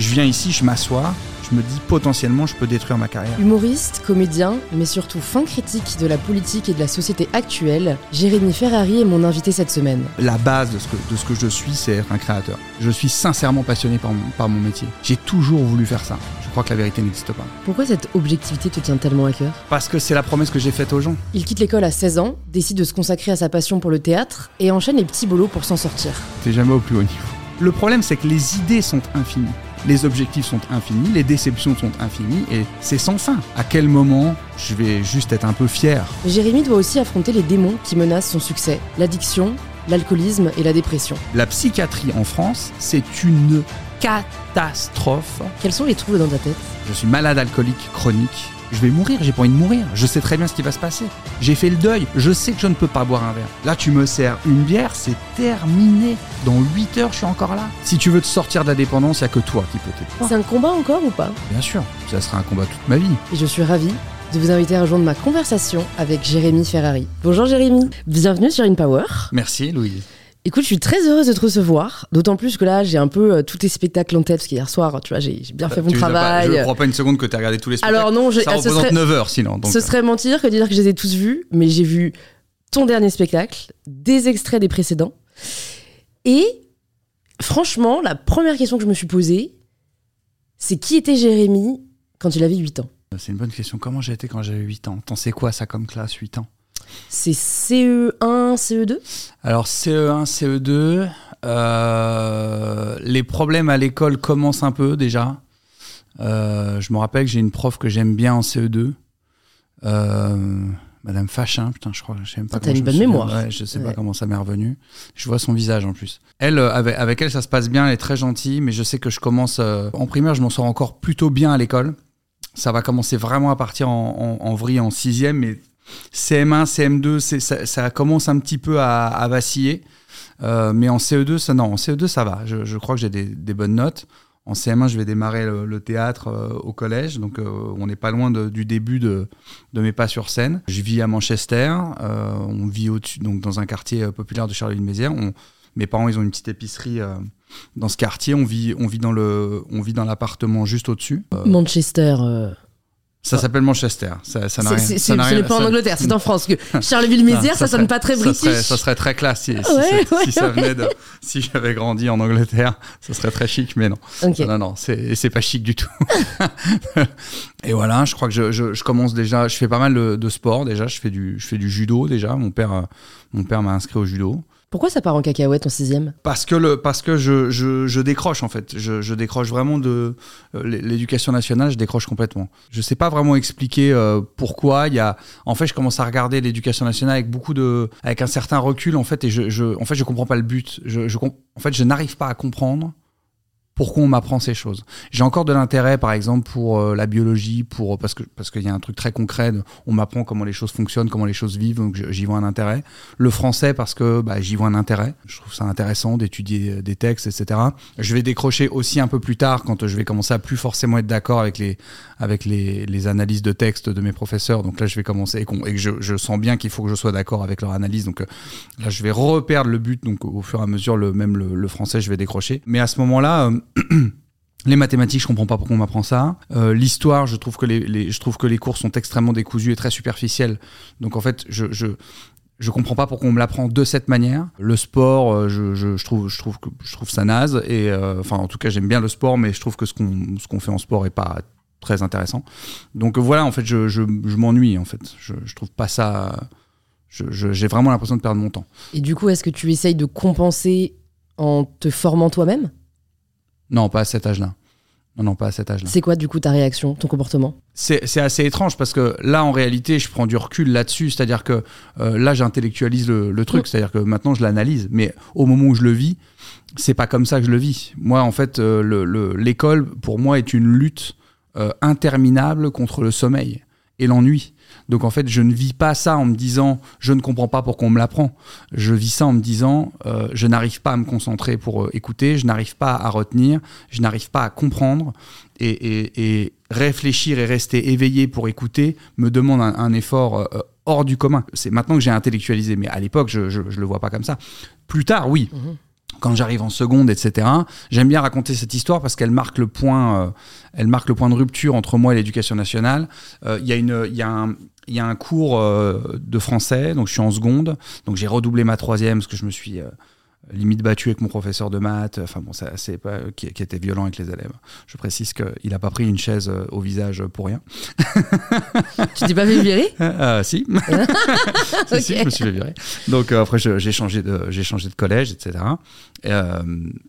Je viens ici, je m'assois, je me dis potentiellement je peux détruire ma carrière. Humoriste, comédien, mais surtout fin critique de la politique et de la société actuelle, Jérémy Ferrari est mon invité cette semaine. La base de ce que, de ce que je suis, c'est être un créateur. Je suis sincèrement passionné par mon, par mon métier. J'ai toujours voulu faire ça. Je crois que la vérité n'existe pas. Pourquoi cette objectivité te tient tellement à cœur? Parce que c'est la promesse que j'ai faite aux gens. Il quitte l'école à 16 ans, décide de se consacrer à sa passion pour le théâtre et enchaîne les petits boulots pour s'en sortir. T'es jamais au plus haut niveau. Le problème, c'est que les idées sont infinies. Les objectifs sont infinis, les déceptions sont infinies et c'est sans fin. À quel moment je vais juste être un peu fier? Jérémy doit aussi affronter les démons qui menacent son succès, l'addiction, l'alcoolisme et la dépression. La psychiatrie en France, c'est une catastrophe. Quels sont les troubles dans ta tête? Je suis malade alcoolique chronique. Je vais mourir, j'ai pas envie de mourir. Je sais très bien ce qui va se passer. J'ai fait le deuil, je sais que je ne peux pas boire un verre. Là, tu me sers une bière, c'est terminé. Dans 8 heures, je suis encore là. Si tu veux te sortir de la dépendance, il n'y a que toi qui peux t'aider. C'est un combat encore ou pas? Bien sûr, ça sera un combat toute ma vie. Et je suis ravie de vous inviter à rejoindre ma conversation avec Jérémy Ferrari. Bonjour Jérémy, bienvenue sur InPower. Merci Louise. Écoute, je suis très heureuse de te recevoir, d'autant plus que là, j'ai un peu euh, tous tes spectacles en tête, parce qu'hier soir, tu vois, j'ai bien fait mon Tu pas- travail. je ne crois pas une seconde que tu as regardé tous les spectacles. Alors non, je- ça ah, ce représente serait- 9 heures sinon. Donc, euh, Ce serait mentir que de dire que je les ai tous vus, mais j'ai vu ton dernier spectacle, des extraits des précédents. Et franchement, la première question que je me suis posée, c'est qui était Jérémy quand il avait 8 ans? Euh, C'est une bonne question. Comment j'ai été quand j'avais 8 ans? T'en sais quoi ça comme classe, 8 ans? C'est E CE1, CE2 Alors CE1, CE2, euh, les problèmes à l'école commencent un peu déjà. Euh, je me rappelle que j'ai une prof que j'aime bien en CE2. Euh, Madame Fachin, putain, je crois, je sais même pas. T'as une bonne mémoire. Ouais, je sais pas comment ça m'est revenu. Je vois son visage en plus. Elle, avec, avec elle, ça se passe bien. Elle est très gentille, mais je sais que je commence en primaire, je m'en sors encore plutôt bien à l'école. Ça va commencer vraiment à partir en, en, en vrille en sixième, mais CM1, CM2, c'est- ça, ça commence un petit peu à, vaciller. Euh, mais en CE2, ça, non, en CE2, ça va. Je, crois que j'ai des, bonnes notes. En CM1, je vais démarrer le, théâtre euh, au collège, donc euh, on n'est pas loin du début de, de mes pas sur scène. Je vis à Manchester, on vit au-dessus, donc dans un quartier populaire de Charleville-Mézières. Mes parents, ils ont une petite épicerie dans ce quartier. On vit, on vit dans le, on vit dans l'appartement juste au-dessus. Manchester. Ça s'appelle Manchester. Ça, ça n'a rien- ça ce n'est pas en ça- Angleterre, c'est en France. Que Charleville-Mézières, ça, sonne serait- pas très ça british. serait- Ça serait très classe si, si Ouais, c'est- ouais, si ça venait de. Si j'avais grandi en Angleterre, ça serait très chic, mais non. Ok. Non, non, c'est pas chic du tout. et voilà, je crois que je, je- je commence déjà. Je fais pas mal de, de sport déjà. Je fais du, je fais du judo déjà. Mon père, euh, mon père m'a inscrit au judo. Pourquoi ça part en cacahuète en sixième? Parce que, parce que je, je, je décroche en fait. Je, je décroche vraiment de euh, l'é- l'éducation nationale, je décroche complètement. Je sais pas vraiment expliquer euh, pourquoi. Y a, en fait, je commence à regarder l'éducation nationale avec beaucoup de, avec un certain recul en fait, et je, je en fait, comprends pas le but. Je, je, en fait, je n'arrive pas à comprendre pourquoi on m'apprend ces choses. J'ai encore de l'intérêt, par exemple, pour euh, la biologie, pour parce que parce qu'il y a un truc très concret. on m'apprend comment les choses fonctionnent, comment les choses vivent, donc j'y vois un intérêt. Le français parce que bah, j'y vois un intérêt. Je trouve ça intéressant d'étudier euh, des textes, etc. Je vais décrocher aussi un peu plus tard quand je vais commencer à plus forcément être d'accord avec les avec les, analyses de textes de mes professeurs. Donc là, je vais commencer et, que je, sens bien qu'il faut que je sois d'accord avec leur analyse. Donc euh, là, je vais reperdre le but. Donc au fur et à mesure, même le, français, je vais décrocher. Mais à ce moment-là. euh, Les mathématiques, je comprends pas pourquoi on m'apprend ça. Euh, L'histoire, je trouve que les, je trouve que les cours sont extrêmement décousus et très superficiels. Donc en fait, je, je, comprends pas pourquoi on me l'apprend de cette manière. Le sport, je, trouve, je trouve que je trouve ça naze. Et enfin, en tout cas, j'aime bien le sport, mais je trouve que ce qu'on ce qu'on fait en sport est pas très intéressant. Donc euh, voilà, en fait, je, je, je m'ennuie. En fait, je, je trouve pas ça. J'ai vraiment l'impression de perdre mon temps. Et du coup, est-ce que tu essayes de compenser en te formant toi-même? Non, pas à cet âge-là. Non, non, pas à cet âge-là. C'est quoi du coup ta réaction, ton comportement? C'est assez étrange parce que là, en réalité, je prends du recul là-dessus. C'est-à-dire que euh, là, j'intellectualise le, le truc. C'est-à-dire que maintenant, je l'analyse. Mais au moment où je le vis, c'est pas comme ça que je le vis. Moi, en fait, euh, le- le- l'école, pour moi, est une lutte euh, interminable contre le sommeil et l'ennui. Donc en fait, je ne vis pas ça en me disant je ne comprends pas pourquoi on me l'apprend. Je vis ça en me disant euh, je n'arrive pas à me concentrer pour euh, écouter, je n'arrive pas à retenir, je n'arrive pas à comprendre. Et, et- réfléchir et rester éveillé pour écouter me demande un, effort hors du commun. C'est maintenant que j'ai intellectualisé, mais à l'époque, je ne le vois pas comme ça. Plus tard, oui. Mhm. Quand j'arrive en seconde, etc. J'aime bien raconter cette histoire parce qu'elle marque le point, euh, elle marque le point de rupture entre moi et l'éducation nationale. Euh, Il y a y un, y a un cours euh, de français, donc je suis en seconde, donc j'ai redoublé ma troisième parce que je me suis limite battu avec mon professeur de maths, enfin bon, ça c'est pas qui, qui était violent avec les élèves. Je précise qu'il a pas pris une chaise euh, au visage pour rien. Tu t'es pas fait virer? Euh, si. Si, si, Ok. je me suis fait virer. Donc euh, après, j'ai changé de, j'ai changé de collège, etc. Euh,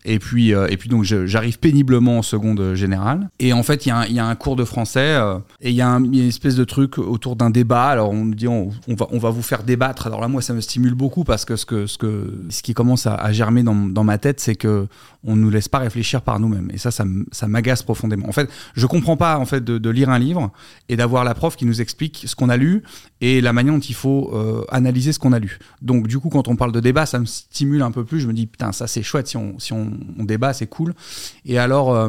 et puis, euh, et puis donc j'arrive péniblement en seconde générale. Et en fait, il y, a un- il y a un cours de français euh, et il y, a y une espèce de truc autour d'un débat. Alors on nous dit on, on va, on va vous faire débattre. Alors là, moi, ça me stimule beaucoup parce que ce que, ce que, ce qui commence à, à germer dans, dans ma tête, c'est que on nous laisse pas réfléchir par nous-mêmes. Et ça, ça, ça m'agace profondément. En fait, je comprends pas en fait de, lire un livre et d'avoir la prof qui nous explique ce qu'on a lu et la manière dont il faut euh, analyser ce qu'on a lu. Donc du coup, quand on parle de débat, ça me stimule un peu plus. Je me dis putain, ça c'est chouette si on si on débat, c'est cool. Et alors, euh,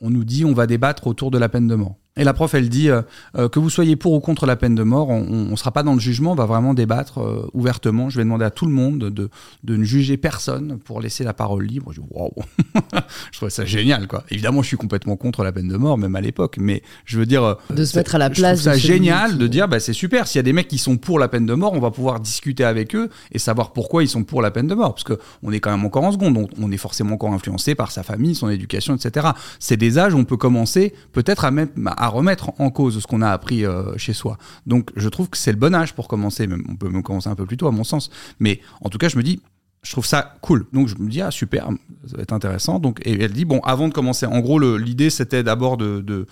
on nous dit on va débattre autour de la peine de mort. Et la prof, elle dit euh, euh, que vous soyez pour ou contre la peine de mort, on ne sera pas dans le jugement, on va vraiment débattre euh, ouvertement. Je vais demander à tout le monde de, de, ne juger personne pour laisser la parole libre. Je dis waouh, je trouve ça génial quoi. Évidemment, je suis complètement contre la peine de mort, même à l'époque, mais je veux dire De se mettre à la je place trouve ça génial de dire bah c'est super. S'il y a des mecs qui sont pour la peine de mort, on va pouvoir discuter avec eux et savoir pourquoi ils sont pour la peine de mort, parce que on est quand même encore en seconde, donc on est forcément encore influencé par sa famille, son éducation, etc. C'est des âges où on peut commencer peut-être à même à remettre en cause ce qu'on a appris euh, chez soi. Donc je trouve que c'est le bon âge pour commencer. On peut même commencer un peu plus tôt à mon sens, mais en tout cas je me dis je trouve ça cool. Donc je me dis, ah super, ça va être intéressant. Donc, et elle dit, bon, avant de commencer, en gros, l'idée c'était d'abord de,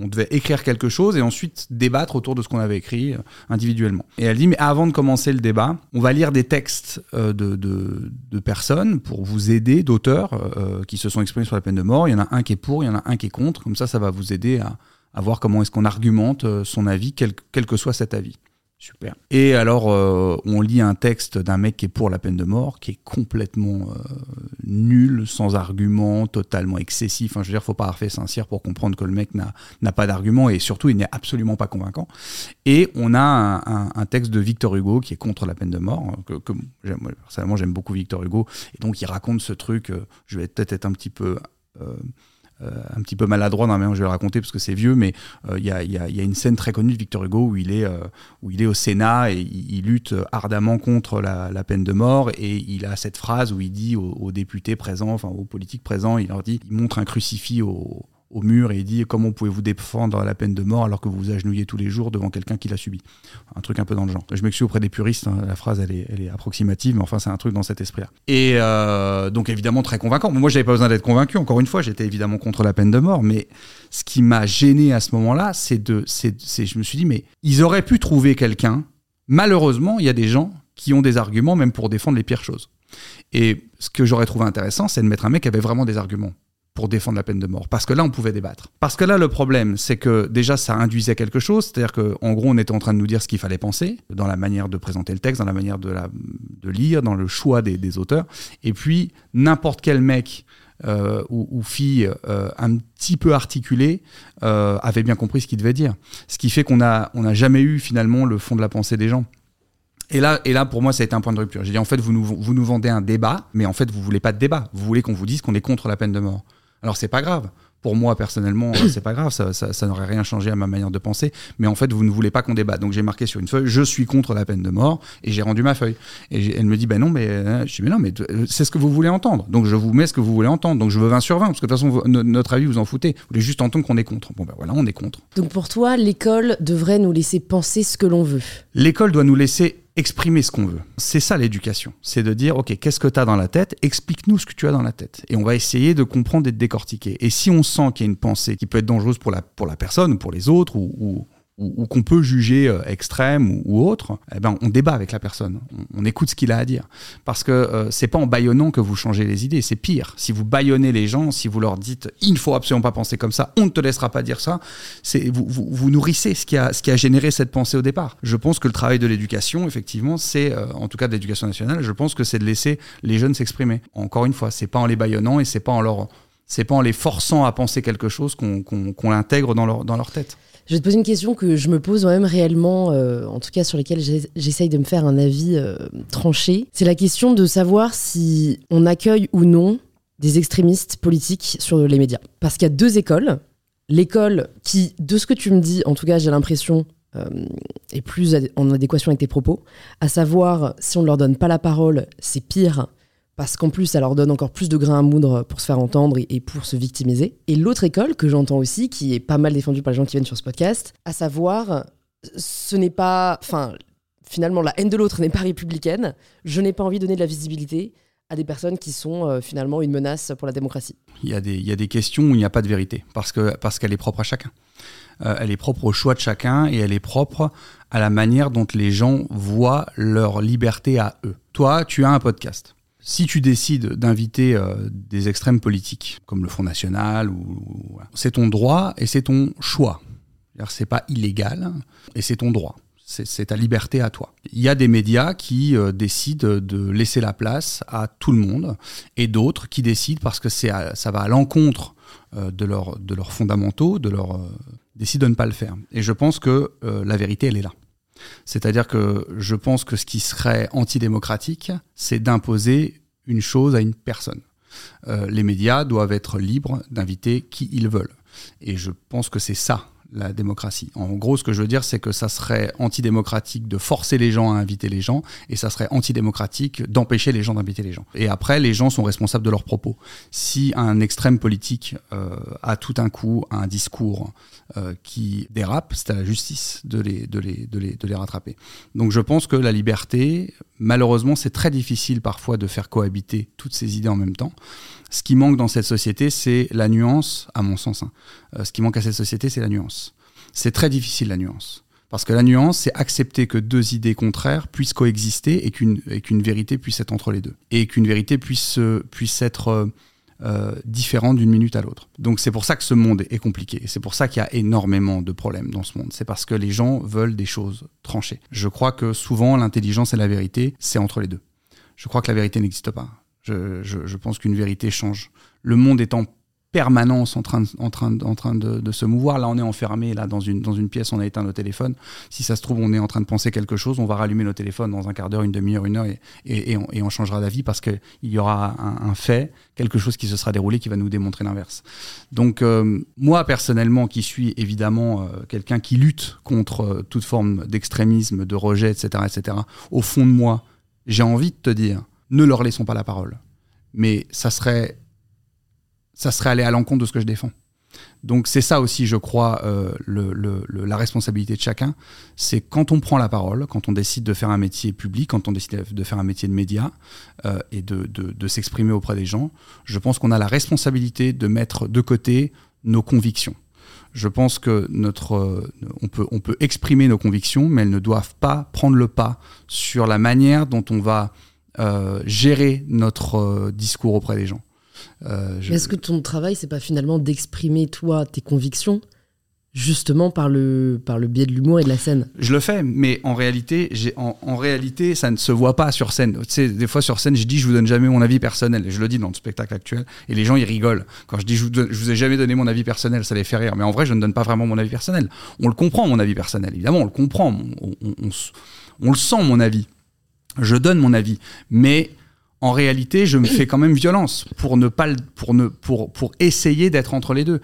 On devait écrire quelque chose et ensuite débattre autour de ce qu'on avait écrit euh, individuellement. Et elle dit, mais avant de commencer le débat, on va lire des textes euh, de, personnes pour vous aider, d'auteurs qui se sont exprimés sur la peine de mort. Il y en a un qui est pour, il y en a un qui est contre. Comme ça, ça va vous aider à, à voir comment est-ce qu'on argumente euh, son avis, quel, quel que soit cet avis. Super. Et alors, euh, on lit un texte d'un mec qui est pour la peine de mort, qui est complètement euh, nul, sans argument, totalement excessif. Enfin, je veux dire, faut pas avoir fait Saint-Cyr pour comprendre que le mec n'a pas d'argument et surtout, il n'est absolument pas convaincant. Et on a un, un- un texte de Victor Hugo qui est contre la peine de mort. hein, Que, que j'aime- moi, personnellement, j'aime beaucoup Victor Hugo. Et donc, il raconte ce truc. euh, je vais peut-être être un petit peu. Euh, un petit peu maladroit dans je vais le raconter parce que c'est vieux, mais euh, il y, a, une scène très connue de Victor Hugo où il est, euh, au Sénat et il, lutte ardemment contre la, peine de mort et il a cette phrase où il dit aux, aux députés présents, enfin aux politiques présents, il leur dit, il montre un crucifix au, au mur et il dit comment pouvez-vous défendre la peine de mort alors que vous vous agenouillez tous les jours devant quelqu'un qui l'a subi? Un truc un peu dans le genre. Je m'excuse auprès des puristes, hein, la phrase elle est, approximative, mais enfin c'est un truc dans cet esprit-là. Et euh, donc évidemment très convaincant. Moi j'avais pas besoin d'être convaincu, encore une fois, j'étais évidemment contre la peine de mort, mais ce qui m'a gêné à ce moment-là, c'est de, je me suis dit mais ils auraient pu trouver quelqu'un. Malheureusement, il y a des gens qui ont des arguments même pour défendre les pires choses. Et ce que j'aurais trouvé intéressant, c'est de mettre un mec qui avait vraiment des arguments pour défendre la peine de mort. Parce que là, on pouvait débattre. Parce que là, le problème, c'est que déjà, ça induisait quelque chose. C'est-à-dire qu'en gros, on était en train de nous dire ce qu'il fallait penser dans la manière de présenter le texte, dans la manière de, la, de lire, dans le choix des, auteurs. Et puis, n'importe quel mec euh, ou, ou fille euh, un petit peu articulé euh, avait bien compris ce qu'il devait dire. Ce qui fait qu'on n'a on a jamais eu finalement le fond de la pensée des gens. Et là, et là, pour moi, ça a été un point de rupture. J'ai dit, en fait, vous nous, vous nous vendez un débat, mais en fait, vous voulez pas de débat. Vous voulez qu'on vous dise qu'on est contre la peine de mort. Alors, c'est pas grave. Pour moi, personnellement, euh, c'est pas grave. Ça, ça, ça n'aurait rien changé à ma manière de penser. Mais en fait, vous ne voulez pas qu'on débatte. Donc, j'ai marqué sur une feuille, je suis contre la peine de mort, et j'ai rendu ma feuille. Et elle me dit, ben non, mais euh, je dis, mais non, mais euh, c'est ce que vous voulez entendre. Donc, je vous mets ce que vous voulez entendre. Donc, je veux 20 sur 20, parce que de toute façon, vous- notre avis, vous en foutez. Vous voulez juste entendre qu'on est contre. Bon, ben voilà, on est contre. Donc pour toi, l'école devrait nous laisser penser ce que l'on veut. L'école doit nous laisser exprimer ce qu'on veut. C'est ça l'éducation. C'est de dire, OK, qu'est-ce que tu as dans la tête? Explique-nous ce que tu as dans la tête. Et on va essayer de comprendre et de décortiquer. Et si on sent qu'il y a une pensée qui peut être dangereuse pour la, personne ou pour les autres, ou, ou- ou qu'on peut juger euh, extrême ou, ou autre, eh ben, on débat avec la personne. On, écoute ce qu'il a à dire. Parce que euh, c'est pas en bâillonnant que vous changez les idées. C'est pire. Si vous bâillonnez les gens, si vous leur dites, il ne faut absolument pas penser comme ça, on ne te laissera pas dire ça, c'est vous, vous, vous nourrissez ce qui, a, ce qui a généré cette pensée au départ. Je pense que le travail de l'éducation, effectivement, c'est, euh, en tout cas de l'éducation nationale, je pense que c'est de laisser les jeunes s'exprimer. Encore une fois, c'est pas en les bâillonnant et c'est pas en leur, c'est pas en les forçant à penser quelque chose qu'on qu'on qu'on l'intègre dans leur, dans leur tête. Je vais te poser une question que je me pose moi-même réellement, euh, en tout cas sur lesquelles j'essaye de me faire un avis euh, tranché. C'est la question de savoir si on accueille ou non des extrémistes politiques sur les médias. Parce qu'il y a deux écoles. L'école qui, de ce que tu me dis, en tout cas j'ai l'impression, euh, est plus en adéquation avec tes propos, à savoir si on ne leur donne pas la parole, c'est pire parce qu'en plus, ça leur donne encore plus de grains à moudre pour se faire entendre et pour se victimiser. Et l'autre école que j'entends aussi, qui est pas mal défendue par les gens qui viennent sur ce podcast, à savoir, ce n'est pas, enfin, finalement, la haine de l'autre n'est pas républicaine. Je n'ai pas envie de donner de la visibilité à des personnes qui sont euh, finalement une menace pour la démocratie. Il y a des, questions où il n'y a pas de vérité, parce que parce qu'elle est propre à chacun. Euh, elle est propre au choix de chacun et elle est propre à la manière dont les gens voient leur liberté à eux. Toi, tu as un podcast si tu décides d'inviter euh, des extrêmes politiques, comme le Front National, ou, c'est ton droit et c'est ton choix. C'est pas illégal et c'est ton droit. C'est ta liberté à toi. Il y a des médias qui euh, décident de laisser la place à tout le monde et d'autres qui décident parce que ça va à l'encontre euh, de, de leurs fondamentaux, de leur, décident de ne pas le faire. Et je pense que la vérité, elle est là. C'est-à-dire que je pense que ce qui serait antidémocratique, c'est d'imposer une chose à une personne. Euh, les médias doivent être libres d'inviter qui ils veulent. Et je pense que c'est ça la démocratie. En gros, ce que je veux dire, c'est que ça serait antidémocratique de forcer les gens à inviter les gens, et ça serait antidémocratique d'empêcher les gens d'inviter les gens. Et après, les gens sont responsables de leurs propos. Si un extrême politique euh, a tout un coup un discours euh, qui dérape, c'est à la justice de les, de, les, de, les, de les rattraper. Donc je pense que la liberté, malheureusement, c'est très difficile parfois de faire cohabiter toutes ces idées en même temps. Ce qui manque dans cette société, c'est la nuance, à mon sens. Hein. Euh, ce qui manque à cette société, c'est la nuance. C'est très difficile la nuance. Parce que la nuance, c'est accepter que deux idées contraires puissent coexister et qu'une vérité puisse être entre les deux. Et qu'une vérité puisse, puisse être euh, euh, différente d'une minute à l'autre. Donc c'est pour ça que ce monde est compliqué. C'est pour ça qu'il y a énormément de problèmes dans ce monde. C'est parce que les gens veulent des choses tranchées. Je crois que souvent l'intelligence et la vérité, c'est entre les deux. Je crois que la vérité n'existe pas. Je, pense qu'une vérité change. Le monde est en permanence en train, de, se mouvoir. Là, on est enfermé là, dans, une, pièce, on a éteint nos téléphones. Si ça se trouve, on est en train de penser quelque chose, on va rallumer nos téléphones dans un quart d'heure, une demi-heure, une heure, et, on, changera d'avis parce qu'il y aura un, fait, quelque chose qui se sera déroulé qui va nous démontrer l'inverse. Donc, euh, moi, personnellement, qui suis évidemment euh, quelqu'un qui lutte contre euh, toute forme d'extrémisme, de rejet, etc., etc., au fond de moi, j'ai envie de te dire, ne leur laissons pas la parole. Mais ça serait, ça serait aller à l'encontre de ce que je défends. Donc c'est ça aussi, je crois, euh, la responsabilité de chacun. C'est quand on prend la parole, quand on décide de faire un métier public, quand on décide de faire un métier de média euh, et de, de s'exprimer auprès des gens, je pense qu'on a la responsabilité de mettre de côté nos convictions. Je pense que notre, euh, on, peut, on peut exprimer nos convictions, mais elles ne doivent pas prendre le pas sur la manière dont on va gérer notre euh, discours auprès des gens. Euh, Est-ce que ton travail, c'est pas finalement d'exprimer toi tes convictions justement par le, par le biais de l'humour et de la scène? Je le fais, mais en réalité, en, en, réalité, ça ne se voit pas sur scène. Tu sais, des fois sur scène, je dis je vous donne jamais mon avis personnel. Et je le dis dans le spectacle actuel. Et les gens, ils rigolent. Quand je dis je vous, je vous ai jamais donné mon avis personnel, ça les fait rire. Mais en vrai, je ne donne pas vraiment mon avis personnel. On le comprend, mon avis personnel. Évidemment, on le comprend. on, on, on le sent, mon avis je donne mon avis, mais en réalité, je me fais quand même violence pour ne pas pour ne pour pour essayer d'être entre les deux.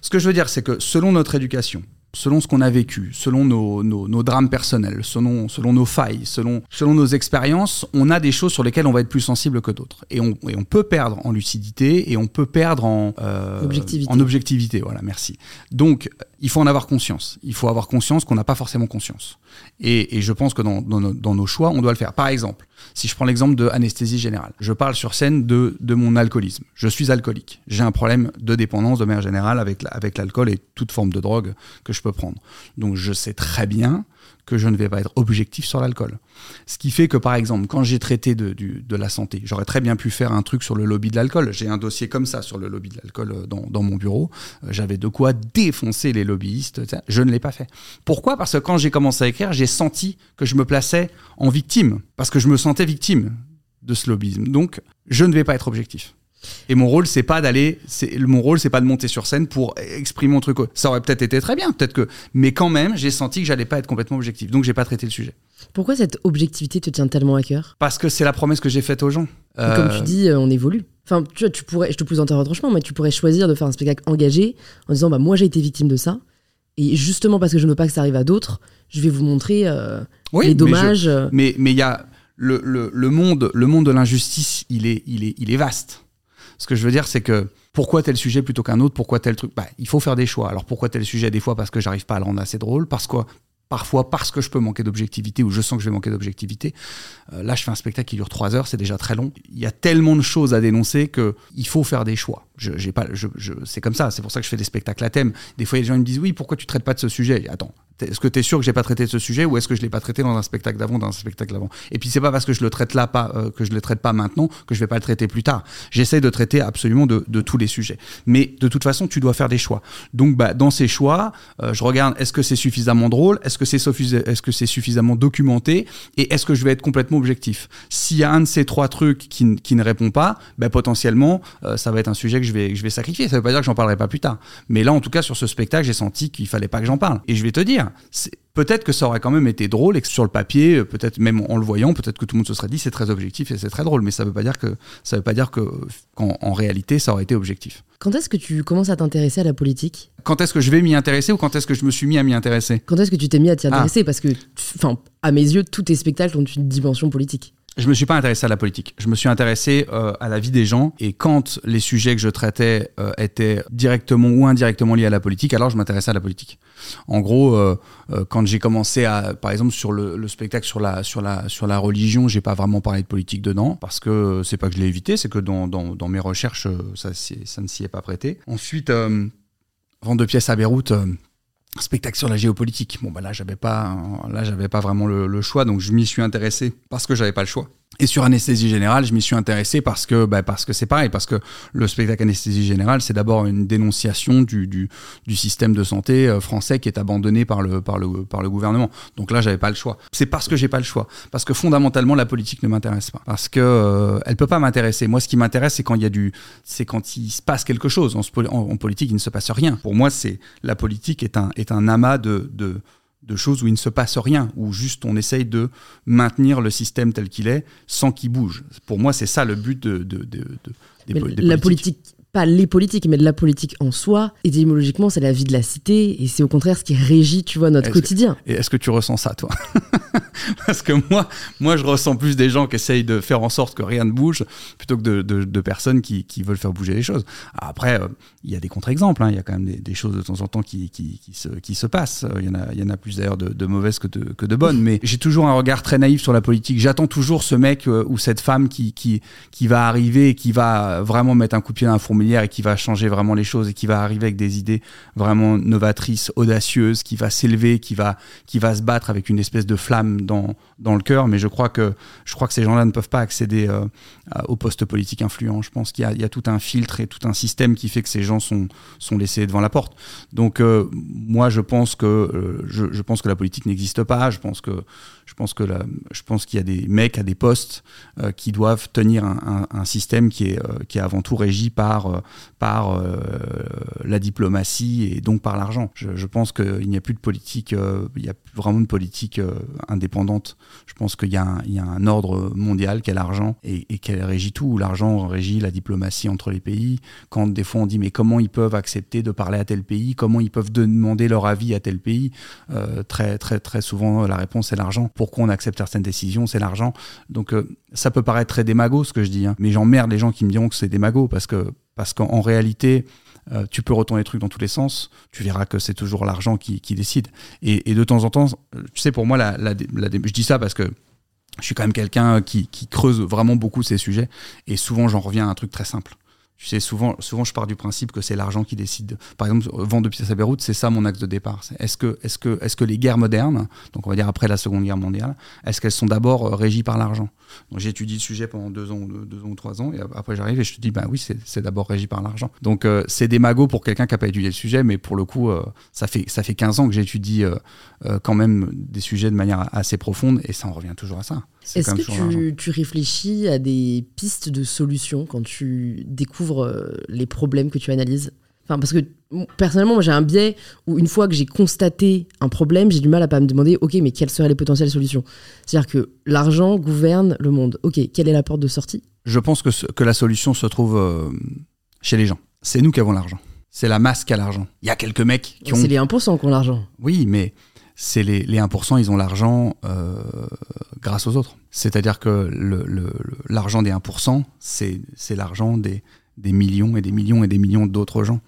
Ce que je veux dire, c'est que selon notre éducation, selon ce qu'on a vécu, selon nos, nos, drames personnels, selon, selon nos failles, selon, selon nos expériences, on a des choses sur lesquelles on va être plus sensible que d'autres. Et on, et on peut perdre en lucidité et on peut perdre en, euh, objectivité. en objectivité. Voilà, merci. Donc, il faut en avoir conscience. Il faut avoir conscience qu'on n'a pas forcément conscience. Et, je pense que dans, nos, choix, on doit le faire. Par exemple, si je prends l'exemple de anesthésie générale, je parle sur scène de, mon alcoolisme. Je suis alcoolique. J'ai un problème de dépendance de manière générale avec l'alcool et toute forme de drogue que je peux prendre. Donc je sais très bien que je ne vais pas être objectif sur l'alcool. Ce qui fait que, par exemple, quand j'ai traité de, de, la santé, j'aurais très bien pu faire un truc sur le lobby de l'alcool. J'ai un dossier comme ça sur le lobby de l'alcool euh, dans, dans, mon bureau. Euh, j'avais de quoi défoncer les lobbyistes. Je ne l'ai pas fait. Pourquoi? Parce que quand j'ai commencé à écrire, j'ai senti que je me plaçais en victime. Parce que je me sentais victime de ce lobbyisme. Donc, je ne vais pas être objectif. Et mon rôle, c'est pas d'aller, mon rôle, c'est pas de monter sur scène pour exprimer mon truc. Ça aurait peut-être été très bien, peut-être que, mais quand même, j'ai senti que j'allais pas être complètement objectif, donc j'ai pas traité le sujet. Pourquoi cette objectivité te tient tellement à cœur? Parce que c'est la promesse que j'ai faite aux gens. Comme tu dis, on évolue. Enfin, tu vois, tu pourrais, je te pose un retranchement, mais tu pourrais choisir de faire un spectacle engagé en disant, bah moi j'ai été victime de ça, et justement parce que je ne veux pas que ça arrive à d'autres, je vais vous montrer euh, les dommages. Mais mais il y a le, le, le, monde, le monde de l'injustice, il est, il, est, il est vaste. Ce que je veux dire, c'est que pourquoi tel sujet plutôt qu'un autre Pourquoi tel truc? Bah, Il faut faire des choix. Alors pourquoi tel sujet Des fois parce que j'arrive pas à le rendre assez drôle, parce que parfois parce que je peux manquer d'objectivité ou je sens que je vais manquer d'objectivité. Euh, là, je fais un spectacle qui dure trois heures, c'est déjà très long. Il y a tellement de choses à dénoncer que il faut faire des choix. Je, pas, c'est comme ça. C'est pour ça que je fais des spectacles à thème. Des fois, les gens me disent oui, pourquoi tu traites pas de ce sujet? Attends, est-ce que tu es sûr que j'ai pas traité de ce sujet ou est-ce que je l'ai pas traité dans un spectacle d'avant, dans un spectacle d'avant? Et puis c'est pas parce que je le traite là, pas euh, que je le traite pas maintenant que je vais pas le traiter plus tard. J'essaie de traiter absolument de, de, tous les sujets. Mais de toute façon, tu dois faire des choix. Donc bah, dans ces choix, euh, je regarde est-ce que c'est suffisamment drôle, est-ce que c'est est-ce que c'est suffisamment documenté? Et est-ce que je vais être complètement objectif? S'il y a un de ces trois trucs qui, qui ne répond pas, bah, potentiellement euh, ça va être un sujet que je vais que je vais sacrifier. Ça veut pas dire que j'en parlerai pas plus tard. Mais là en tout cas sur ce spectacle, j'ai senti qu'il fallait pas que j'en parle. Et je vais te dire peut-être que ça aurait quand même été drôle et que sur le papier, euh, peut-être même en le voyant, peut-être que tout le monde se serait dit c'est très objectif et c'est très drôle, mais ça veut pas dire que ça veut pas dire que qu'en réalité ça aurait été objectif. Quand est-ce que tu commences à t'intéresser à la politique? Quand est-ce que je vais m'y intéresser ou quand est-ce que je me suis mis à m'y intéresser? Quand est-ce que tu t'es mis à t'y intéresser? Ah. Parce que, enfin, à mes yeux, tous tes spectacles ont une dimension politique je me suis pas intéressé à la politique. Je me suis intéressé euh, à la vie des gens. Et quand les sujets que je traitais euh, étaient directement ou indirectement liés à la politique, alors je m'intéressais à la politique. En gros, euh, quand j'ai commencé à, par exemple, sur le, spectacle sur la sur la sur la religion, j'ai pas vraiment parlé de politique dedans parce que c'est pas que je l'ai évité, c'est que dans, dans, dans, mes recherches, ça ça ne s'y est pas prêté. Ensuite, vente de pièces à Beyrouth spectacle sur la géopolitique. Bon, bah là, j'avais pas, là, j'avais pas vraiment le, le, choix, donc je m'y suis intéressé parce que j'avais pas le choix. Et sur anesthésie générale, je m'y suis intéressé parce que, bah, parce que c'est pareil, parce que le spectacle anesthésie générale, c'est d'abord une dénonciation du, du, du, système de santé euh, français qui est abandonné par le, par le, par le gouvernement. Donc là, j'avais pas le choix. C'est parce que j'ai pas le choix, parce que fondamentalement, la politique ne m'intéresse pas, parce que euh, elle peut pas m'intéresser. Moi, ce qui m'intéresse, c'est quand il y a du, c'est quand il se passe quelque chose. En, en, politique, il ne se passe rien. Pour moi, c'est la politique est un, est un amas de, de de choses où il ne se passe rien, où juste on essaye de maintenir le système tel qu'il est sans qu'il bouge. Pour moi, c'est ça le but de, de, de, des, La politique, pas les politiques, mais de la politique en soi, étymologiquement, c'est la vie de la cité, et c'est au contraire ce qui régit, tu vois, notre quotidien. et est-ce que tu ressens ça, toi Parce que moi, moi, je ressens plus des gens qui essayent de faire en sorte que rien ne bouge, plutôt que de, de, personnes qui, qui, veulent faire bouger les choses. Après, euh, il y a des contre-exemples, hein. il y a quand même des, des, choses de temps en temps qui, qui, qui se, qui se passent. Il y en a, y en a plus d'ailleurs de, de, mauvaises que de, que de bonnes, mais j'ai toujours un regard très naïf sur la politique. J'attends toujours ce mec euh, ou cette femme qui, qui, qui va arriver et qui va vraiment mettre un coup de pied dans la et qui va changer vraiment les choses et qui va arriver avec des idées vraiment novatrices, audacieuses, qui va s'élever, qui va, qui va se battre avec une espèce de flamme dans, dans le cœur, mais je crois que, je crois que ces gens-là ne peuvent pas accéder euh, aux postes politiques influents. Je pense qu'il y, a tout un filtre et tout un système qui fait que ces gens sont, sont laissés devant la porte. Donc euh, moi, je pense que euh, je, pense que la politique n'existe pas. Je pense que je pense que je pense qu'il y a des mecs à des postes qui doivent tenir un, système qui est, qui est avant tout régi par, par la diplomatie et donc par l'argent. Je, pense qu'il n'y a plus de politique, il n'y a plus vraiment de politique indépendante je pense qu'il y, a un ordre mondial qui est l'argent et, qu'elle régit tout. L'argent régit la diplomatie entre les pays. Quand des fois on dit mais comment ils peuvent accepter de parler à tel pays, comment ils peuvent demander leur avis à tel pays, euh, très très très souvent la réponse c'est l'argent. Pourquoi on accepte certaines décisions, c'est l'argent. Donc euh, ça peut paraître très démago ce que je dis, hein, mais j'emmerde les gens qui me diront que c'est démago parce que parce qu'en réalité euh, tu peux retourner les trucs dans tous les sens, tu verras que c'est toujours l'argent qui, décide. Et, de temps en temps, tu sais, pour moi, je dis ça parce que je suis quand même quelqu'un qui, qui, creuse vraiment beaucoup ces sujets, et souvent j'en reviens à un truc très simple. Souvent, souvent, je pars du principe que c'est l'argent qui décide. Par exemple, vendre de pièces à Beyrouth, c'est ça mon axe de départ. Est-ce que, est-ce que, est-ce que les guerres modernes, donc on va dire après la Seconde Guerre mondiale, est-ce qu'elles sont d'abord euh, régies par l'argent? J'étudie le sujet pendant deux ans, deux, ans ou trois ans, et après j'arrive et je te dis, bah oui, c'est, d'abord régi par l'argent. Donc euh, c'est des magots pour quelqu'un qui n'a pas étudié le sujet, mais pour le coup, euh, ça fait ça fait 15 ans que j'étudie quand même des sujets de manière assez profonde, et ça en revient toujours à ça. Est-ce que tu, réfléchis à des pistes de solutions quand tu découvres euh, les problèmes que tu analyses? Enfin, parce que personnellement, moi j'ai un biais où une fois que j'ai constaté un problème, j'ai du mal à pas me demander, ok, mais quelles seraient les potentielles solutions? C'est-à-dire que l'argent gouverne le monde. Ok, quelle est la porte de sortie? Je pense que, que la solution se trouve euh, chez les gens. C'est nous qui avons l'argent. C'est la masse qui a l'argent. Il y a quelques mecs qui ont. C'est les 1% qui ont l'argent. Oui, mais c'est les, les 1%, ils ont l'argent euh, grâce aux autres. C'est-à-dire que l'argent des 1%, c'est l'argent des, des millions et des millions et des millions d'autres gens.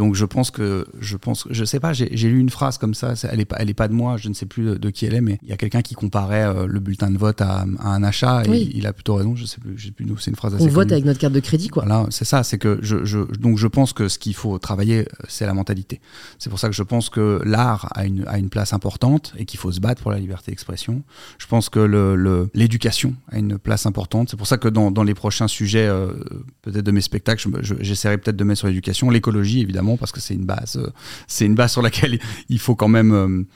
Donc je pense que, je pense, je sais pas, j'ai lu une phrase comme ça, elle est pas, elle est pas de moi, je ne sais plus de, qui elle est, mais il y a quelqu'un qui comparait euh, le bulletin de vote à, un achat et il a plutôt raison, je sais plus, je sais plus c'est une phrase assez. On vote avec notre carte de crédit, quoi. Voilà, c'est ça, c'est que je, je, donc je pense que ce qu'il faut travailler, c'est la mentalité. C'est pour ça que je pense que l'art a une, a une place importante et qu'il faut se battre pour la liberté d'expression. Je pense que l'éducation le, a une place importante. C'est pour ça que dans, dans les prochains sujets, euh, peut-être de mes spectacles, j'essaierai peut-être de mettre sur l'éducation, l'écologie évidemment parce que c'est une base, euh, c'est une base sur laquelle il faut quand même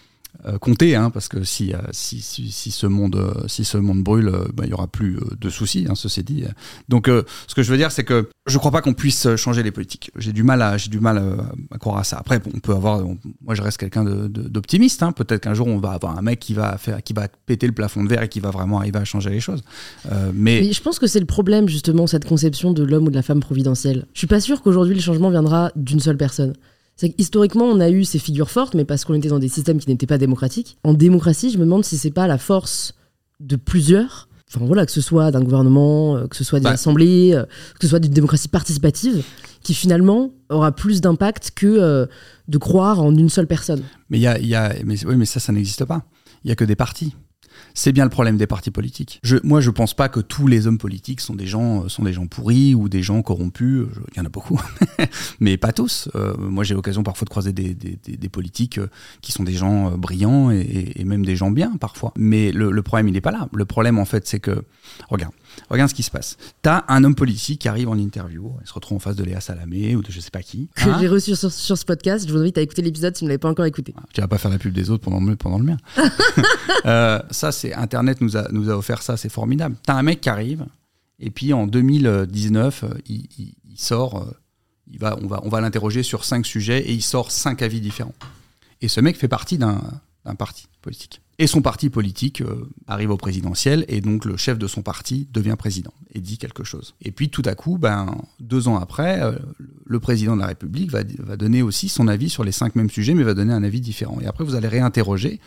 euh, euh, compter, hein, parce que si, si, si, ce monde, si ce monde brûle, bah, il n'y aura plus de soucis, hein, ceci dit. Donc, ce que je veux dire, c'est que je ne crois pas qu'on puisse changer les politiques. J'ai du mal à, j'ai du mal à, croire à ça. Après, on peut avoir, moi, je reste quelqu'un d'optimiste. Hein. Peut-être qu'un jour, on va avoir un mec qui va qui va péter le plafond de verre et qui va vraiment arriver à changer les choses. mais... je pense que c'est le problème justement cette conception de l'homme ou de la femme providentielle. Je suis pas sûr qu'aujourd'hui le changement viendra d'une seule personne. C'est historiquement, on a eu ces figures fortes, mais parce qu'on était dans des systèmes qui n'étaient pas démocratiques. En démocratie, je me demande si c'est pas la force de plusieurs, enfin voilà, que ce soit d'un gouvernement, euh, que ce soit d'une assemblées, assemblée, euh, que ce soit d'une démocratie participative, qui finalement aura plus d'impact que euh, de croire en une seule personne. Mais y a, y a, mais, oui, mais ça, ça n'existe pas. Il y a que des partis. C'est bien le problème des partis politiques. Je, moi, je pense pas que tous les hommes politiques sont des gens, euh, sont des gens pourris ou des gens corrompus. Il y en a beaucoup, mais pas tous. Euh, moi, j'ai l'occasion parfois de croiser des, des, des, politiques euh, qui sont des gens brillants et, et, même des gens bien parfois. Mais le, le problème, il n'est pas là. Le problème, en fait, c'est que, regarde, Regarde ce qui se passe. T'as un homme politique qui arrive en interview, il se retrouve en face de Léa Salamé ou de je sais pas qui. Que hein j'ai reçu sur, ce podcast. Je vous invite à écouter l'épisode si vous ne l'avez pas encore écouté. Tu vas pas faire la pub des autres pendant le, pendant le mien. euh, ça, c'est Internet nous a, nous a offert ça, c'est formidable. T'as un mec qui arrive et puis en 2019, il, il, sort, euh, il va, on va, on va l'interroger sur cinq sujets et il sort cinq avis différents. Et ce mec fait partie d'un parti politique. Et son parti politique euh, arrive au présidentiel et donc le chef de son parti devient président et dit quelque chose. Et puis tout à coup, ben, deux ans après, euh, le président de la République va, donner aussi son avis sur les cinq mêmes sujets, mais va donner un avis différent. Et après, vous allez réinterroger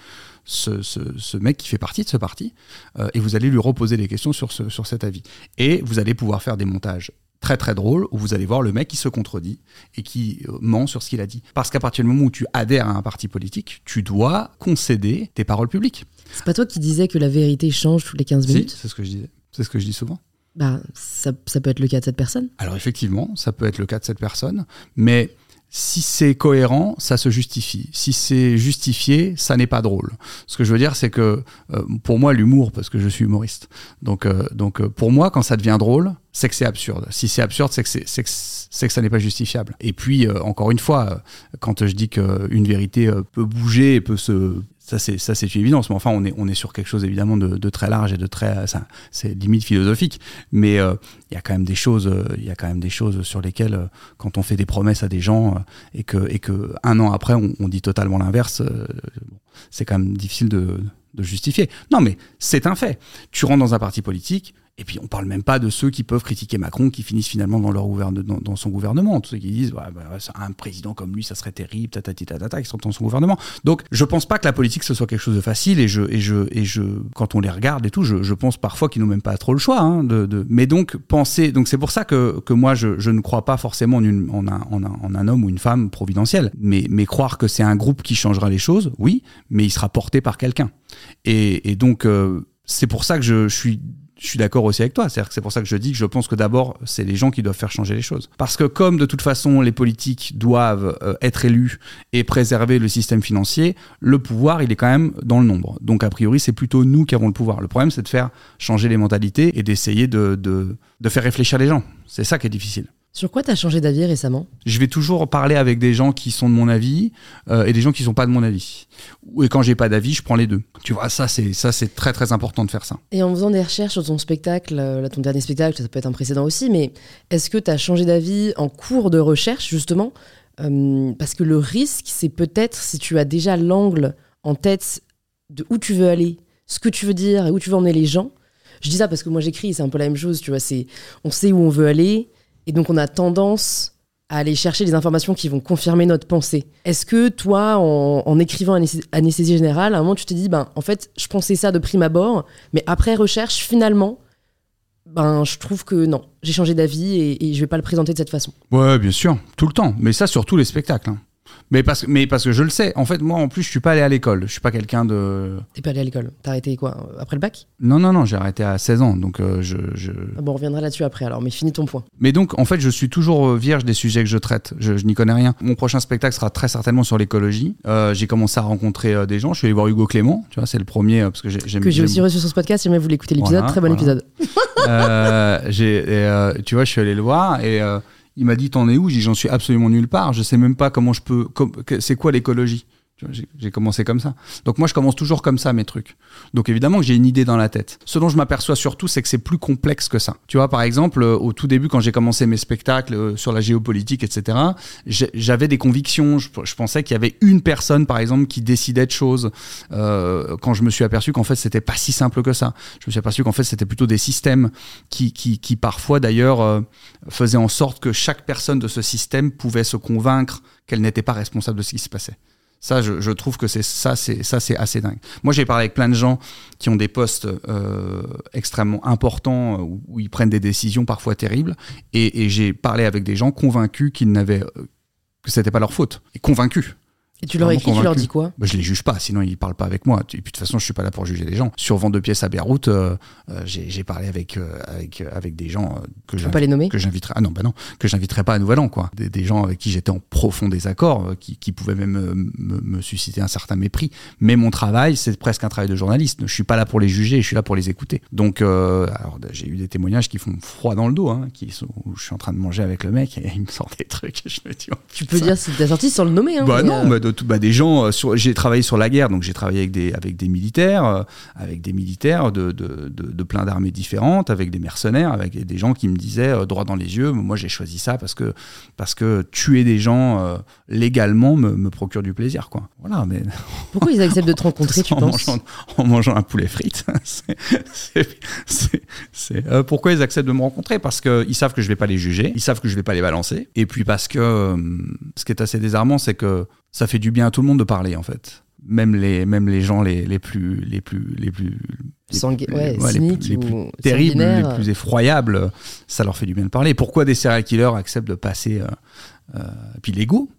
ce mec qui fait partie de ce parti euh, et vous allez lui reposer des questions sur, ce, sur cet avis. Et vous allez pouvoir faire des montages très très drôle où vous allez voir le mec qui se contredit et qui euh, ment sur ce qu'il a dit. Parce qu'à partir du moment où tu adhères à un parti politique, tu dois concéder tes paroles publiques. C'est pas toi qui disais que la vérité change toutes les 15 minutes C'est ce que je disais. C'est ce que je dis souvent. Bah, ça, ça peut être le cas de cette personne. Alors effectivement, ça peut être le cas de cette personne, mais si c'est cohérent, ça se justifie. Si c'est justifié, ça n'est pas drôle. Ce que je veux dire, c'est que euh, pour moi, l'humour, parce que je suis humoriste, donc, euh, donc euh, pour moi, quand ça devient drôle, c'est que c'est absurde. Si c'est absurde, c'est que, c'est, que, que ça n'est pas justifiable. Et puis, encore une fois, quand je dis qu'une vérité peut bouger et peut se ça c'est ça c'est une évidence mais enfin on est on est sur quelque chose évidemment de, de très large et de très ça c'est limite philosophique mais euh, il y a quand même des choses il y a quand même des choses sur lesquelles euh, quand on fait des promesses à des gens euh, et que et que un an après on, on dit totalement l'inverse c'est quand même difficile de, de justifier. Non mais c'est un fait. Tu rentres dans un parti politique et puis on parle même pas de ceux qui peuvent critiquer Macron, qui finissent finalement dans, leur gouvernement, dans, son gouvernement. Tous ceux qui disent bah, un président comme lui, ça serait terrible, tatati qui sont dans son gouvernement. Donc je pense pas que la politique ce soit quelque chose de facile. Et je et je et je quand on les regarde et tout, je, je pense parfois qu'ils n'ont même pas trop le choix. Hein, de, de, mais donc penser, donc c'est pour ça que, que moi je, je ne crois pas forcément en, une, en, un, en, un, homme ou une femme providentielle. Mais mais croire que c'est un groupe qui changera les choses, oui, mais il sera porté par quelqu'un. Et, et donc euh, c'est pour ça que je suis je suis d'accord aussi avec toi. C'est-à-dire que c'est pour ça que je dis que je pense que d'abord, c'est les gens qui doivent faire changer les choses. Parce que comme de toute façon, les politiques doivent euh, être élus et préserver le système financier, le pouvoir, il est quand même dans le nombre. Donc a priori, c'est plutôt nous qui avons le pouvoir. Le problème, c'est de faire changer les mentalités et d'essayer de, de, de faire réfléchir les gens. C'est ça qui est difficile. Sur quoi t'as changé d'avis récemment? Je vais toujours parler avec des gens qui sont de mon avis euh, et des gens qui sont pas de mon avis. Et quand j'ai pas d'avis, je prends les deux. Tu vois, ça c'est ça c'est très très important de faire ça. Et en faisant des recherches sur ton spectacle, euh, là, ton dernier spectacle, ça peut être un précédent aussi, mais est-ce que t'as changé d'avis en cours de recherche justement? Euh, Parce que le risque, c'est peut-être si tu as déjà l'angle en tête de où tu veux aller, ce que tu veux dire et où tu veux emmener les gens. Je dis ça parce que moi j'écris, c'est un peu la même chose, tu vois. C'est on sait où on veut aller et donc on a tendance à aller chercher des informations qui vont confirmer notre pensée. Est-ce que toi, en, écrivant Anesthé- Anesthésie Générale, à un moment tu te dis, ben en fait, je pensais ça de prime abord, mais après recherche, finalement, ben je trouve que non, j'ai changé d'avis et, et je vais pas le présenter de cette façon. Ouais, bien sûr, tout le temps. Mais ça sur tous les spectacles. hein. Mais parce, que- mais parce que je le sais. En fait, moi, en plus, je suis pas allé à l'école. Je suis pas quelqu'un de. T'es pas allé à l'école. T'as arrêté quoi Après le bac? Non, non, non. J'ai arrêté à 16 ans. Donc, euh, je, je- Ah Bon, on reviendra là-dessus après alors, mais finis ton point. Mais donc, en fait, je suis toujours euh, vierge des sujets que je traite. Je, je n'y connais rien. Mon prochain spectacle sera très certainement sur l'écologie. Euh, j'ai commencé à rencontrer euh, des gens. Je suis allé voir Hugo Clément. Tu vois, c'est le premier euh, parce que j'ai- j'aime. Que j'ai aussi reçu sur ce podcast, si jamais vous voulez écouter l'épisode, Voilà, très bon voilà. épisode. Euh, j'ai, euh, tu vois, je suis allé le voir et euh, il m'a dit T'en es où? J'ai J'en suis absolument nulle part. Je sais même pas comment je peux. c'est quoi l'écologie? J'ai, commencé comme ça. Donc moi, je commence toujours comme ça mes trucs. Donc évidemment que j'ai une idée dans la tête. Ce dont je m'aperçois surtout, c'est que c'est plus complexe que ça. Tu vois, par exemple, euh, au tout début, quand j'ai commencé mes spectacles euh, sur la géopolitique, etc., j'avais des convictions. Je pensais qu'il y avait une personne, par exemple, qui décidait de choses. Euh, quand je me suis aperçu qu'en fait, c'était pas si simple que ça. Je me suis aperçu qu'en fait, c'était plutôt des systèmes qui, qui, qui parfois, d'ailleurs, euh, faisaient en sorte que chaque personne de ce système pouvait se convaincre qu'elle n'était pas responsable de ce qui se passait. Ça, je, trouve que c'est ça, c'est ça, c'est assez dingue. Moi, j'ai parlé avec plein de gens qui ont des postes euh, extrêmement importants euh, où, où ils prennent des décisions parfois terribles, et, et j'ai parlé avec des gens convaincus qu'ils n'avaient euh, que c'était pas leur faute, et convaincus. Et tu leur Vraiment écris, tu leur convaincu. dis quoi Bah, je les juge pas, sinon ils parlent pas avec moi. Et puis de toute façon, je suis pas là pour juger les gens. Sur vente de pièces à Beyrouth, euh, euh, j'ai parlé avec euh, avec avec des gens que je pas les nommer que j'inviterai ah non bah non que j'inviterai pas à Nouvel An quoi des, des gens avec qui j'étais en profond désaccord qui, qui pouvaient même me, me susciter un certain mépris mais mon travail c'est presque un travail de journaliste je suis pas là pour les juger je suis là pour les écouter donc alors j'ai eu des témoignages qui font froid dans le dos hein, qui sont où je suis en train de manger avec le mec et il me sort des trucs et je me dis oh, Tu peux dire si t'as sorti sans le nommer. Hein, bah non, bah, de tout- bah, des gens. euh, sur- j'ai travaillé sur la guerre, donc j'ai travaillé avec des avec des militaires, euh, avec des militaires de de, de, de plein d'armées différentes, avec des mercenaires, avec des gens qui me disaient euh, droit dans les yeux. Moi, j'ai choisi ça parce que parce que tuer des gens euh, légalement me, me procure du plaisir, quoi. Voilà, mais Pourquoi ils acceptent de te rencontrer, tu en penses mangeant, en mangeant un poulet frites. c'est- c'est- c'est- c'est- euh, pourquoi ils acceptent de me rencontrer? Parce qu'ils savent que je vais pas les juger, ils savent que je vais pas les balancer, et puis parce que euh, ce qui est assez désarmant, c'est que ça fait du bien à tout le monde de parler en fait. Même les, même les gens les, les plus les plus les plus les plus- ouais, ouais, les cyniques plus- les plus ou terribles, les plus effroyables, ça leur fait du bien de parler. Pourquoi des serial killers acceptent de passer euh, euh, Puis l'ego,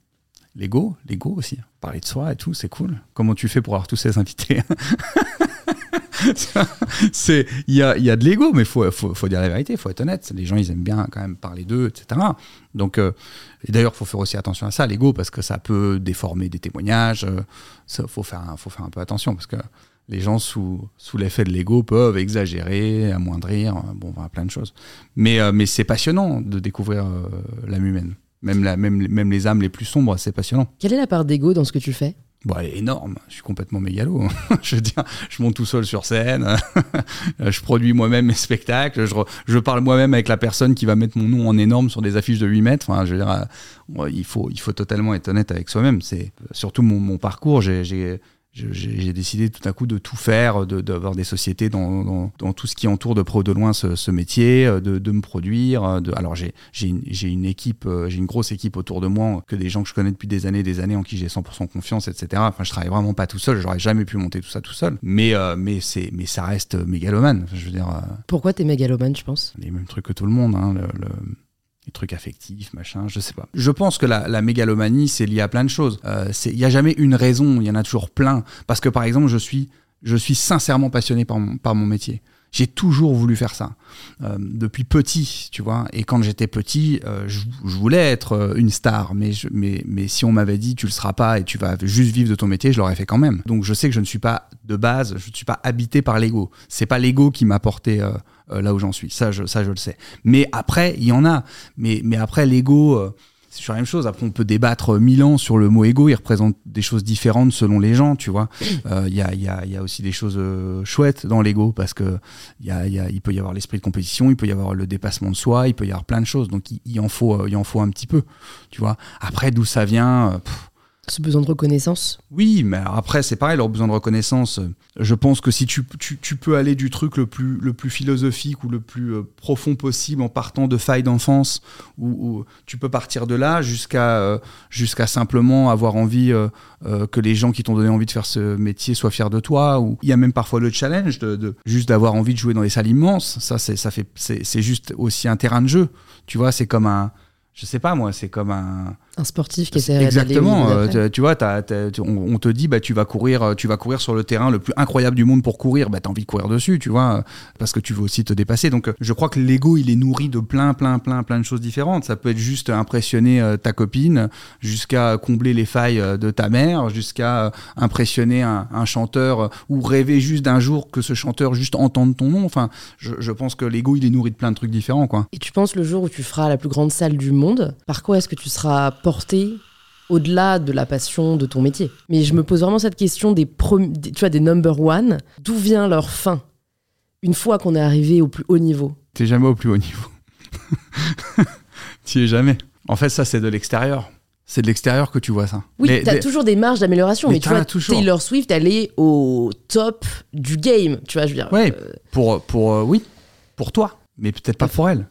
l'ego, l'ego aussi. Parler de soi et tout, c'est cool. Comment tu fais pour avoir tous ces invités C'est, il y a, y a de l'ego, mais faut, faut, faut dire la vérité, faut être honnête. Les gens, ils aiment bien quand même parler d'eux, etc. Donc, euh, et d'ailleurs, faut faire aussi attention à ça, l'ego, parce que ça peut déformer des témoignages. euh, faut faire, un- faut faire un peu attention, parce que les gens sous, sous l'effet de l'ego peuvent exagérer, amoindrir, euh, bon, plein de choses. Mais, euh, mais c'est passionnant de découvrir l'âme humaine. Même, la, même, même les âmes les plus sombres, c'est passionnant. Quelle est la part d'ego dans ce que tu fais? Bon, elle est énorme. Je suis complètement mégalo. je veux dire, je monte tout seul sur scène. je produis moi-même mes spectacles. Je, re- je parle moi-même avec la personne qui va mettre mon nom en énorme sur des affiches de 8 mètres. Enfin, je veux dire, euh, il faut, il faut totalement être honnête avec soi-même. C'est surtout mon, mon parcours. J'ai, j'ai, je- décidé tout à coup de tout faire, de- d'avoir des sociétés dans, dans, dans tout ce qui entoure de près ou de loin ce, ce métier, euh, de, de me produire. euh, De, alors j'ai une, une équipe, euh, j'ai une grosse équipe autour de moi, que des gens que je connais depuis des années, des années, en qui j'ai 100% confiance, etc. Enfin, je travaille vraiment pas tout seul. J'aurais jamais pu monter tout ça tout seul. Mais euh, mais mais ça reste mégalomane. Je veux dire, euh, Pourquoi t'es mégalomane, tu penses? Les mêmes trucs que tout le monde, hein, le, le- trucs affectifs, machin, je sais pas. Je pense que la, la mégalomanie, c'est lié à plein de choses. Euh, Il n'y a jamais une raison, il y en a toujours plein. Parce que par exemple, je suis, je suis sincèrement passionné par mon, par mon métier. J'ai toujours voulu faire ça. Euh, depuis petit, tu vois. Et quand j'étais petit, euh, je, voulais être euh, une star. Mais, mais, mais si on m'avait dit tu le seras pas et tu vas juste vivre de ton métier, je l'aurais fait quand même. Donc je sais que je ne suis pas de base, je ne suis pas habité par l'ego. C'est pas l'ego qui m'a porté là où j'en suis. Ça je, ça, je le sais. Mais après, il y en a. Mais, mais après, l'ego c'est toujours la même chose. Après, on peut débattre mille ans sur le mot ego. Il représente des choses différentes selon les gens, tu vois. Euh, il y, a, y, a, y, a, aussi des choses euh, chouettes dans l'ego parce que y a, y a, il peut y avoir l'esprit de compétition, il peut y avoir le dépassement de soi, il peut y avoir plein de choses. Donc, il, en, faut, il en faut un petit peu, tu vois. Après, d'où ça vient euh, ce besoin de reconnaissance Oui, mais après, c'est pareil, leur besoin de reconnaissance. Je pense que si tu, tu, peux aller du truc le plus, le plus philosophique ou le plus euh, profond possible en partant de failles d'enfance, ou tu peux partir de là jusqu'à euh, simplement avoir envie euh, que les gens qui t'ont donné envie de faire ce métier soient fiers de toi. Ou il y a même parfois le challenge de, juste d'avoir envie de jouer dans des salles immenses. Ça, c'est juste aussi un terrain de jeu. Tu vois, c'est comme un je sais pas moi, c'est comme un un sportif qui essaie exactement. Euh, tu vois, on, te dit bah tu vas courir, tu vas courir sur le terrain le plus incroyable du monde pour courir, bah as envie de courir dessus, tu vois, parce que tu veux aussi te dépasser. Donc je crois que l'ego il est nourri de plein plein plein plein de choses différentes. Ça peut être juste impressionner euh, ta copine, jusqu'à combler les failles euh, de ta mère, jusqu'à impressionner un, chanteur ou rêver juste d'un jour que ce chanteur juste entende ton nom. Enfin, je, je pense que l'ego il est nourri de plein de trucs différents quoi. Et tu penses le jour où tu feras la plus grande salle du monde, par quoi est-ce que tu seras au-delà de la passion de ton métier. Mais je me pose vraiment cette question des, tu vois, des number one. D'où vient leur fin? Une fois qu'on est arrivé au plus haut niveau T'es jamais au plus haut niveau. T'y es jamais. En fait, ça, c'est de l'extérieur. C'est de l'extérieur que tu vois ça. Oui, t'as toujours des marges d'amélioration, mais, tu vois, Taylor Swift, elle est au top du game, tu vois, je veux dire. Oui, euh, pour, pour, euh, oui, pour toi, mais peut-être pas pour elle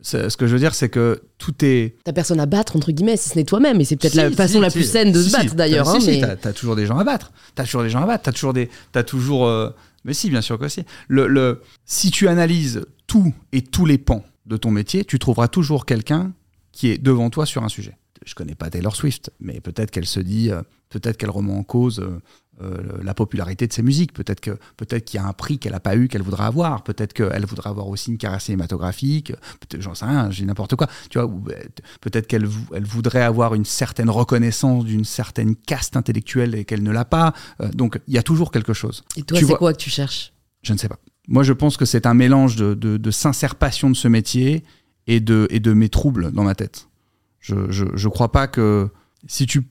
ce que je veux dire, c'est que tout est. T'as personne à battre, entre guillemets, si ce n'est toi-même. Et c'est peut-être la façon la plus saine de se battre, d'ailleurs. Hein, mais... t'as, toujours des gens à battre. T'as toujours des gens à battre. T'as toujours des. T'as toujours. Euh, mais si, bien sûr que si. Le, le... Si tu analyses tout et tous les pans de ton métier, tu trouveras toujours quelqu'un qui est devant toi sur un sujet. Je connais pas Taylor Swift, mais peut-être qu'elle se dit, euh, peut-être qu'elle remet en cause euh, euh, la popularité de ses musiques. Peut-être que peut-être qu'il y a un prix qu'elle n'a pas eu qu'elle voudrait avoir. Peut-être qu'elle voudrait avoir aussi une carrière cinématographique. J'en sais rien, j'ai n'importe quoi. Tu vois, euh, peut-être qu'elle elle voudrait avoir une certaine reconnaissance d'une certaine caste intellectuelle et qu'elle ne l'a pas. Euh, donc il y a toujours quelque chose. Et toi, c'est quoi que tu cherches? Je ne sais pas. Moi, je pense que c'est un mélange de, de, sincère passion de ce métier et de, et de mes troubles dans ma tête. Je ne crois pas que si tu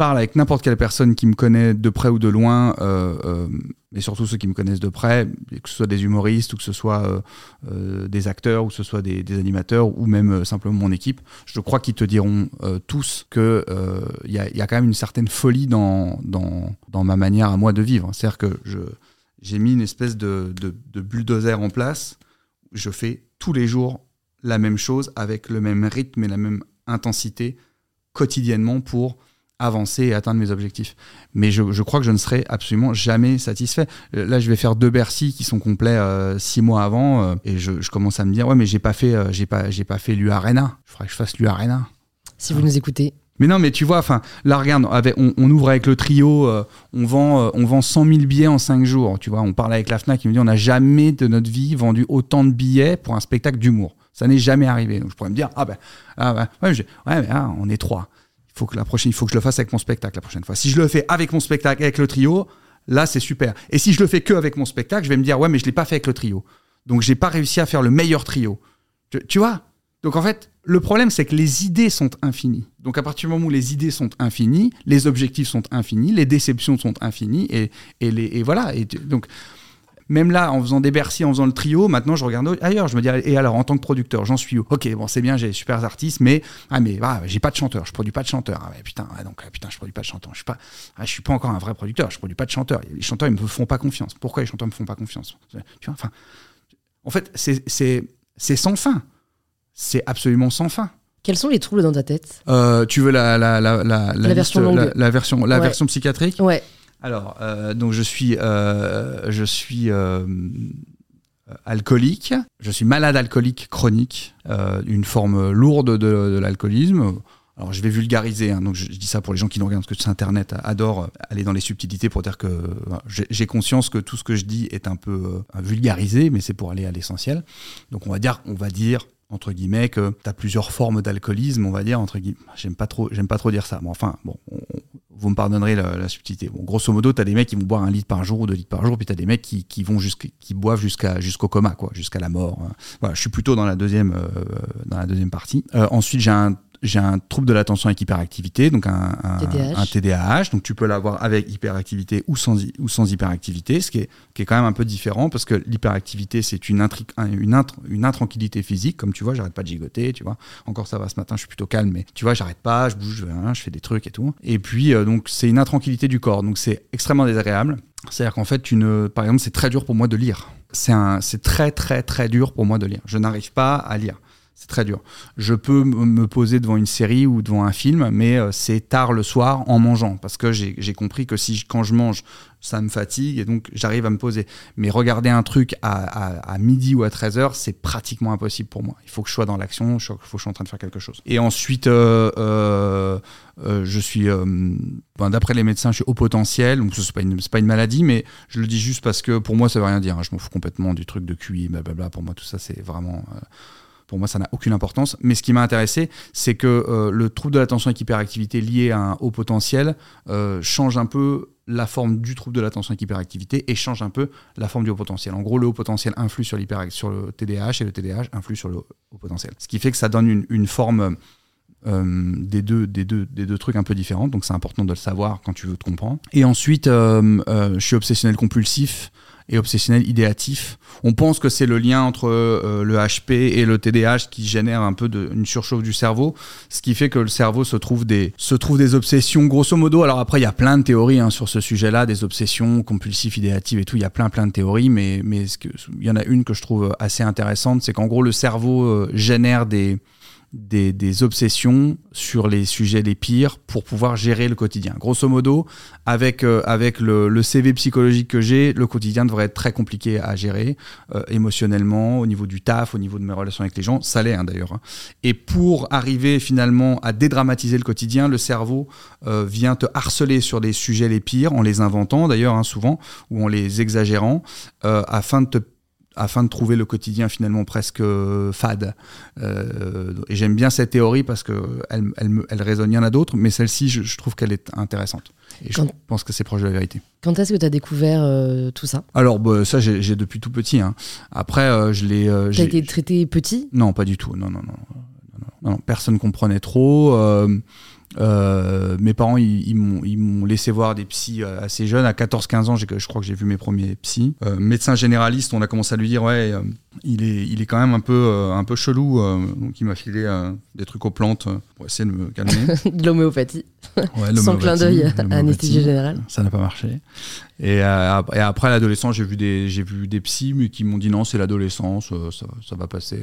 parle avec n'importe quelle personne qui me connaît de près ou de loin, euh, euh, et surtout ceux qui me connaissent de près, que ce soit des humoristes ou que ce soit euh, des acteurs ou que ce soit des, animateurs ou même simplement mon équipe, je crois qu'ils te diront tous qu'il il y, a quand même une certaine folie dans, dans, ma manière à moi de vivre. C'est-à-dire que j'ai mis une espèce de, de bulldozer en place. Je fais tous les jours la même chose avec le même rythme et la même intensité quotidiennement pour avancer et atteindre mes objectifs. Mais je, crois que je ne serai absolument jamais satisfait. Euh, là, je vais faire deux Bercy qui sont complets euh, six mois avant euh, et je, commence à me dire ouais, mais j'ai pas fait, j'ai pas, j'ai pas fait l'U Arena. Il faudrait que je fasse l'U Arena. Si vous nous écoutez. Mais non, mais tu vois, enfin, là, regarde, on, ouvre avec le trio, on, vend, on vend 100 000 billets en 5 jours. Tu vois, on parle avec la FNAC qui me dit on n'a jamais de notre vie vendu autant de billets pour un spectacle d'humour. Ça n'est jamais arrivé. Donc je pourrais me dire, ah ben, ah ben ouais, ouais, mais ah, on est trois faut que la prochaine, il faut que je le fasse avec mon spectacle la prochaine fois. Si je le fais avec mon spectacle, avec le trio, là c'est super. Et si je le fais que avec mon spectacle, je vais me dire ouais mais je l'ai pas fait avec le trio. Donc j'ai pas réussi à faire le meilleur trio. Tu, vois? Donc en fait, le problème c'est que les idées sont infinies. Donc à partir du moment où les idées sont infinies, les objectifs sont infinis, les déceptions sont infinies et, et les et voilà. Et donc même là, en faisant des Bercy, en faisant le trio, maintenant je regarde ailleurs. Je me dis, et alors en tant que producteur, j'en suis où? Ok, bon, c'est bien, j'ai des super artistes, mais ah mais ah, j'ai pas de chanteur, je produis pas de chanteur. Ah, putain, donc ah, putain, je produis pas de chanteur. Je suis pas, ah, je suis pas encore un vrai producteur. Je produis pas de chanteur. Les chanteurs, ils me font pas confiance. Pourquoi les chanteurs me font pas confiance? Tu vois, enfin, en fait, c'est sans fin. C'est absolument sans fin. Quels sont les troubles dans ta tête? Euh, Tu veux la, la, la, la, version la, version, la version psychiatrique? Ouais. Alors, euh, donc je suis, euh, je suis euh, alcoolique. Je suis malade alcoolique chronique, une forme lourde de, l'alcoolisme. alors je vais vulgariser, hein, donc je, dis ça pour les gens qui nous regardent, parce que Internet adore aller dans les subtilités pour dire que j'ai conscience que tout ce que je dis est un peu vulgarisé, mais c'est pour aller à l'essentiel. Donc on va dire, on va dire entre guillemets, que tu as plusieurs formes d'alcoolisme, on va dire, entre guillemets. J'aime pas trop, j'aime pas trop dire ça. Bon, enfin, bon, vous me pardonnerez la, subtilité. Bon, grosso modo, tu as des mecs qui vont boire un litre par jour ou deux litres par jour, puis tu as des mecs qui, qui vont qui boivent jusqu'à jusqu'au coma, quoi, jusqu'à la mort. Hein. Voilà, je suis plutôt dans la deuxième, euh, dans la deuxième partie. Euh, ensuite, j'ai un j'ai un trouble de l'attention avec hyperactivité, donc un, un, TDAH. Donc tu peux l'avoir avec hyperactivité ou sans, ou sans hyperactivité, ce qui est, qui est quand même un peu différent parce que l'hyperactivité, c'est une, une, une intranquillité physique. Comme tu vois, j'arrête pas de gigoter, tu vois. Encore ça va ce matin, je suis plutôt calme, mais tu vois, j'arrête pas, je bouge, hein, je fais des trucs et tout. Et puis, euh, donc, c'est une intranquillité du corps. Donc c'est extrêmement désagréable. C'est-à-dire qu'en fait, une, par exemple, c'est très dur pour moi de lire. C'est très, très, très dur pour moi de lire. Je n'arrive pas à lire. C'est très dur. Je peux me poser devant une série ou devant un film, mais euh, c'est tard le soir en mangeant, parce que j'ai compris que si quand je mange, ça me fatigue, et donc j'arrive à me poser. Mais regarder un truc à, midi ou à 13h, c'est pratiquement impossible pour moi. Il faut que je sois dans l'action, il faut que je sois en train de faire quelque chose. Et ensuite, euh, euh, je suis, ben, d'après les médecins, je suis au potentiel, donc c'est pas, une, maladie, mais je le dis juste parce que pour moi, ça veut rien dire. Hein. Je m'en fous complètement du truc de QI, blablabla. Pour moi, tout ça, c'est vraiment pour moi, ça n'a aucune importance. Mais ce qui m'a intéressé, c'est que euh, le trouble de l'attention avec hyperactivité lié à un haut potentiel euh, change un peu la forme du trouble de l'attention avec hyperactivité et change un peu la forme du haut potentiel. En gros, le haut potentiel influe sur, sur le TDAH et le TDAH influe sur le haut potentiel. Ce qui fait que ça donne une, forme euh, des, deux, des, deux, des deux trucs un peu différents. Donc c'est important de le savoir quand tu veux te comprendre. Et ensuite, je suis obsessionnel compulsif et obsessionnel idéatif. On pense que c'est le lien entre euh, le HP et le TDAH qui génère un peu une surchauffe du cerveau, ce qui fait que le cerveau se trouve des, se trouve des obsessions, grosso modo. Alors après, il y a plein de théories hein, sur ce sujet-là, des obsessions compulsives, idéatives et tout. Il y a plein, plein de théories, mais, mais il y en a une que je trouve assez intéressante, c'est qu'en gros, le cerveau euh, génère des des, obsessions sur les sujets les pires pour pouvoir gérer le quotidien. Grosso modo, avec, euh, avec le, CV psychologique que j'ai, le quotidien devrait être très compliqué à gérer euh, émotionnellement, au niveau du taf, au niveau de mes relations avec les gens. Ça l'est hein, d'ailleurs. Hein. Et pour arriver finalement à dédramatiser le quotidien, le cerveau euh, vient te harceler sur des sujets les pires, en les inventant d'ailleurs hein, souvent, ou en les exagérant, afin de te afin de trouver le quotidien finalement presque euh, fade. Euh, et j'aime bien cette théorie parce qu'elle elle, elle, résonne. Il y en a d'autres, mais celle-ci, je, trouve qu'elle est intéressante. Et je pense que c'est proche de la vérité. Quand est-ce que tu as découvert euh, tout ça? Alors, bah, ça, j'ai depuis tout petit. Hein. Après, je l'ai. tu as été traité petit? Non, pas du tout. Non, non, non. non, non. Personne comprenait trop. Euh, mes parents, ils, m'ont laissé voir des psys euh, assez jeunes. À 14-15 ans, je crois que j'ai vu mes premiers psys. Euh, médecin généraliste, on a commencé à lui dire Ouais, il, est, il est quand même un peu, un peu chelou. donc, il m'a filé des trucs aux plantes pour essayer de me calmer. de l'homéopathie. Sans clin d'œil à anesthésie générale. Ça n'a pas marché. Et, après l'adolescence, j'ai vu des j'ai vu des psys mais qui m'ont dit non, c'est l'adolescence, ça, ça, va passer.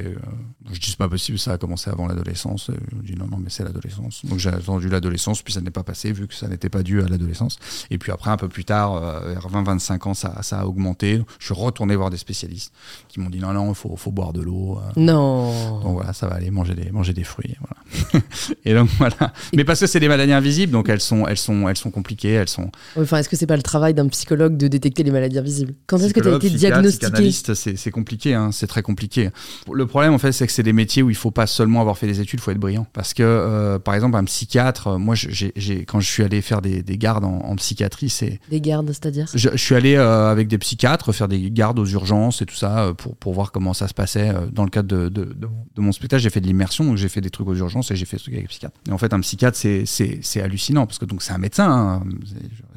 Je dis c'est pas possible, ça a commencé avant l'adolescence. Je dis non non mais c'est l'adolescence. Donc j'ai attendu l'adolescence, puis ça n'est pas passé vu que ça n'était pas dû à l'adolescence. Et puis après un peu plus tard, euh, vers 20-25 ans, ça, ça, a augmenté. Je suis retourné voir des spécialistes qui m'ont dit non non, il faut, faut boire de l'eau. Euh. Non. Donc voilà, ça va aller manger des manger des fruits. Voilà. et donc voilà. Mais parce que c'est des maladies invisibles, donc elles sont elles sont elles sont compliquées, elles sont. Enfin, est-ce que c'est pas le travail d'un psychologue de détecter les maladies invisibles? Quand est-ce que tu as été diagnostiqué? C'est compliqué, hein, c'est très compliqué. Le problème, en fait, c'est que c'est des métiers où il faut pas seulement avoir fait des études, il faut être brillant. Parce que, euh, par exemple, un psychiatre, moi, j'ai, quand je suis allé faire des, gardes en, psychiatrie, c'est. Des gardes, c'est-à-dire je, suis allé euh, avec des psychiatres faire des gardes aux urgences et tout ça euh, pour, pour voir comment ça se passait dans le cadre de, de, mon spectacle. J'ai fait de l'immersion, donc j'ai fait des trucs aux urgences et j'ai fait ce truc avec des psychiatres. Et en fait, un psychiatre, c'est, c'est, hallucinant parce que donc c'est un médecin, hein.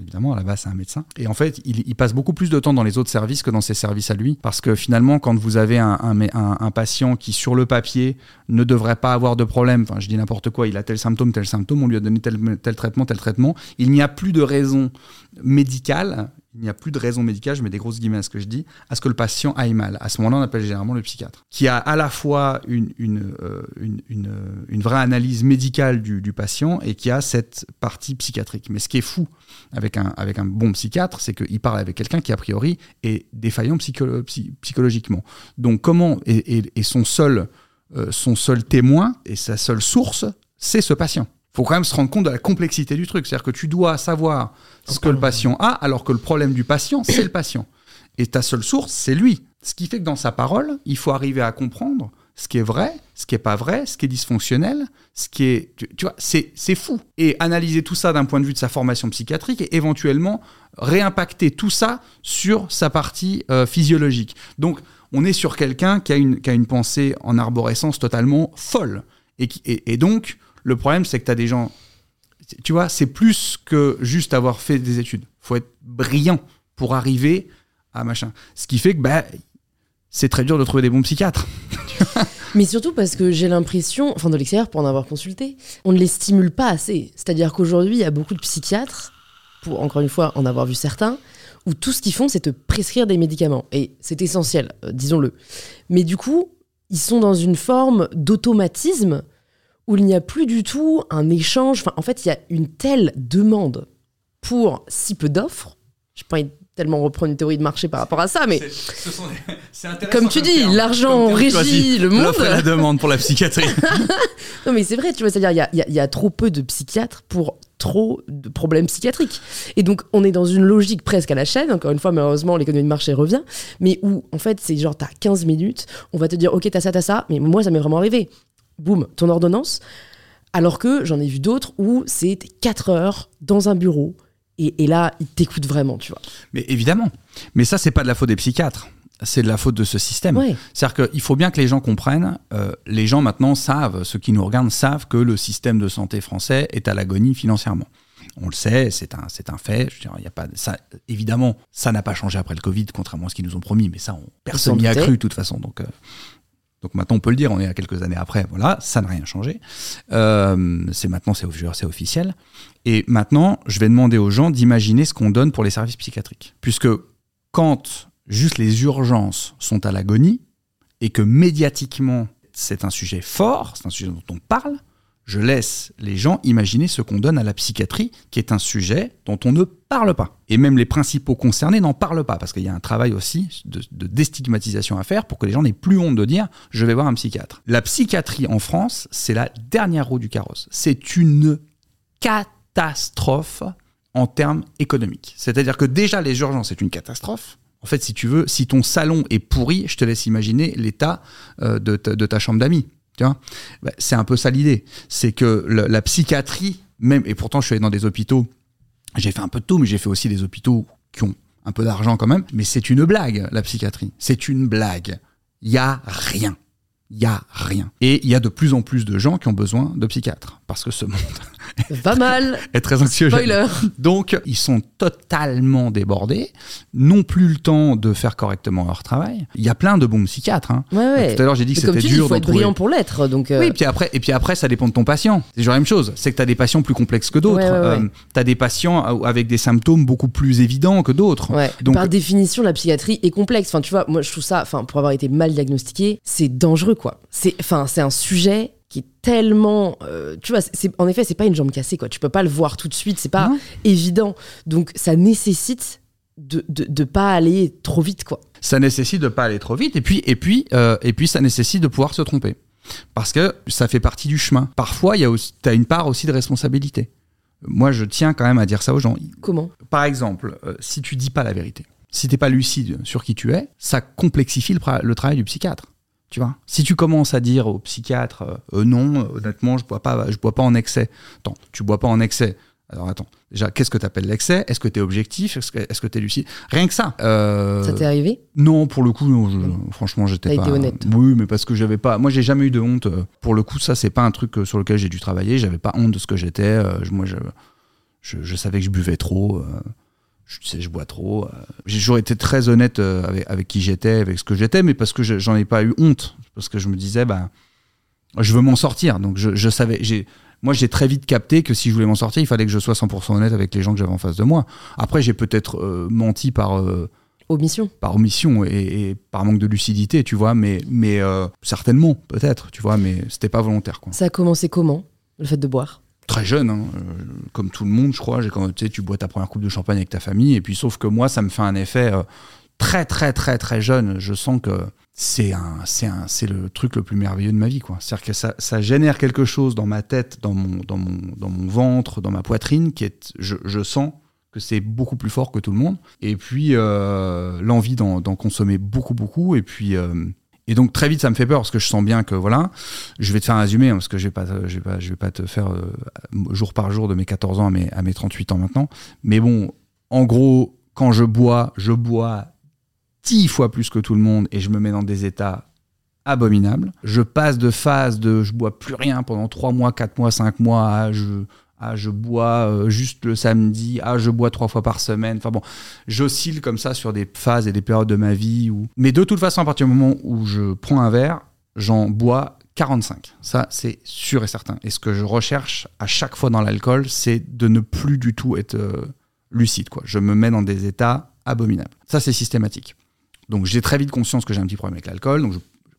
Évidemment, à la base, c'est un médecin. Et en fait, il, passe beaucoup plus de temps dans les autres services que dans ses services à lui. Parce que finalement, quand vous avez un, un, patient qui, sur le papier, ne devrait pas avoir de problème, enfin, je dis n'importe quoi, il a tel symptôme, tel symptôme, on lui a donné tel, tel traitement, tel traitement, il n'y a plus de raison médicale il n'y a plus de raison médicale, je mets des grosses guillemets à ce que je dis, à ce que le patient aille mal. À ce moment-là, on appelle généralement le psychiatre, qui a à la fois une, une, euh, une, une, vraie analyse médicale du, du, patient et qui a cette partie psychiatrique. Mais ce qui est fou avec un, avec un bon psychiatre, c'est qu'il parle avec quelqu'un qui, a priori, est défaillant psychologiquement. Donc, comment, et, son, seul, euh, son seul témoin et sa seule source, c'est ce patient. Faut quand même se rendre compte de la complexité du truc. C'est-à-dire que tu dois savoir ce que le patient a, alors que le problème du patient, c'est le patient. Et ta seule source, c'est lui. Ce qui fait que dans sa parole, il faut arriver à comprendre ce qui est vrai, ce qui est pas vrai, ce qui est dysfonctionnel, ce qui est... Tu, vois, c'est, c'est fou. Et analyser tout ça d'un point de vue de sa formation psychiatrique et éventuellement réimpacter tout ça sur sa partie euh, physiologique. Donc, on est sur quelqu'un qui, a une, qui a une pensée en arborescence totalement folle. Et, et, et donc, le problème, c'est que tu as des gens... Tu vois, c'est plus que juste avoir fait des études. faut être brillant pour arriver à machin. Ce qui fait que bah, c'est très dur de trouver des bons psychiatres. Mais surtout parce que j'ai l'impression, enfin de l'extérieur pour en avoir consulté, on ne les stimule pas assez. C'est-à-dire qu'aujourd'hui, il y a beaucoup de psychiatres, pour encore une fois en avoir vu certains, où tout ce qu'ils font, c'est te prescrire des médicaments. Et c'est essentiel, euh, disons-le. Mais du coup, ils sont dans une forme d'automatisme où il n'y a plus du tout un échange. Enfin, en fait, il y a une telle demande pour si peu d'offres. Je pas tellement reprendre une théorie de marché par rapport à ça, mais comme tu dis, l'argent régit le monde. L'offre et la demande pour la psychiatrie. non, mais c'est vrai, tu vois, c'est-à-dire il y, y a, trop peu de psychiatres pour trop de problèmes psychiatriques. Et donc, on est dans une logique presque à la chaîne. Encore une fois, malheureusement, l'économie de marché revient. Mais où, en fait, c'est genre, t'as 15 minutes, on va te dire, OK, t'as ça, t'as ça. Mais moi, ça m'est vraiment arrivé. Boum, ton ordonnance. Alors que j'en ai vu d'autres où c'est 4 heures dans un bureau et, là, il t'écoute vraiment, tu vois. Mais évidemment. Mais ça, c'est pas de la faute des psychiatres. C'est de la faute de ce système. C'est-à-dire qu'il faut bien que les gens comprennent. Euh, les gens maintenant savent, ceux qui nous regardent savent que le système de santé français est à l'agonie financièrement. On le sait, c'est un, c'est un fait. Je veux dire, y a pas, ça, évidemment, ça n'a pas changé après le Covid, contrairement à ce qu'ils nous ont promis, mais ça, on, personne n'y a cru de toute façon. Donc, euh, donc maintenant, on peut le dire, on est à quelques années après. Voilà, ça n'a rien changé. Euh, c'est maintenant, c'est officiel. Et maintenant, je vais demander aux gens d'imaginer ce qu'on donne pour les services psychiatriques. Puisque quand juste les urgences sont à l'agonie et que médiatiquement, c'est un sujet fort, c'est un sujet dont on parle, je laisse les gens imaginer ce qu'on donne à la psychiatrie, qui est un sujet dont on ne parle pas. Et même les principaux concernés n'en parlent pas, parce qu'il y a un travail aussi de, déstigmatisation à faire pour que les gens n'aient plus honte de dire je vais voir un psychiatre. La psychiatrie en France, c'est la dernière roue du carrosse. C'est une catastrophe en termes économiques. C'est-à-dire que déjà les urgences, c'est une catastrophe. En fait, si tu veux, si ton salon est pourri, je te laisse imaginer l'état euh, de, de ta chambre d'amis. Bah, c'est un peu ça l'idée. C'est que la psychiatrie, même, et pourtant je suis allé dans des hôpitaux, j'ai fait un peu de tout, mais j'ai fait aussi des hôpitaux qui ont un peu d'argent quand même. Mais c'est une blague, la psychiatrie. C'est une blague. Il y a rien. Il y a rien. Et il y a de plus en plus de gens qui ont besoin de psychiatres. Parce que ce monde pas mal. est très anxieux. Spoiler. Donc, ils sont totalement débordés, n'ont plus le temps de faire correctement leur travail. Il y a plein de bons psychiatres. Hein. Ouais, ouais. Tout à l'heure, j'ai dit que c'était dur. Il faut être brillant pour l'être. Donc euh. Oui, et puis, après, et puis après, ça dépend de ton patient. C'est toujours la même chose. C'est que tu as des patients plus complexes que d'autres. Euh, tu as des patients avec des symptômes beaucoup plus évidents que d'autres. Donc, Par définition, la psychiatrie est complexe. Enfin, tu vois, moi, je trouve ça, enfin, pour avoir été mal diagnostiqué, c'est dangereux, quoi. C'est, enfin, c'est un sujet qui est tellement euh, tu vois c'est en effet c'est pas une jambe cassée quoi. Tu peux pas le voir tout de suite c'est pas évident. Donc ça nécessite de, de, pas aller trop vite quoi. Ça nécessite de pas aller trop vite et puis et puis euh, et puis ça nécessite de pouvoir se tromper. Parce que ça fait partie du chemin. Parfois il y a as une part aussi de responsabilité. Moi je tiens quand même à dire ça aux gens. Comment? Par exemple euh, si tu dis pas la vérité si t'es pas lucide sur qui tu es ça complexifie le travail du psychiatre tu vois, si tu commences à dire au psychiatre, euh, euh, non, honnêtement, je bois pas, je bois pas en excès. Attends, tu bois pas en excès. Alors attends, déjà, qu'est-ce que tu appelles l'excès? Est-ce que tu es objectif? Est-ce que tu es lucide? Rien que ça. Euh, ça t'est arrivé? Non, pour le coup, non, je, franchement, j'étais pas. été honnête. Oui, mais parce que j'avais pas. Moi, j'ai jamais eu de honte. Pour le coup, ça, c'est pas un truc sur lequel j'ai dû travailler. J'avais pas honte de ce que j'étais. Moi, je, je, savais que je buvais trop je sais, je bois trop. Euh. J'ai toujours été très honnête euh, avec, qui j'étais, avec ce que j'étais, mais parce que j'en ai pas eu honte. Parce que je me disais, bah, je veux m'en sortir. Donc je, savais, j'ai, moi j'ai très vite capté que si je voulais m'en sortir, il fallait que je sois 100% honnête avec les gens que j'avais en face de moi. Après, j'ai peut-être euh, menti par. omission. Par omission et, par manque de lucidité, tu vois, mais, mais certainement, peut-être, tu vois, mais c'était pas volontaire. Quoi. Ça a commencé comment, le fait de boire? Très jeune, hein, euh, comme tout le monde, je crois. Quand tu, tu bois ta première coupe de champagne avec ta famille, et puis sauf que moi, ça me fait un effet euh, très très très très jeune, je sens que c'est un, c'est un, c'est le truc le plus merveilleux de ma vie, quoi. C'est-à-dire que ça, génère quelque chose dans ma tête, dans mon, dans mon, dans mon ventre, dans ma poitrine, qui est, je, je sens que c'est beaucoup plus fort que tout le monde. Et puis euh, l'envie d'en, d'en consommer beaucoup, beaucoup. Et puis euh, et donc très vite ça me fait peur parce que je sens bien que voilà, je vais te faire un résumé hein, parce que je vais pas, vais pas, je vais te faire euh, jour par jour de mes 14 ans à mes, à mes 38 ans maintenant. Mais bon, en gros, quand je bois, je bois dix fois plus que tout le monde et je me mets dans des états abominables. Je passe de phase de je bois plus rien pendant 3 mois, 4 mois, 5 mois à je, à je bois euh, juste le samedi, à je bois trois fois par semaine. Enfin bon, j'oscille comme ça sur des phases et des périodes de ma vie. Mais de toute façon, à partir du moment où je prends un verre, j'en bois 45. Ça, c'est sûr et certain. Et ce que je recherche à chaque fois dans l'alcool, c'est de ne plus du tout être euh, lucide. Quoi. Je me mets dans des états abominables. Ça, c'est systématique. Donc j'ai très vite conscience que j'ai un petit problème avec l'alcool.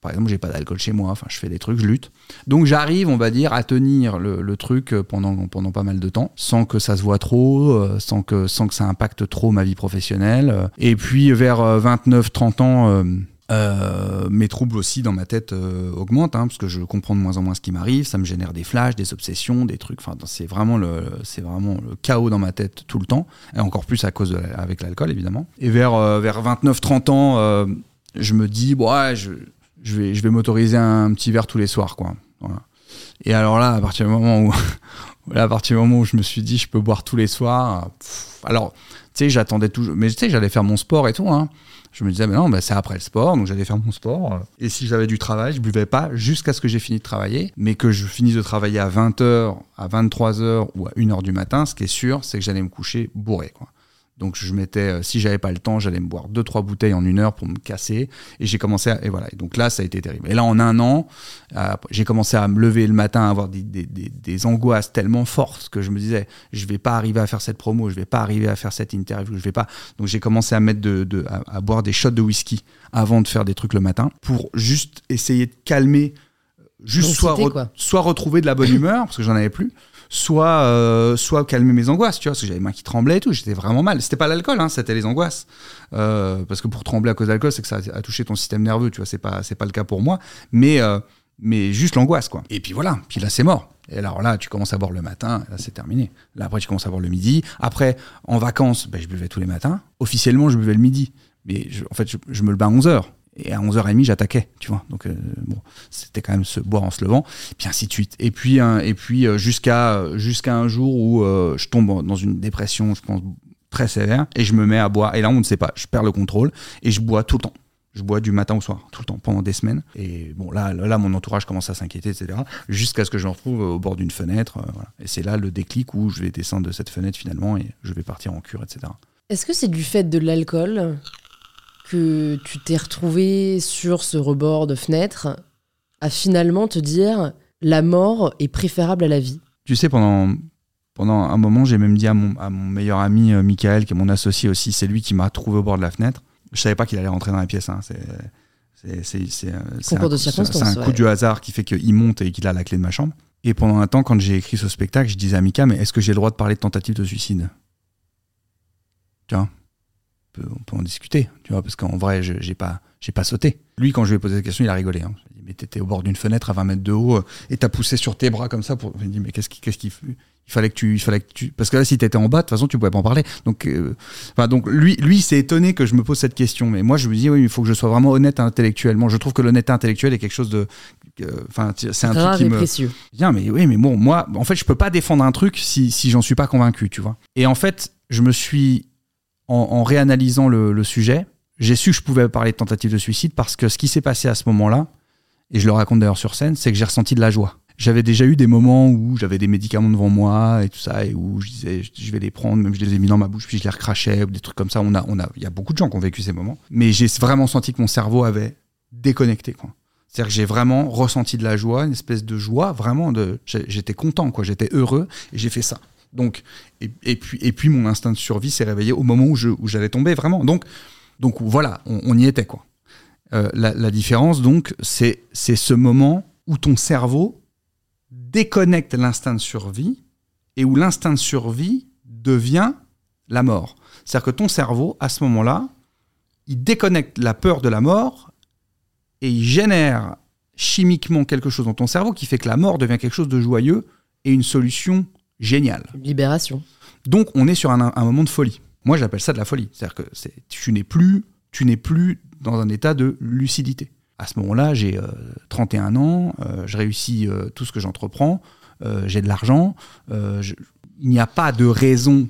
Par exemple, j'ai pas d'alcool chez moi. Enfin, je fais des trucs, je lutte. Donc j'arrive, on va dire, à tenir le, truc pendant, pendant pas mal de temps, sans que ça se voit trop, euh, sans que, sans que ça impacte trop ma vie professionnelle. Euh, Et puis vers 29-30 ans, euh, euh, mes troubles aussi dans ma tête euh, augmentent, hein, parce que je comprends de moins en moins ce qui m'arrive. Ça me génère des flashs, des obsessions, des trucs. Enfin, c'est vraiment le, c'est vraiment le chaos dans ma tête tout le temps, et encore plus à cause de avec l'alcool évidemment. Et vers euh, vers 29-30 ans, euh, je me dis, ouais, je, je vais, je vais m'autoriser un petit verre tous les soirs, quoi. Et alors là, à partir du moment où, là, à partir du moment où je me suis dit, je peux boire tous les soirs, alors, tu sais, j'attendais toujours, mais tu sais, j'allais faire mon sport et tout, hein. Je me disais, mais non, bah, c'est après le sport, donc j'allais faire mon sport. Et si j'avais du travail, je buvais pas jusqu'à ce que j'ai fini de travailler, mais que je finisse de travailler à 20h, à 23h ou à 1h du matin, ce qui est sûr, c'est que j'allais me coucher bourré, quoi. Donc je mettais, euh, si j'avais pas le temps, j'allais me boire deux trois bouteilles en une heure pour me casser. Et j'ai commencé à, et voilà. Et donc là, ça a été terrible. Et là, en un an, euh, j'ai commencé à me lever le matin, à avoir des, des, des, des angoisses tellement fortes que je me disais, je vais pas arriver à faire cette promo, je vais pas arriver à faire cette interview, je vais pas. Donc j'ai commencé à mettre de, de à, à boire des shots de whisky avant de faire des trucs le matin pour juste essayer de calmer, juste L'anxiété, soit re- soit retrouver de la bonne humeur parce que j'en avais plus soit euh, soit calmer mes angoisses tu vois parce que j'avais les mains qui tremblaient et tout j'étais vraiment mal. C'était pas l'alcool hein, c'était les angoisses. Euh, parce que pour trembler à cause de l'alcool c'est que ça a touché ton système nerveux tu vois c'est pas c'est pas le cas pour moi. Mais euh, mais juste l'angoisse quoi. Et puis voilà puis là c'est mort. Et alors là tu commences à boire le matin là c'est terminé. Là après tu commences à boire le midi. Après en vacances ben, je buvais tous les matins. Officiellement je buvais le midi. Mais je- en fait je, je me le bats à 11h et à 11h30 j'attaquais tu vois. Donc euh, bon c'était quand même se boire en se levant. Puis ainsi de suite. Et puis et puis euh, jusqu'à jusqu'à un jour où euh, je tombe dans une dépression je pense très sévère. Et je me mets à boire. Et là on ne sait pas. Je perds le contrôle. Et je bois tout le temps. Je bois du matin au soir tout le temps pendant des semaines. Et bon là là mon entourage commence à s'inquiéter etc jusqu'à ce que je me retrouve au bord d'une fenêtre euh, et c'est là le déclic où je vais descendre de cette fenêtre finalement et je vais partir en cure etc Est-ce que c'est du fait de l'alcool? Que tu t'es retrouvé sur ce rebord de fenêtre à finalement te dire la mort est préférable à la vie Tu sais, pendant, pendant un moment, j'ai même dit à mon, à mon meilleur ami, euh, Michael, qui est mon associé aussi, c'est lui qui m'a trouvé au bord de la fenêtre. Je savais pas qu'il allait rentrer dans la pièce. hein. C'est, c'est, euh, un, de coup- du hasard qui fait qu'il monte et qu'il a la clé de ma chambre. Et pendant un temps, quand j'ai écrit ce spectacle, je disais à Mika, mais est-ce que j'ai le droit de parler de tentative de suicide? On peut, on peut en discuter, tu vois, parce qu'en vrai, je- j'ai pas, pas sauté. Lui, quand je lui ai posé cette question, il a rigolé. Hein. Il m'a dit, mais t'étais au bord d'une fenêtre à 20 mètres de haut euh, et t'as poussé sur tes bras comme ça pour. Il me dit, mais qu'est-ce qui, qu'est-ce qui, il fallait que tu, il fallait que tu, parce que là, si t'étais en bas, de toute façon, tu pouvais pas en parler. Donc, euh, enfin, donc lui, lui, s'est étonné que je me pose cette question. Mais moi, je me dis, oui, il faut que je sois vraiment honnête intellectuellement. Je trouve que l'honnêteté intellectuelle est quelque chose de, que- enfin, c'est un truc qui me, précieux. Bien, mais oui, mais bon, moi, en fait, je peux pas défendre un truc si, si j'en suis pas convaincu, tu vois. Et en fait, je me suis, en, réanalysant le, sujet, j'ai su que je pouvais parler de tentative de suicide parce que ce qui s'est passé à ce moment-là, et je le raconte d'ailleurs sur scène, c'est que j'ai ressenti de la joie. J'avais déjà eu des moments où j'avais des médicaments devant moi et tout ça, et où je disais, je- vais les prendre, même je les ai mis dans ma bouche, puis je les recrachais, ou des trucs comme ça. On a, on a, il y a beaucoup de gens qui ont vécu ces moments. Mais j'ai vraiment senti que mon cerveau avait déconnecté. C'est-à-dire que j'ai vraiment ressenti de la joie, une espèce de joie, vraiment de, j'étais content, quoi. J'étais heureux et j'ai fait ça. Donc, et, puis, et puis mon instinct de survie s'est réveillé au moment où je, où j'allais tomber, vraiment. Donc, donc voilà, on, on y était, quoi. Euh, la, la différence, donc, c'est, c'est ce moment où ton cerveau déconnecte l'instinct de survie et où l'instinct de survie devient la mort. C'est-à-dire que ton cerveau, à ce moment-là, il déconnecte la peur de la mort et il génère chimiquement quelque chose dans ton cerveau qui fait que la mort devient quelque chose de joyeux et une solution géniale. Libération. Donc on est sur un, un moment de folie. Moi j'appelle ça de la folie. C'est-à-dire que c'est, tu n'es plus, tu n'es plus dans un état de lucidité. À ce moment-là, j'ai 31 ans, euh, je réussis euh, tout ce que j'entreprends, euh, j'ai de l'argent, je- il n'y a pas de raison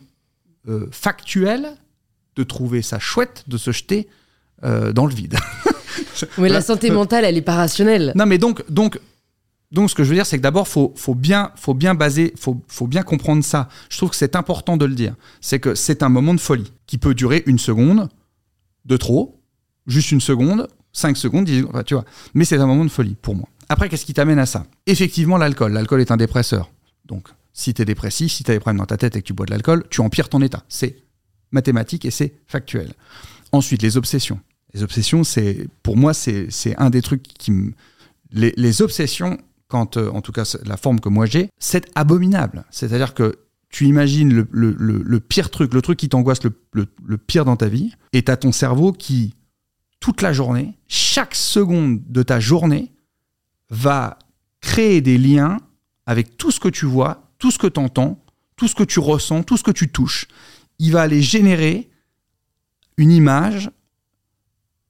euh, factuelle de trouver ça chouette de se jeter euh, dans le vide. Mais la santé euh, mentale, elle est pas rationnelle. Non, mais donc, donc, donc, ce que je veux dire, c'est que d'abord, faut, faut bien, faut bien baser, faut, faut bien comprendre ça. Je trouve que c'est important de le dire. C'est que c'est un moment de folie qui peut durer une seconde, de trop, juste une seconde, cinq secondes, dix secondes, tu vois. Mais c'est un moment de folie pour moi. Après, qu'est-ce qui t'amène à ça? Effectivement, l'alcool. L'alcool est un dépresseur. Donc, si tu es dépressif, si tu as des problèmes dans ta tête et que tu bois de l'alcool, tu empires ton état. C'est mathématique et c'est factuel. Ensuite, les obsessions. Les obsessions, c'est pour moi, c'est un des trucs qui me. Les obsessions, quand, euh, en tout cas, la forme que moi j'ai, c'est abominable. C'est-à-dire que tu imagines le, pire truc, le truc qui t'angoisse le pire dans ta vie, et t'as ton cerveau qui, toute la journée, chaque seconde de ta journée, va créer des liens avec tout ce que tu vois, tout ce que tu entends, tout ce que tu ressens, tout ce que tu touches. Il va aller générer une image,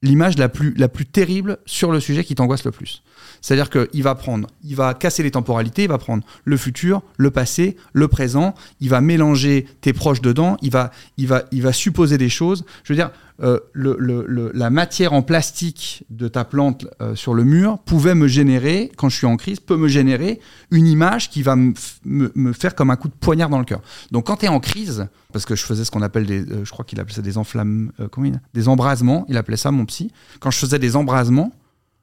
l'image la plus, la plus terrible sur le sujet qui t'angoisse le plus. C'est-à-dire qu'il va prendre, il va casser les temporalités, il va prendre le futur, le passé, le présent, il va mélanger tes proches dedans, il va, il va, il va supposer des choses. Je veux dire, euh, la matière en plastique de ta plante euh, sur le mur pouvait me générer, quand je suis en crise, peut me générer une image qui va me, faire comme un coup de poignard dans le cœur. Donc quand tu es en crise, parce que je faisais ce qu'on appelle des, euh, je crois qu'il appelait ça des enflammes, comment des embrasements, il appelait ça mon psy. Quand je faisais des embrasements,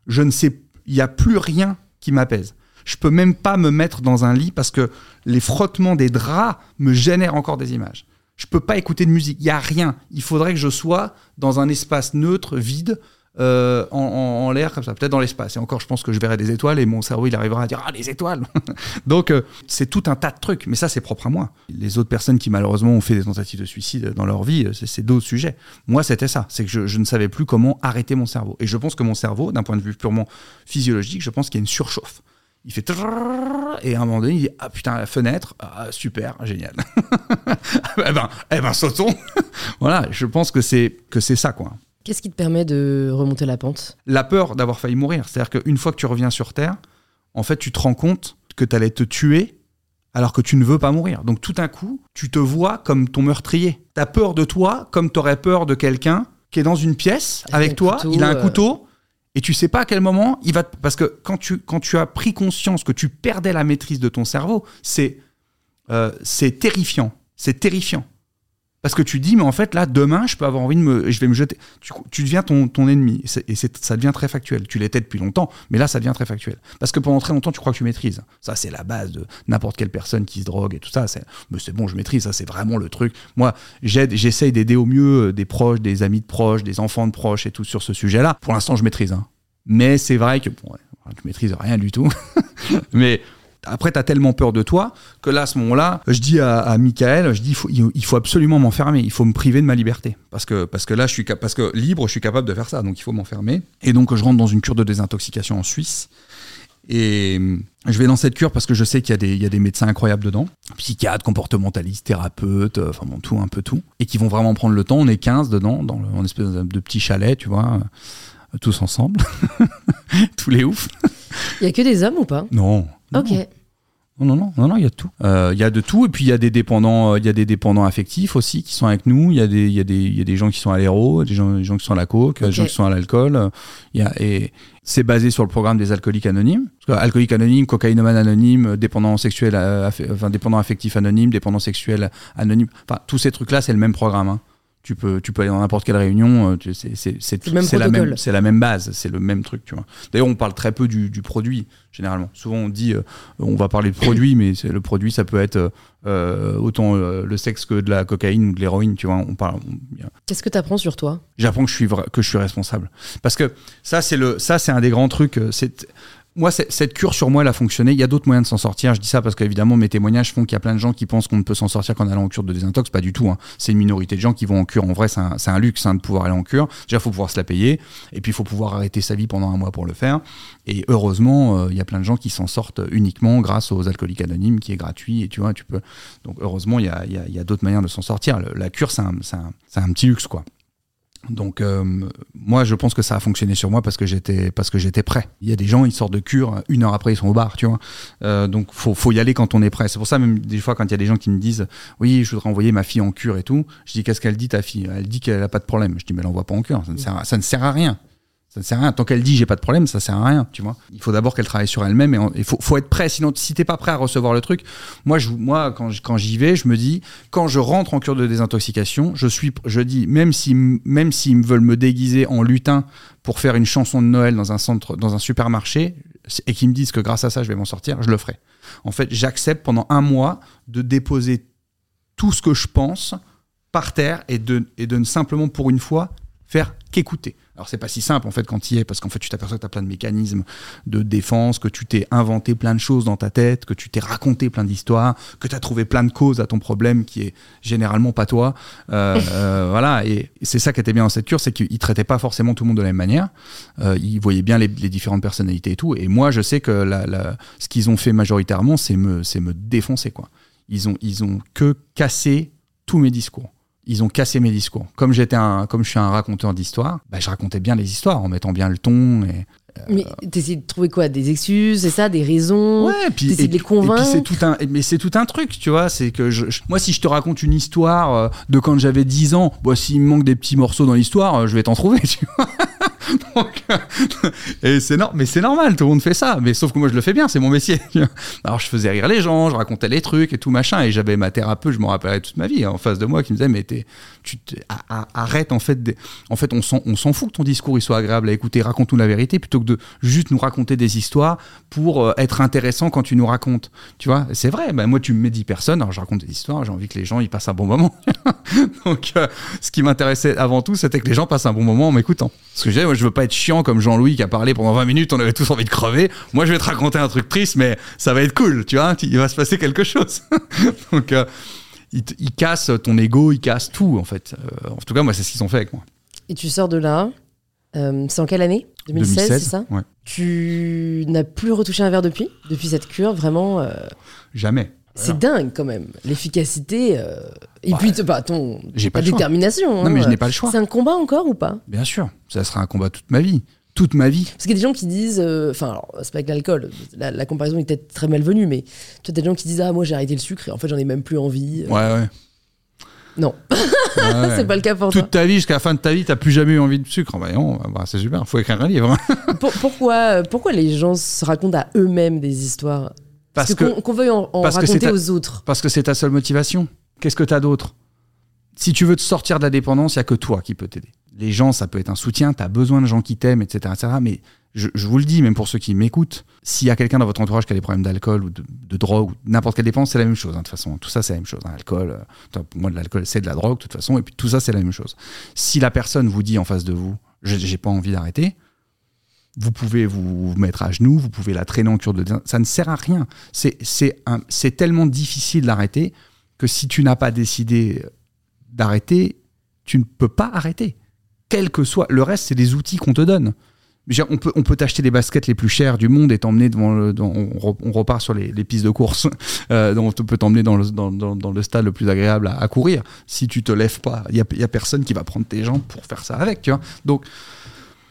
je ne sais, il n'y a plus rien qui m'apaise. Je peux même pas me mettre dans un lit parce que les frottements des draps me génèrent encore des images. Je peux pas écouter de musique. Il y a rien. Il faudrait que je sois dans un espace neutre, vide, euh, en, en- l'air comme ça, peut-être dans l'espace. Et encore, je pense que je verrai des étoiles et mon cerveau il arrivera à dire ah les étoiles. Donc euh, c'est tout un tas de trucs. Mais ça c'est propre à moi. Les autres personnes qui malheureusement ont fait des tentatives de suicide dans leur vie, euh, c'est- c'est d'autres sujets. Moi c'était ça. C'est que je, je ne savais plus comment arrêter mon cerveau. Et je pense que mon cerveau, d'un point de vue purement physiologique, je pense qu'il y a une surchauffe. Il fait trrrr, et à un moment donné, il dit Ah putain, la fenêtre, ah, super, génial. eh ben, eh ben, sautons. voilà, je pense que c'est que c'est ça, quoi. Qu'est-ce qui te permet de remonter la pente? La peur d'avoir failli mourir. C'est-à-dire qu'une fois que tu reviens sur Terre, en fait, tu te rends compte que tu allais te tuer alors que tu ne veux pas mourir. Donc tout d'un coup, tu te vois comme ton meurtrier. Tu as peur de toi comme tu aurais peur de quelqu'un qui est dans une pièce Avec toi, couteau, il a un euh. Et tu sais pas à quel moment il va... te- Parce que quand tu, as pris conscience que tu perdais la maîtrise de ton cerveau, c'est euh, c'est terrifiant. C'est terrifiant. Parce que tu dis, mais en fait, là, demain, je peux avoir envie de me. Je vais me jeter. Tu, deviens ton, ton ennemi. Et, ça devient très factuel. Tu l'étais depuis longtemps, mais là, ça devient très factuel. Parce que pendant très longtemps, tu crois que tu maîtrises. Ça, c'est la base de n'importe quelle personne qui se drogue et tout ça. C'est, mais c'est bon, je maîtrise. Ça, c'est vraiment le truc. Moi, j'aide, j'essaye d'aider au mieux euh, des proches, des amis de proches, des enfants de proches et tout sur ce sujet-là. Pour l'instant, je maîtrise. hein. Mais c'est vrai que bon, ouais, maîtrises rien du tout. mais après, tu as tellement peur de toi que là, à ce moment-là, je dis à, à Michael, je dis, il faut, il il faut absolument m'enfermer, il faut me priver de ma liberté. Parce que, parce que là, je suis, parce que libre, je suis capable de faire ça, donc il faut m'enfermer. Et donc, je rentre dans une cure de désintoxication en Suisse. Et je vais dans cette cure parce que je sais qu'il y, a des- il y a des médecins incroyables dedans, psychiatres, comportementalistes, thérapeutes, enfin bon, tout, un peu tout, et qui vont vraiment prendre le temps. On est 15 dedans, dans le, en espèce de, de petit chalet, tu vois, euh, tous ensemble, tous les oufs. Il y a que des hommes ou pas? Non. Ok. Non, non, non, non, non, il y a de tout. Euh, Il y a de tout, et puis il y a des dépendants, euh, il y a des dépendants affectifs aussi qui sont avec nous. Il y a des, il y a des, il y a des gens qui sont à l'héros, des gens, des gens qui sont à la coke, des gens qui sont à l'alcool. Euh, Il y a, et c'est basé sur le programme des alcooliques anonymes. Parce que alcoolique anonyme, cocaïnomane anonyme, dépendant sexuel, enfin dépendant affectif anonyme, dépendant sexuel anonyme. Enfin, tous ces trucs-là, c'est le même programme. hein. Tu peux, tu peux aller dans n'importe quelle réunion, euh, c'est la même, c'est la même base, c'est le même truc, tu vois. D'ailleurs, on parle très peu du, du produit généralement. Souvent, on dit, euh, on va parler de produit, mais le produit, ça peut être euh, autant euh, le sexe que de la cocaïne ou de l'héroïne, tu vois. On parle. on- Qu'est-ce que tu apprends sur toi? J'apprends que je suis que je suis responsable, parce que ça, c'est le, ça, c'est un des grands trucs. C'est moi, cette cure sur moi, elle a fonctionné. Il y a d'autres moyens de s'en sortir. Je dis ça parce qu'évidemment, mes témoignages font qu'il y a plein de gens qui pensent qu'on ne peut s'en sortir qu'en allant en cure de désintox. Pas du tout. Hein. C'est une minorité de gens qui vont en cure. En vrai, c'est un, luxe hein, de pouvoir aller en cure. Déjà, il faut pouvoir se la payer. Et puis, il faut pouvoir arrêter sa vie pendant un mois pour le faire. Et heureusement, euh, il y a plein de gens qui s'en sortent uniquement grâce aux alcooliques anonymes, qui est gratuit. Et tu vois, tu peux. Donc, heureusement, il y a, d'autres manières de s'en sortir. la cure, c'est un petit luxe, quoi. Donc euh, moi je pense que ça a fonctionné sur moi parce que j'étais parce que j'étais prêt. Il y a des gens ils sortent de cure une heure après ils sont au bar, tu vois. Euh, donc faut faut y aller quand on est prêt. C'est pour ça même des fois quand il y a des gens qui me disent oui je voudrais envoyer ma fille en cure et tout, je dis qu'est-ce qu'elle dit ta fille? Elle dit qu'elle a pas de problème. Je dis mais elle envoie pas en cure, ça ne sert à rien. Ça ne sert à rien. Tant qu'elle dit j'ai pas de problème, ça sert à rien, tu vois. Il faut d'abord qu'elle travaille sur elle-même et il faut, être prêt. Sinon, si t'es pas prêt à recevoir le truc, moi, moi quand, quand j'y vais, je me dis, quand je rentre en cure de désintoxication, je suis, je dis, même si, même s'ils veulent me déguiser en lutin pour faire une chanson de Noël dans un centre, dans un supermarché, et qu'ils me disent que grâce à ça, je vais m'en sortir, je le ferai. En fait, j'accepte pendant un mois de déposer tout ce que je pense par terre et de, et de simplement pour une fois faire qu'écouter. Alors c'est pas si simple en fait quand y es, parce qu'en fait tu t'aperçois que tu as plein de mécanismes de défense, que tu t'es inventé plein de choses dans ta tête, que tu t'es raconté plein d'histoires, que tu as trouvé plein de causes à ton problème qui est généralement pas toi. Euh, euh, voilà, et c'est ça qui était bien dans cette cure, c'est qu'ils traitaient pas forcément tout le monde de la même manière. Euh, ils voyaient bien les, différentes personnalités et tout. Et moi je sais que la, ce qu'ils ont fait majoritairement, c'est me, me défoncer quoi. Ils ont, ils ont que cassé tous mes discours ils ont cassé mes discours. Comme j'étais un, comme je suis un raconteur d'histoire, bah, je racontais bien les histoires en mettant bien le ton et. Euh, mais t'essayes de trouver quoi? Des excuses, c'est ça? Des raisons? Ouais, puis, de les convaincre. c'est tout un, mais c'est tout un truc, tu vois. C'est que je, moi, si je te raconte une histoire euh, de quand j'avais 10 ans, bah, s'il me manque des petits morceaux dans l'histoire, euh, je vais t'en trouver, tu vois. et c'est mais c'est normal, tout le monde fait ça. Mais sauf que moi, je le fais bien, c'est mon métier. Alors, je faisais rire les gens, je racontais les trucs et tout machin. Et j'avais ma thérapeute, je me rappellerai toute ma vie, en face de moi, qui me disait, mais tu arrête, en fait, en fait, on s'en, on s'en fout que ton discours il soit agréable à écouter. Raconte-nous la vérité plutôt que de juste nous raconter des histoires pour euh, être intéressant quand tu nous racontes. Tu vois, c'est vrai. Ben, moi, tu me mets 10 personnes, alors je raconte des histoires, j'ai envie que les gens ils passent un bon moment. Donc, euh, ce qui m'intéressait avant tout, c'était que les gens passent un bon moment en m'écoutant. Parce que je moi, je veux pas être chiant comme Jean-Louis qui a parlé pendant 20 minutes, on avait tous envie de crever. Moi, je vais te raconter un truc triste, mais ça va être cool, tu vois, il va se passer quelque chose. Donc, euh, il, casse ton ego, il casse tout, en fait. Euh, en tout cas, moi, c'est ce qu'ils ont fait avec moi. Et tu sors de là, euh, c'est en quelle année? 2016, c'est ça? ouais. Tu n'as plus retouché un verre depuis? Depuis cette cure, vraiment Jamais. C'est dingue quand même, l'efficacité. Euh, et puis, bah, ton pas détermination. Non, mais je hein. n'ai pas le choix. C'est un combat encore ou pas? Bien sûr, ça sera un combat toute ma vie. Toute ma vie. Parce qu'il y a des gens qui disent, euh, enfin, c'est pas avec l'alcool, la, comparaison est peut-être très malvenue, mais tu as des gens qui disent, ah, moi j'ai arrêté le sucre et en fait j'en ai même plus envie. Euh. Ouais, ouais. Non, c'est pas le cas pour toi. Toute ta vie, jusqu'à la fin de ta vie, t'as plus jamais eu envie de sucre. Bah, bah, c'est super, faut écrire un livre. pourquoi, pourquoi les gens se racontent à eux-mêmes des histoires parce, que qu'on veuille en, raconter aux autres. Parce que c'est ta seule motivation. Qu'est-ce que tu as d'autre? Si tu veux te sortir de la dépendance, il n'y a que toi qui peut t'aider. Les gens, ça peut être un soutien, tu as besoin de gens qui t'aiment, etc., etc. Mais je, vous le dis, même pour ceux qui m'écoutent, s'il y a quelqu'un dans votre entourage qui a des problèmes d'alcool ou de, drogue ou n'importe quelle dépense, c'est la même chose. Hein, de toute façon, tout ça, c'est la même chose. L'alcool, euh, pour moi, de l'alcool, c'est de la drogue, de toute façon. Et puis tout ça, c'est la même chose. Si la personne vous dit en face de vous, j'ai pas envie d'arrêter, vous pouvez vous mettre à genoux, vous pouvez la traîner en cure de ça ne sert à rien. C'est tellement difficile d'arrêter que si tu n'as pas décidé d'arrêter, tu ne peux pas arrêter. Quel que soit. Le reste, c'est des outils qu'on te donne. On peut, on peut t'acheter les baskets les plus chères du monde et t'emmener devant le. on, repart sur les, pistes de course. Euh, on peut t'emmener dans le, dans, le stade le plus agréable à, courir. Si tu te lèves pas, il n'y a, personne qui va prendre tes jambes pour faire ça avec. Donc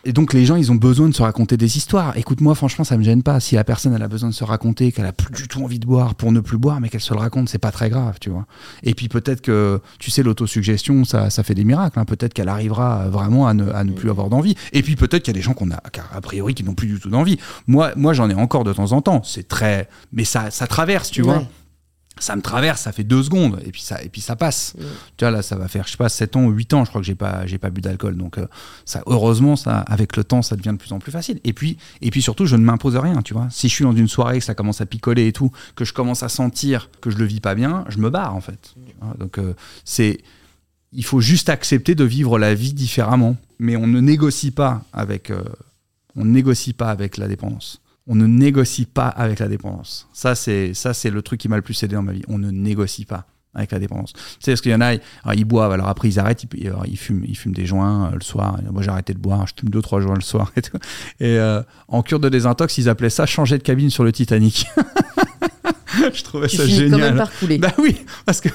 et donc les gens, ils ont besoin de se raconter des histoires. Écoute-moi, franchement, ça me gêne pas. Si la personne, elle a besoin de se raconter, qu'elle a plus du tout envie de boire pour ne plus boire, mais qu'elle se le raconte, c'est pas très grave, tu vois. Et puis peut-être que, tu sais, l'autosuggestion, ça, ça fait des miracles. Hein. Peut-être qu'elle arrivera vraiment à ne, à ne plus avoir d'envie. Et puis peut-être qu'il y a des gens qu'on a, a priori, qui n'ont plus du tout d'envie. Moi, moi, j'en ai encore de temps en temps. C'est très, mais ça, ça traverse, tu vois ça me traverse, ça fait deux secondes, et puis ça, et puis ça passe. Tu vois, là, ça va faire, je sais pas, 7 ans ou 8 ans, je crois que j'ai pas, j'ai pas bu d'alcool. Donc, euh, ça, heureusement, ça, avec le temps, ça devient de plus en plus facile. Et puis, et puis surtout, je ne m'impose rien, tu vois. Si je suis dans une soirée, que ça commence à picoler et tout, que je commence à sentir que je le vis pas bien, je me barre, en fait. Donc, euh, c'est, il faut juste accepter de vivre la vie différemment. Mais on ne négocie pas avec, euh, on ne négocie pas avec la dépendance On ne négocie pas avec la dépendance. Ça, c'est ça, c'est le truc qui m'a le plus aidé dans ma vie. On ne négocie pas avec la dépendance. Tu sais, parce qu'il y en a, ils, boivent, alors après ils arrêtent, ils, ils, fument, ils fument des joints euh, le soir. Moi j'ai arrêté de boire, je fume deux trois joints le soir et tout. Et euh, en cure de désintox, ils appelaient ça changer de cabine sur le Titanic. je trouvais ça génial. Quand même par Bah oui, parce que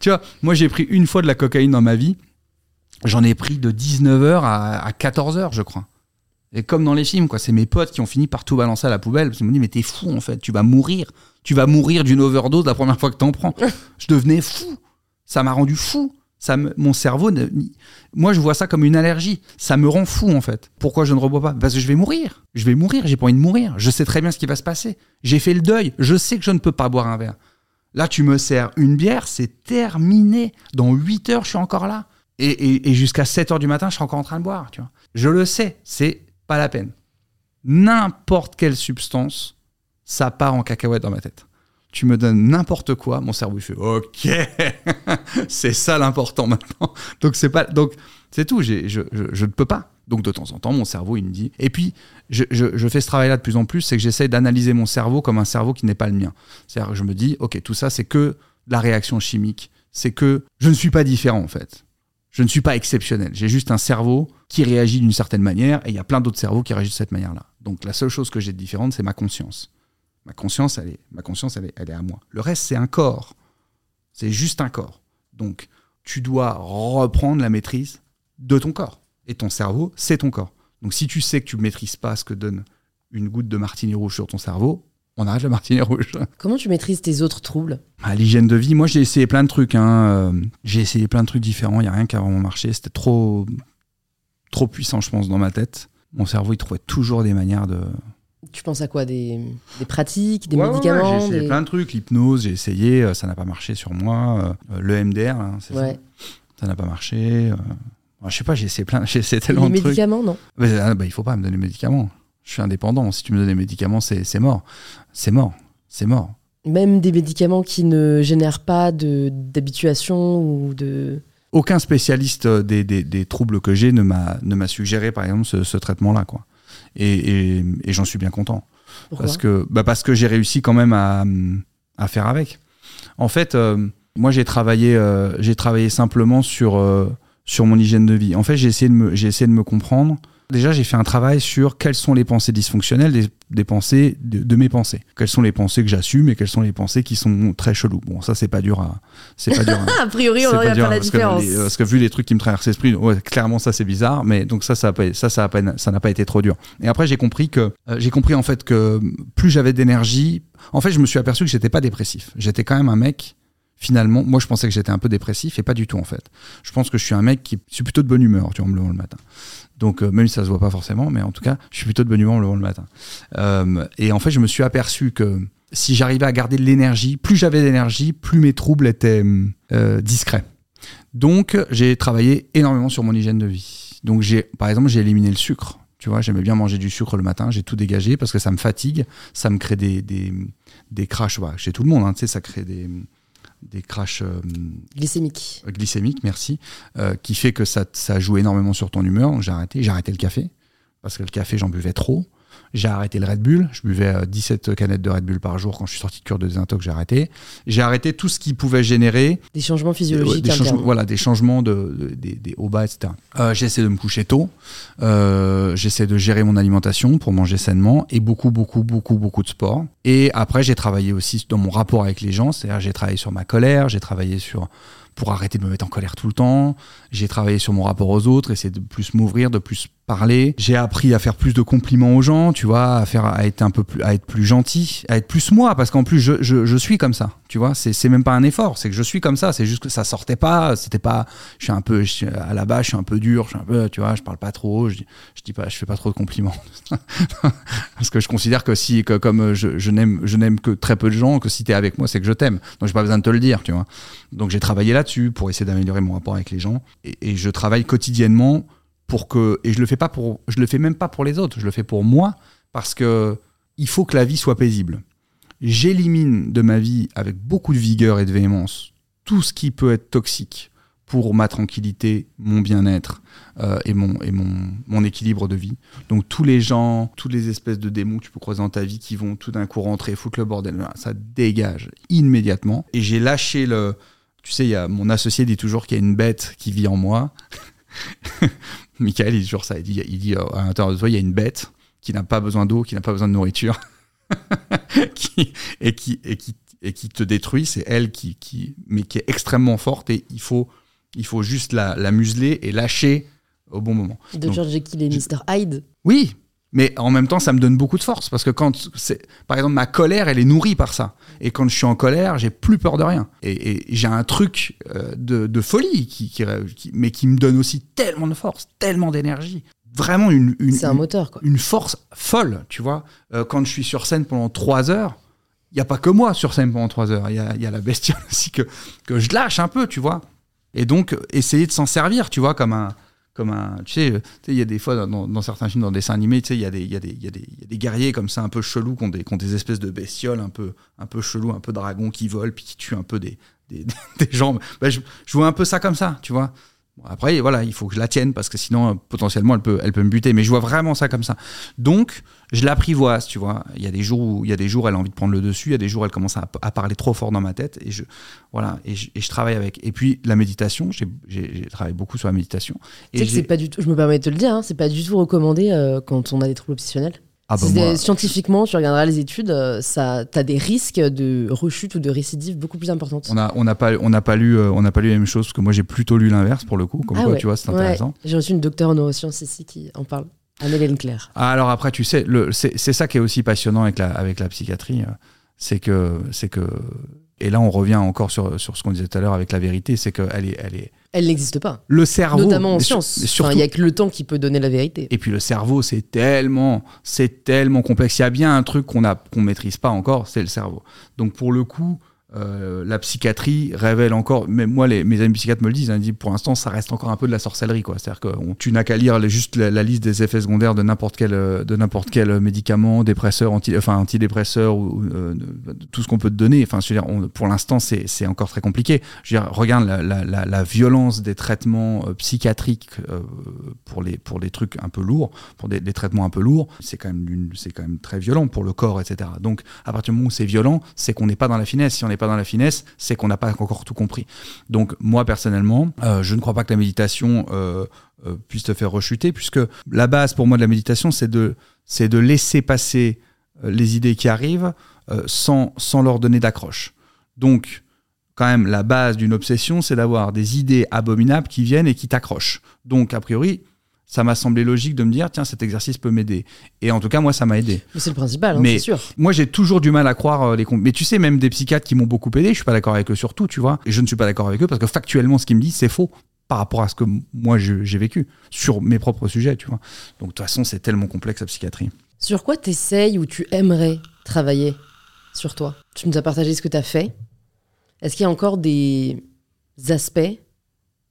tu vois, moi j'ai pris une fois de la cocaïne dans ma vie. J'en ai pris de 19h à, à 14h, je crois. Et comme dans les films, quoi, c'est mes potes qui ont fini par tout balancer à la poubelle. Ils m'ont dit, mais t'es fou en fait, tu vas mourir. Tu vas mourir d'une overdose la première fois que t'en prends. je devenais fou. Ça m'a rendu fou. Ça mon cerveau, moi je vois ça comme une allergie. Ça me rend fou en fait. Pourquoi je ne rebois pas? Parce que je vais mourir. Je vais mourir. J'ai pas envie de mourir. Je sais très bien ce qui va se passer. J'ai fait le deuil. Je sais que je ne peux pas boire un verre. Là, tu me sers une bière, c'est terminé. Dans 8 heures, je suis encore là. Et, et jusqu'à 7 heures du matin, je suis encore en train de boire. Tu vois. Je le sais. C'est pas la peine. N'importe quelle substance, ça part en cacahuète dans ma tête. Tu me donnes n'importe quoi, mon cerveau il fait OK, c'est ça l'important maintenant. Donc c'est pas, donc c'est tout. Je, ne peux pas. Donc de temps en temps, mon cerveau il me dit. Et puis je, fais ce travail-là de plus en plus, c'est que j'essaie d'analyser mon cerveau comme un cerveau qui n'est pas le mien. C'est-à-dire que je me dis OK, tout ça c'est que la réaction chimique. C'est que je ne suis pas différent en fait. Je ne suis pas exceptionnel. J'ai juste un cerveau qui réagit d'une certaine manière et il y a plein d'autres cerveaux qui réagissent de cette manière-là. Donc la seule chose que j'ai de différente, c'est ma conscience. Ma conscience, elle est, ma conscience, elle est, elle est à moi. Le reste, c'est un corps. C'est juste un corps. Donc tu dois reprendre la maîtrise de ton corps. Et ton cerveau, c'est ton corps. Donc si tu sais que tu ne maîtrises pas ce que donne une goutte de martini rouge sur ton cerveau, on arrête le martini rouge. Comment tu maîtrises tes autres troubles bah, L'hygiène de vie, moi j'ai essayé plein de trucs. Hein. Euh, j'ai essayé plein de trucs différents, il n'y a rien qui a vraiment marché. C'était trop, trop puissant, je pense, dans ma tête. Mon cerveau, il trouvait toujours des manières de... Tu penses à quoi des, pratiques, des médicaments J'ai essayé plein de trucs, l'hypnose, j'ai essayé, euh, ça n'a pas marché sur moi. Euh, le MDR, hein, ça n'a pas marché. je sais pas, j'ai essayé plein, j'ai essayé tellement de trucs. Les médicaments, non? Bah, bah, Il faut pas me donner des médicaments je suis indépendant. Si tu me donnes des médicaments, c'est mort. C'est mort. C'est mort. Même des médicaments qui ne génèrent pas d'habituation ou de... Aucun spécialiste des, des, des troubles que j'ai ne m'a suggéré, par exemple, ce, traitement-là. quoi. Et, et, j'en suis bien content. parce que, bah parce que j'ai réussi quand même à, à, faire avec. En fait, euh, moi, j'ai travaillé, euh, j'ai travaillé simplement sur, euh, sur mon hygiène de vie. En fait, j'ai essayé, de me, essayé de me comprendre Déjà, j'ai fait un travail sur quelles sont les pensées dysfonctionnelles des, pensées de, mes pensées. Quelles sont les pensées que j'assume et quelles sont les pensées qui sont très cheloues. Bon, ça, c'est pas dur à. C'est pas dur. a priori, on aurait pas la différence. parce que vu les trucs qui me traversent l'esprit, ouais, clairement, ça, c'est bizarre. Mais donc, ça, ça n'a ça, ça, ça n'a pas été trop dur. Et après, j'ai compris que. Euh, j'ai compris, en fait, que plus j'avais d'énergie. En fait, je me suis aperçu que j'étais pas dépressif. J'étais quand même un mec finalement, moi je pensais que j'étais un peu dépressif et pas du tout en fait. Je pense que je suis un mec qui suis plutôt de bonne humeur, tu vois, le matin. Donc, euh, même si ça se voit pas forcément, mais en tout cas, je suis plutôt de bonne humeur le matin. Euh, et en fait, je me suis aperçu que si j'arrivais à garder de l'énergie, plus j'avais d'énergie, plus mes troubles étaient euh, discrets. Donc, j'ai travaillé énormément sur mon hygiène de vie. Donc, j'ai, par exemple, j'ai éliminé le sucre. Tu vois, j'aimais bien manger du sucre le matin, j'ai tout dégagé parce que ça me fatigue, ça me crée des, des, des crashs. chez tout le monde, hein, tu sais, ça crée des, des crashs euh, glycémiques. Glycémiques, merci, euh, qui fait que ça, ça joue énormément sur ton humeur. j'ai arrêté, j'ai arrêté le café parce que le café j'en buvais trop. J'ai arrêté le Red Bull. Je buvais 17 canettes de Red Bull par jour quand je suis sorti de cure de désintox. J'ai arrêté. J'ai arrêté tout ce qui pouvait générer des changements physiologiques. des changements, voilà, des changements de, des, des hauts bas, etc. j'essaie de me coucher tôt. j'essaie de gérer mon alimentation pour manger sainement et beaucoup, beaucoup, beaucoup, beaucoup de sport. Et après, j'ai travaillé aussi dans mon rapport avec les gens. C'est-à-dire, j'ai travaillé sur ma colère. J'ai travaillé sur pour arrêter de me mettre en colère tout le temps. J'ai travaillé sur mon rapport aux autres, essayer de plus m'ouvrir, de plus parler. J'ai appris à faire plus de compliments aux gens, tu vois, à faire, à être un peu plus, à être plus gentil, à être plus moi, parce qu'en plus je, je, suis comme ça, tu vois. C'est, même pas un effort, c'est que je suis comme ça. C'est juste que ça sortait pas. C'était pas. Je suis un peu, à la base, je suis un peu dur, je suis un peu, tu vois, je parle pas trop, je, je dis pas, je fais pas trop de compliments, parce que je considère que si, que comme je, je n'aime, je n'aime que très peu de gens, que si t'es avec moi, c'est que je t'aime. Donc j'ai pas besoin de te le dire, tu vois. Donc j'ai travaillé là-dessus pour essayer d'améliorer mon rapport avec les gens, et je travaille quotidiennement pour que et je le fais pas pour je le fais même pas pour les autres, je le fais pour moi parce que il faut que la vie soit paisible. J'élimine de ma vie avec beaucoup de vigueur et de véhémence tout ce qui peut être toxique pour ma tranquillité, mon bien-être euh, et, mon, et mon, mon, équilibre de vie. Donc tous les gens, toutes les espèces de démons que tu peux croiser dans ta vie qui vont tout d'un coup rentrer, foutre le bordel, ça dégage immédiatement. Et j'ai lâché le... Tu sais, y a, mon associé dit toujours qu'il y a une bête qui vit en moi. Michael, il dit toujours ça. Il dit, il dit euh, à l'intérieur de toi, il y a une bête qui n'a pas besoin d'eau, qui n'a pas besoin de nourriture, qui, et, qui, et, qui, et qui te détruit. C'est elle qui, qui, mais qui est extrêmement forte et il faut il faut juste la, museler et lâcher au bon moment. De George Jekyll et Mr. Hyde Oui, mais en même temps, ça me donne beaucoup de force parce que quand c'est, par exemple, ma colère, elle est nourrie par ça. Et quand je suis en colère, j'ai plus peur de rien. Et, j'ai un truc euh, de, folie, qui, mais qui me donne aussi tellement de force, tellement d'énergie. Vraiment une, une, c'est un moteur, quoi. une force folle, tu vois. Euh, quand je suis sur scène pendant trois heures, il n'y a pas que moi sur scène pendant trois heures. Il y a, y a, la bestiole aussi que, que je lâche un peu, tu vois. Et donc, essayer de s'en servir, tu vois, comme un. Comme un tu sais, il y a des fois dans, certains films, dans des dessins animés, il y, a des, y, y, guerriers comme ça, un peu chelous, qui ont des, des espèces de bestioles un peu, un peu chelous, un peu dragons qui volent, puis qui tuent un peu des, des, des gens. Ben, je, je vois un peu ça comme ça, tu vois après, voilà, il faut que je la tienne parce que sinon, potentiellement, elle peut, elle peut me buter. Mais je vois vraiment ça comme ça. Donc, je l'apprivoise, tu vois. Il y a des jours où, il y a des jours, elle a envie de prendre le dessus. Il y a des jours, elle commence à, parler trop fort dans ma tête. Et je, voilà, et je, et je travaille avec. Et puis, la méditation, j'ai travaillé beaucoup sur la méditation. Et c'est pas du tout, je me permets de te le dire, hein, c'est pas du tout recommandé euh, quand on a des troubles obsessionnels. Ah bah scientifiquement, tu regarderas les études, euh, ça, as des risques de rechute ou de récidive beaucoup plus importantes. On n'a on a pas, on pas, lu, euh, on pas lu la même chose, parce que moi j'ai plutôt lu l'inverse pour le coup, comme ah quoi, tu vois, c'est intéressant. J'ai reçu une docteure en neurosciences ici qui en parle, Anne-Hélène Claire. Ah, alors après, tu sais, c'est ça qui est aussi passionnant avec la, avec la psychiatrie, euh, c'est que, que et là, on revient encore sur, sur ce qu'on disait tout à l'heure avec la vérité, c'est qu'elle est, elle est. Elle n'existe pas. Le cerveau. Notamment en science. Il n'y a que le temps qui peut donner la vérité. Et puis le cerveau, c'est tellement, c'est tellement complexe. Il y a bien un truc qu'on a, qu'on maîtrise pas encore, c'est le cerveau. Donc pour le coup, euh, la psychiatrie révèle encore, mais moi les, mes amis psychiatres me le disent, hein, disent pour l'instant ça reste encore un peu de la sorcellerie quoi. C'est-à-dire que tu n'as qu'à lire juste la, liste des effets secondaires de n'importe quel de n'importe quel médicament, dépresseur, anti, enfin antidépresseur ou euh, tout ce qu'on peut te donner. Enfin, je veux dire, pour l'instant c'est encore très compliqué. Je veux dire, regarde la, la, la violence des traitements euh, psychiatriques pour les pour des trucs un peu lourds, pour des, des traitements un peu lourds, c'est quand même c'est quand même très violent pour le corps, etc. Donc à partir du moment où c'est violent, c'est qu'on n'est pas dans la finesse. Si on pas dans la finesse, c'est qu'on n'a pas encore tout compris. Donc moi personnellement, euh, je ne crois pas que la méditation euh, euh, puisse te faire rechuter, puisque la base pour moi de la méditation, c'est de, c'est de laisser passer les idées qui arrivent sans, sans leur donner d'accroche. Donc quand même, la base d'une obsession, c'est d'avoir des idées abominables qui viennent et qui t'accrochent. Donc, a priori, ça m'a semblé logique de me dire tiens cet exercice peut m'aider. Et en tout cas moi ça m'a aidé. C'est le principal hein, c'est sûr. moi j'ai toujours du mal à croire euh, les mais tu sais même des psychiatres qui m'ont beaucoup aidé je suis pas d'accord avec eux sur tout tu vois. Et je ne suis pas d'accord avec eux parce que factuellement ce qu'ils me disent c'est faux par rapport à ce que moi j'ai vécu sur mes propres sujets tu vois. Donc de toute façon c'est tellement complexe la psychiatrie. Sur quoi tu essayes ou tu aimerais travailler sur toi? Tu nous as partagé ce que tu as fait. Est-ce qu'il y a encore des aspects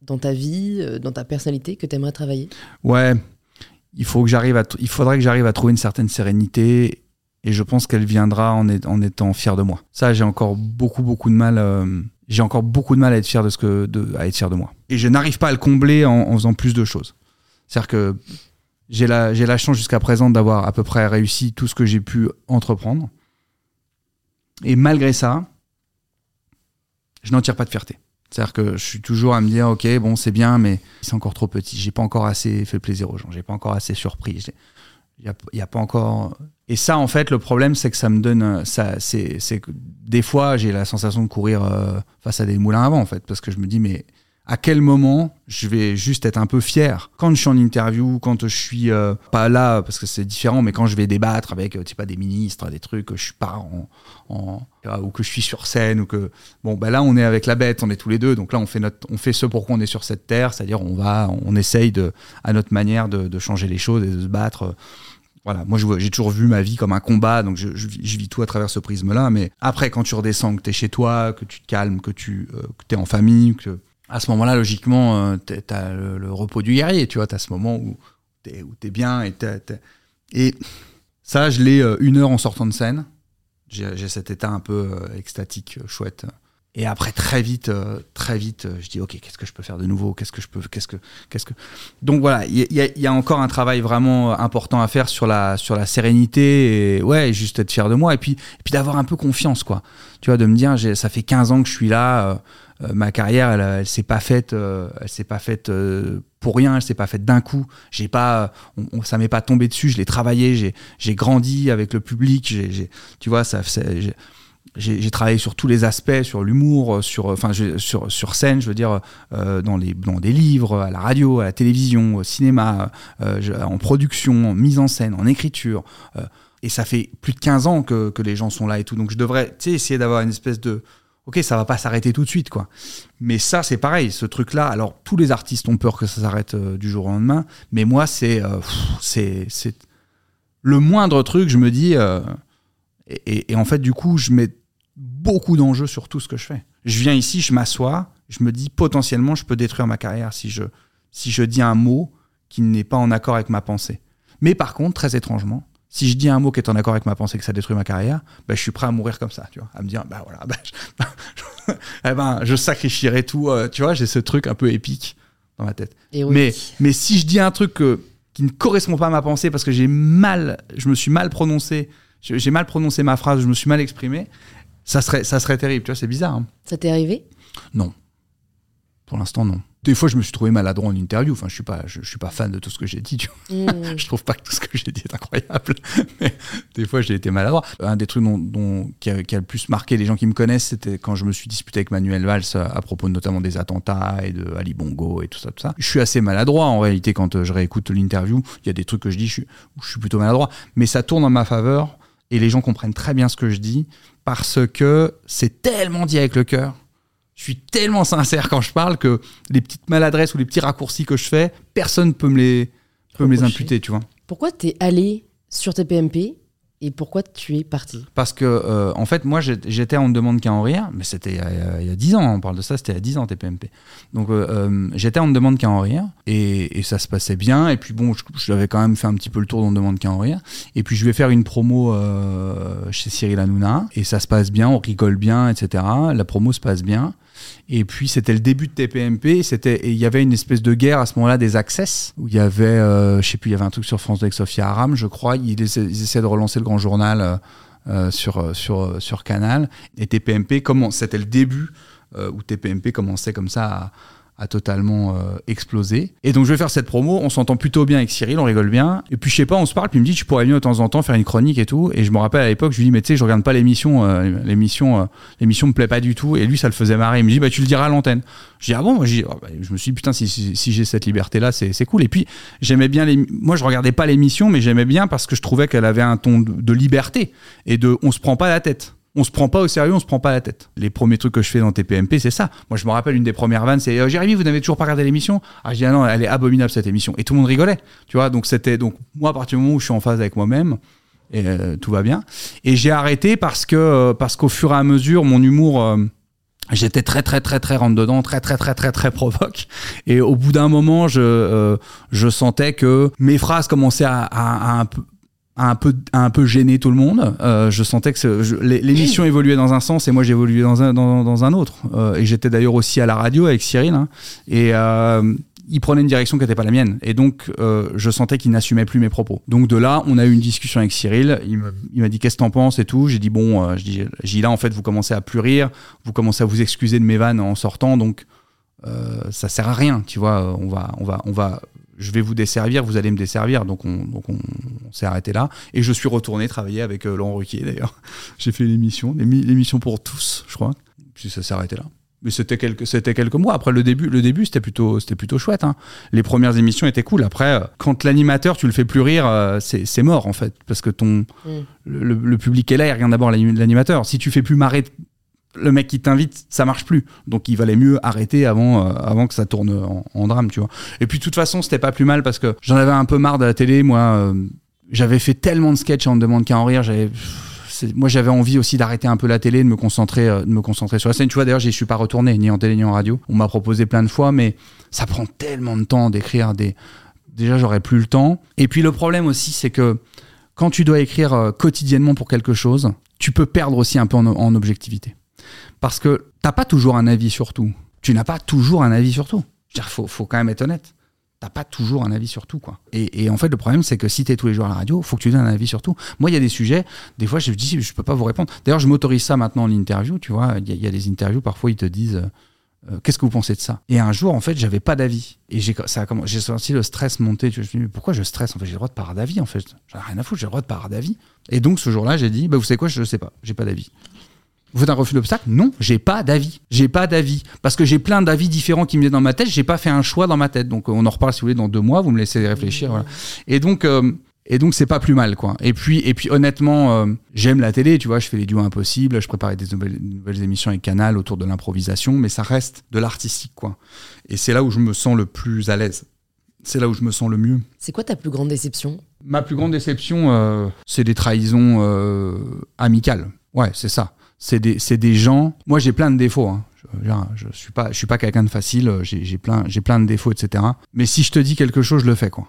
dans ta vie, euh, dans ta personnalité que tu aimerais travailler? Ouais, il, faut que à il faudrait que j'arrive à trouver une certaine sérénité et je pense qu'elle viendra en, étant fier de moi. Ça, j'ai encore beaucoup, beaucoup de mal. Euh, j'ai encore beaucoup de mal à être fier de ce que, à être fier de moi. Et je n'arrive pas à le combler en, faisant plus de choses. C'est-à-dire que j'ai la chance jusqu'à présent d'avoir à peu près réussi tout ce que j'ai pu entreprendre. Et malgré ça, je n'en tire pas de fierté. C'est-à-dire que je suis toujours à me dire, ok, bon, c'est bien, mais c'est encore trop petit. J'ai pas encore assez fait plaisir aux gens. J'ai pas encore assez surpris. Il n'y a, pas encore. Et ça, en fait, le problème, c'est que ça me donne. Ça, c'est, que des fois, j'ai la sensation de courir euh, face à des moulins à vent, en fait, parce que je me dis, mais à quel moment je vais juste être un peu fier quand je suis en interview, quand je suis euh, pas là parce que c'est différent, mais quand je vais débattre avec euh, pas des ministres, des trucs, que je suis pas en, ou que je suis sur scène ou que bon bah là on est avec la bête, on est tous les deux, donc là on fait notre, on fait ce pourquoi on est sur cette terre, c'est-à-dire on va, on essaye de à notre manière de, changer les choses et de se battre. Voilà, moi j'ai toujours vu ma vie comme un combat, donc je, vis tout à travers ce prisme-là. Mais après, quand tu redescends, que tu es chez toi, que tu te calmes, que tu euh, es en famille, que à ce moment-là, logiquement, euh, tu as le, repos du guerrier, tu vois, tu as ce moment où tu es, bien. Et, et ça, je l'ai euh, une heure en sortant de scène. J'ai cet état un peu euh, extatique, chouette. Et après, très vite, euh, très vite, euh, je dis ok, qu'est-ce que je peux faire de nouveau? Qu'est-ce que je peux Qu'est-ce que Qu'est-ce que? Donc voilà, il y, y a encore un travail vraiment important à faire sur la sur la sérénité et ouais, juste être fier de moi et puis et puis d'avoir un peu confiance quoi. Tu vois, de me dire, ça fait 15 ans que je suis là. Euh, ma carrière, elle, elle s'est pas faite, euh, elle s'est pas faite euh, pour rien, elle s'est pas faite d'un coup. J'ai pas, ça m'est pas tombé dessus. Je l'ai travaillé, j'ai, grandi avec le public. Tu vois, ça, j'ai, travaillé sur tous les aspects, sur l'humour, sur, enfin, sur, sur scène, je veux dire, dans les, dans des livres, à la radio, à la télévision, au cinéma, en production, en mise en scène, en écriture. et ça fait plus de 15 ans que, que les gens sont là et tout. Donc je devrais, essayer d'avoir une espèce de ok, ça va pas s'arrêter tout de suite, quoi. Mais ça, c'est pareil, ce truc-là. Alors, tous les artistes ont peur que ça s'arrête euh, du jour au lendemain, mais moi, c'est, euh, c'est, c'est le moindre truc. Je me dis, euh, et, et- et en fait, du coup, je mets beaucoup d'enjeux sur tout ce que je fais. Je viens ici, je m'assois, je me dis potentiellement, je peux détruire ma carrière si je, si je dis un mot qui n'est pas en accord avec ma pensée. Mais par contre, très étrangement, si je dis un mot qui est en accord avec ma pensée que ça détruit ma carrière, bah, je suis prêt à mourir comme ça, tu vois, à me dire, bah voilà, bah, je, eh ben, je sacrifierai tout, euh, tu vois, j'ai ce truc un peu épique dans ma tête. Et oui. Mais, mais si je dis un truc que- qui ne correspond pas à ma pensée parce que j'ai mal, je me suis mal prononcé, j'ai j'ai mal prononcé ma phrase, je me suis mal exprimé, ça serait, ça serait terrible, tu vois, c'est bizarre. hein. Ça t'est arrivé? Non. Pour l'instant, non. Des fois, je me suis trouvé maladroit en interview. Enfin, je suis pas, je, je suis pas fan de tout ce que j'ai dit. Tu vois. Mmh. Je trouve pas que tout ce que j'ai dit est incroyable. Mais des fois, j'ai été maladroit. Un des trucs dont, dont- qui, a, qui a le plus marqué les gens qui me connaissent, c'était quand je me suis disputé avec Manuel Valls à, propos notamment des attentats et de Ali Bongo et tout ça, tout ça. Je suis assez maladroit en réalité quand euh, je réécoute l'interview. Il y a des trucs que je dis, je suis, je suis plutôt maladroit. Mais ça tourne en ma faveur et les gens comprennent très bien ce que je dis parce que c'est tellement dit avec le cœur. Je suis tellement sincère quand je parle que les petites maladresses ou les petits raccourcis que je fais, personne peut me les, peut me les imputer, tu vois. Pourquoi t'es allé sur TPMP et pourquoi tu es parti? Parce que, euh, en fait, moi, j'étais On ne demande qu'à en rire, mais c'était il y a- il y, a 10 ans, on parle de ça, c'était il y a 10 ans, TPMP. Donc, euh, euh, j'étais On ne demande qu'à en rire, et, et ça se passait bien, et puis bon, je, je l'avais quand même fait un petit peu le tour d'On ne demande qu'à en rire, et puis je vais faire une promo euh, chez Cyril Hanouna, et ça se passe bien, on rigole bien, etc. La promo se passe bien. Et puis c'était le début de TPMP, c'était il y avait une espèce de guerre à ce moment-là des access où il y avait euh, je sais plus, il y avait un truc sur France avec Sophia Aram, je crois, ils essaient, ils essaient de relancer le grand journal euh, euh, sur sur sur Canal. Et TPMP comment c'était le début euh, où TPMP commençait comme ça à a totalement euh, explosé. Et donc je vais faire cette promo, on s'entend plutôt bien avec Cyril, on rigole bien. Et puis je sais pas, on se parle, puis il me dit tu pourrais venir de temps en temps faire une chronique et tout. Et je me rappelle à l'époque, je lui dis mais tu sais, je regarde pas l'émission, euh, l'émission, euh, l'émission me plaît pas du tout. Et lui ça le faisait marrer. Il me dit bah tu le diras à l'antenne. Je dis ah bon, je, Ah, bah, je me suis dit putain si, si, si j'ai cette liberté là, c'est, c'est cool. Et puis j'aimais bien les, moi je regardais pas l'émission, mais j'aimais bien parce que je trouvais qu'elle avait un ton de, de liberté et de on se prend pas la tête on se prend pas au sérieux, on se prend pas la tête. Les premiers trucs que je fais dans TPMP, c'est ça. Moi, je me rappelle une des premières vannes, c'est euh, Jérémy, vous n'avez toujours pas regardé l'émission? Ah, je dis ah non, elle est abominable cette émission. Et tout le monde rigolait, tu vois. Donc c'était donc moi à partir du moment où je suis en phase avec moi-même, et euh, tout va bien. Et j'ai arrêté parce que euh, parce qu'au fur et à mesure, mon humour euh, J'étais très très très très rentre dedans, très très très très très provoque. Et au bout d'un moment, je je sentais que mes phrases commençaient à, à- à un peu un peu un peu gêner tout le monde. Euh, je sentais que l'émission évoluait dans un sens et moi j'évoluais dans un dans, dans un autre. Euh, et j'étais d'ailleurs aussi à la radio avec Cyril. hein. et euh, il prenait une direction qui n'était pas la mienne. Et donc, je sentais qu'il n'assumait plus mes propos. Donc, de là, on a eu une discussion avec Cyril. Il m'a dit Qu'est-ce que t'en penses et tout? J'ai dit Bon, je dis, dit là, en fait, vous commencez à plus rire. Vous commencez à vous excuser de mes vannes en sortant. Donc, euh, ça sert à rien. Tu vois, on va, on va, on va. Je vais vous desservir, vous allez me desservir. Donc, on, donc on, on s'est arrêté là. Et je suis retourné travailler avec euh, Laurent Ruquier, d'ailleurs. J'ai fait l'émission, l'émi- l'émission pour tous, je crois. Puis ça s'est arrêté là. Mais c'était quelques, c'était quelques mois. Après le début, le début c'était plutôt, c'était plutôt chouette. hein. Les premières émissions étaient cool. Après, euh, quand l'animateur, tu le fais plus rire, euh, c'est, mort en fait, parce que ton, Mm. le, le public est là, il regarde d'abord l'ani- l'animateur. Si tu fais plus marrer le mec qui t'invite, ça marche plus. Donc il valait mieux arrêter avant, euh, avant que ça tourne en, drame, tu vois. Et puis de toute façon, c'était pas plus mal parce que j'en avais un peu marre de la télé. Moi, euh, j'avais fait tellement de sketchs, on ne demande qu'à en rire. J'avais, moi, j'avais envie aussi d'arrêter un peu la télé, de me concentrer, euh, de me concentrer sur la scène. Tu vois, d'ailleurs, j'y suis pas retourné, ni en télé ni en radio. On m'a proposé plein de fois, mais ça prend tellement de temps d'écrire des. Déjà, j'aurais plus le temps. Et puis le problème aussi, c'est que quand tu dois écrire quotidiennement pour quelque chose, tu peux perdre aussi un peu en objectivité. Parce que t'as pas toujours un avis sur tout. Tu n'as pas toujours un avis sur tout. Il faut, faut quand même être honnête. T'as pas toujours un avis sur tout, quoi. Et, en fait, le problème, c'est que si t'es tous les jours à la radio, faut que tu donnes un avis sur tout. Moi, il y a des sujets, des fois, je dis, je peux pas vous répondre. D'ailleurs, je m'autorise ça maintenant en interview, tu vois. Il y, a des interviews, parfois, ils te disent, euh, qu'est-ce que vous pensez de ça? Et un jour, en fait, j'avais pas d'avis. Et j'ai senti le stress monter. Je me suis dit, pourquoi je stresse En fait, j'ai le droit de avoir d'avis, en fait. J'en ai rien à foutre, j'ai le droit de avoir d'avis. Et donc, ce jour-là, j'ai dit, bah, vous savez quoi, je ne sais pas, j'ai pas d'avis. Vous faites un refus d'obstacle? Non, j'ai pas d'avis. J'ai pas d'avis. Parce que j'ai plein d'avis différents qui me viennent dans ma tête, j'ai pas fait un choix dans ma tête. Donc, on en reparle si vous voulez dans deux mois, vous me laissez réfléchir. Voilà. Et donc, euh, et donc c'est pas plus mal quoi. Et puis et puis honnêtement, euh, j'aime la télé, tu vois, je fais les duos impossibles, je prépare des nouvelles, émissions avec Canal autour de l'improvisation, mais ça reste de l'artistique quoi. Et c'est là où je me sens le plus à l'aise. C'est là où je me sens le mieux. C'est quoi ta plus grande déception? Ma plus grande déception, euh, c'est des trahisons euh, amicales. Ouais, c'est ça. C'est des, des, gens. Moi, j'ai plein de défauts. Hein. Je, je, suis pas, je suis pas quelqu'un de facile. J'ai plein, j'ai plein de défauts, etc. Mais si je te dis quelque chose, je le fais, quoi.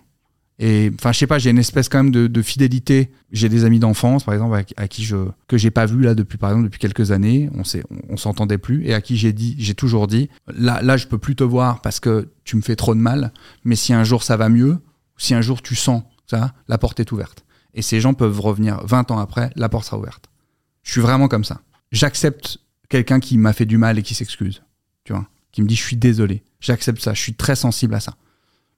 Et enfin, je sais pas, j'ai une espèce quand même de, fidélité. J'ai des amis d'enfance, par exemple, à, qui je que j'ai pas vu là depuis par exemple depuis quelques années. On s'est, on, s'entendait plus et à qui j'ai dit, j'ai toujours dit, là, là, je peux plus te voir parce que tu me fais trop de mal. Mais si un jour ça va mieux, si un jour tu sens ça, la porte est ouverte. Et ces gens peuvent revenir 20 ans après, la porte sera ouverte. Je suis vraiment comme ça. J'accepte quelqu'un qui m'a fait du mal et qui s'excuse, tu vois, qui me dit je suis désolé. J'accepte ça. Je suis très sensible à ça.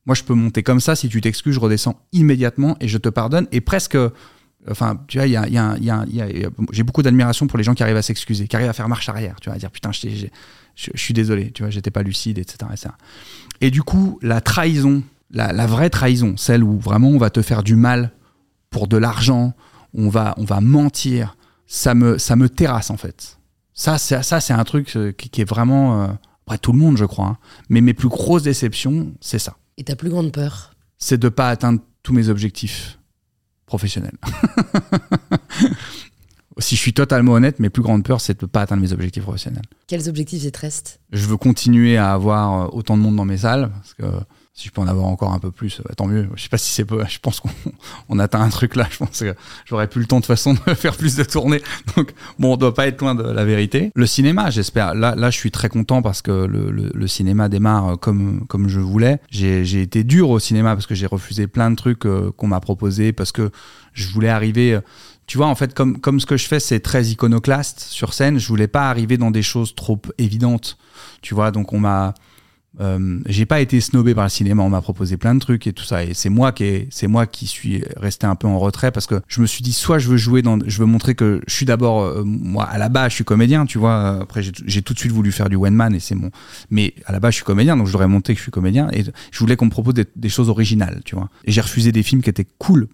Moi, je peux monter comme ça. Si tu t'excuses, je redescends immédiatement et je te pardonne. Et presque. Enfin, tu vois, y a, y a, y a, j'ai beaucoup d'admiration pour les gens qui arrivent à s'excuser, qui arrivent à faire marche arrière, tu vois, à dire putain, je, je, suis désolé, tu vois, j'étais pas lucide, etc., etc. Et du coup, la trahison, la, la, vraie trahison, celle où vraiment on va te faire du mal pour de l'argent, on va, on va mentir, ça me, ça me terrasse en fait. Ça, c'est, ça, c'est un truc euh, qui, est vraiment, euh, après tout le monde, je crois. Hein. Mais mes plus grosses déceptions, c'est ça. Et ta plus grande peur? C'est de ne pas atteindre tous mes objectifs professionnels. si je suis totalement honnête, mes plus grandes peurs, c'est de ne pas atteindre mes objectifs professionnels. Quels objectifs il te reste Je veux continuer à avoir euh, autant de monde dans mes salles, parce que si je peux en avoir encore un peu plus, bah, tant mieux. Je sais pas si c'est. Je pense qu'on atteint un truc là. Je pense que j'aurais plus le temps de façon de faire plus de tournées. Donc bon, on doit pas être loin de la vérité. Le cinéma, j'espère. Là, je suis très content parce que le, cinéma démarre comme comme je voulais. J'ai été dur au cinéma parce que j'ai refusé plein de trucs euh, qu'on m'a proposé parce que je voulais arriver. tu vois, en fait, comme, comme ce que je fais, c'est très iconoclaste sur scène, je voulais pas arriver dans des choses trop évidentes. Tu vois, donc on m'a, euh, j'ai pas été snobé par le cinéma, on m'a proposé plein de trucs et tout ça. Et c'est moi qui c'est moi qui suis resté un peu en retrait parce que je me suis dit soit je veux jouer dans, je veux montrer que je suis d'abord euh, moi à la base je suis comédien, tu vois. Après j'ai tout de suite voulu faire du one man et c'est mon, mais à la base je suis comédien donc je voudrais montrer que je suis comédien et je voulais qu'on me propose des, des choses originales, tu vois. Et j'ai refusé des films qui étaient cool,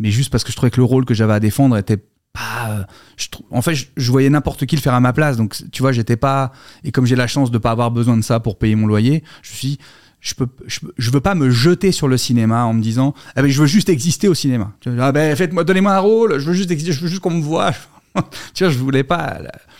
mais juste parce que je trouvais que le rôle que j'avais à défendre était Euh, je, en fait, je, voyais n'importe qui le faire à ma place. Donc, tu vois, j'étais pas. Et comme j'ai la chance de pas avoir besoin de ça pour payer mon loyer, je suis. Je peux, je, veux pas me jeter sur le cinéma en me disant, ah ben, je veux juste exister au cinéma. Ah ben, faites-moi, donnez-moi un rôle. Je veux juste exister. Je veux juste qu'on me voit. tu vois, je voulais pas.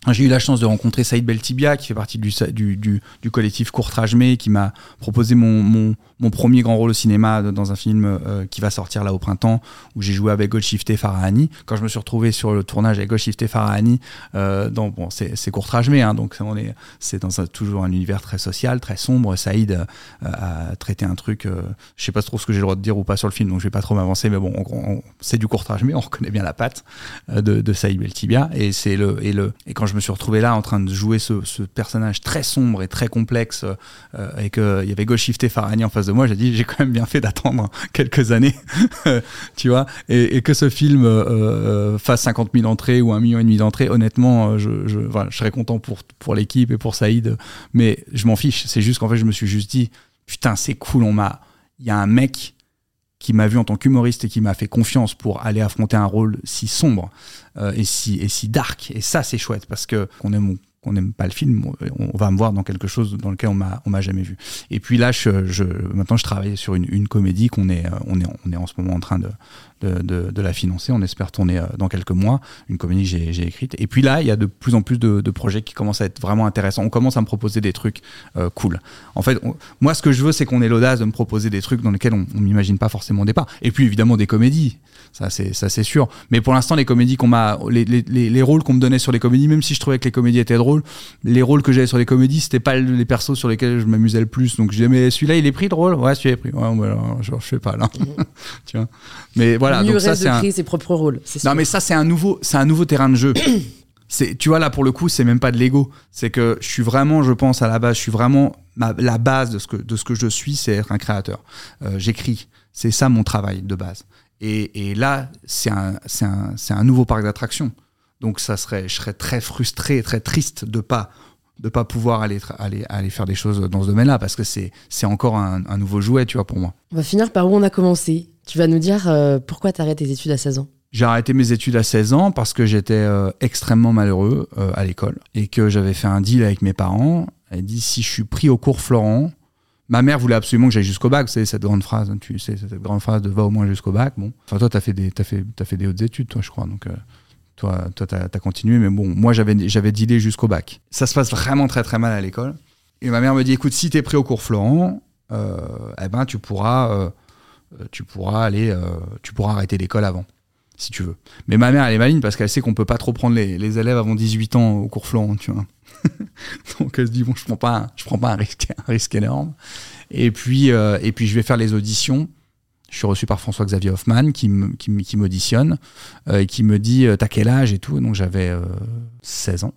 J'ai eu la chance de rencontrer Saïd Beltibia, qui fait partie du, du, du, collectif Courtrage qui m'a proposé mon, mon, mon, premier grand rôle au cinéma dans un film euh, qui va sortir là au printemps, où j'ai joué avec Golshifteh Farahani. Quand je me suis retrouvé sur le tournage avec Golshifteh Farahani, euh, bon, c'est Courtrage hein, donc on est, c'est dans un, toujours un univers très social, très sombre. Saïd euh, a traité un truc, euh, je sais pas trop ce que j'ai le droit de dire ou pas sur le film, donc je vais pas trop m'avancer, mais bon, c'est du Courtrage on reconnaît bien la patte de, de Saïd Beltibia, et c'est le, et le, et quand je me suis retrouvé là en train de jouer ce, personnage très sombre et très complexe euh, et qu'il y avait Golshifteh Farani en face de moi, j'ai dit j'ai quand même bien fait d'attendre quelques années, tu vois, et, que ce film euh, euh, fasse 50 000 entrées ou un million et demi d'entrées, honnêtement, je, je, je, serais content pour, pour l'équipe et pour Saïd, mais je m'en fiche. C'est juste qu'en fait, je me suis juste dit putain, c'est cool, on m'a, il y a un mec qui m'a vu en tant qu'humoriste et qui m'a fait confiance pour aller affronter un rôle si sombre euh, et, si, et si dark. Et ça, c'est chouette parce que qu'on aime qu'on n'aime pas le film, on va me voir dans quelque chose dans lequel on m'a on m'a jamais vu. Et puis là, je, je maintenant je travaille sur une, une comédie qu'on est on est on est en ce moment en train de de, de, la financer. On espère tourner euh, dans quelques mois une comédie que j'ai écrite. Et puis là, il y a de plus en plus de, de, projets qui commencent à être vraiment intéressants. On commence à me proposer des trucs euh, cool. En fait, moi, ce que je veux, c'est qu'on ait l'audace de me proposer des trucs dans lesquels on, on m'imagine pas forcément au départ. Et puis évidemment des comédies. Ça, c'est sûr. Mais pour l'instant, les comédies qu'on m'a, les, les, les, rôles qu'on me donnait sur les comédies, même si je trouvais que les comédies étaient drôles drôle. Les rôles que j'avais sur les comédies, c'était pas les persos sur lesquels je m'amusais le plus. Donc je disais, mais celui-là, il est pris drôle Ouais, celui-là est pris. Ouais, bah, genre, je sais pas là. tu vois? Mais voilà. Mieux donc ça, c'est de un... ses propres rôles. c'est Non, mais ça, c'est un nouveau, c'est un nouveau terrain de jeu. c'est, tu vois, là, pour le coup, c'est même pas de l'ego. C'est que je suis vraiment, je pense, à la base, je suis vraiment, ma- la base de ce que, de ce que je suis, c'est être un créateur. Euh, j'écris. C'est ça mon travail de base. Et, et là, c'est un, nouveau parc d'attractions. Donc, ça serait, je serais très frustré, très triste de pas, de pas pouvoir aller, aller, aller faire des choses dans ce domaine-là parce que c'est, encore un, un nouveau jouet, tu vois, pour moi. On va finir par où on a commencé. Tu vas nous dire euh, pourquoi t'arrêtes tes études à 16 ans? J'ai arrêté mes études à 16 ans parce que j'étais euh, extrêmement malheureux euh, à l'école et que j'avais fait un deal avec mes parents. Elle dit si je suis pris au cours Florent, ma mère voulait absolument que j'aille jusqu'au bac. C'est cette grande phrase, tu sais, cette grande phrase de va au moins jusqu'au bac. Bon, enfin toi t'as fait des t'as fait t'as fait des hautes études, toi je crois. Donc euh, toi toi t'as as continué, mais bon moi j'avais j'avais dealé jusqu'au bac. Ça se passe vraiment très très mal à l'école. Et ma mère me dit écoute si t'es pris au cours Florent, euh, eh ben tu pourras euh, tu pourras aller euh, tu pourras arrêter l'école avant si tu veux. Mais ma mère, elle est maligne parce qu'elle sait qu'on peut pas trop prendre les, les élèves avant 18 ans au cours Florent, tu vois. Donc elle se dit bon, je prends pas, un- je prends pas un risque, un risque énorme. Et puis, euh, et puis je vais faire les auditions. Je suis reçu par François-Xavier Hoffman qui me- qui m'auditionne euh, et qui me dit euh, t'as quel âge? et tout. Donc j'avais euh, 16 ans.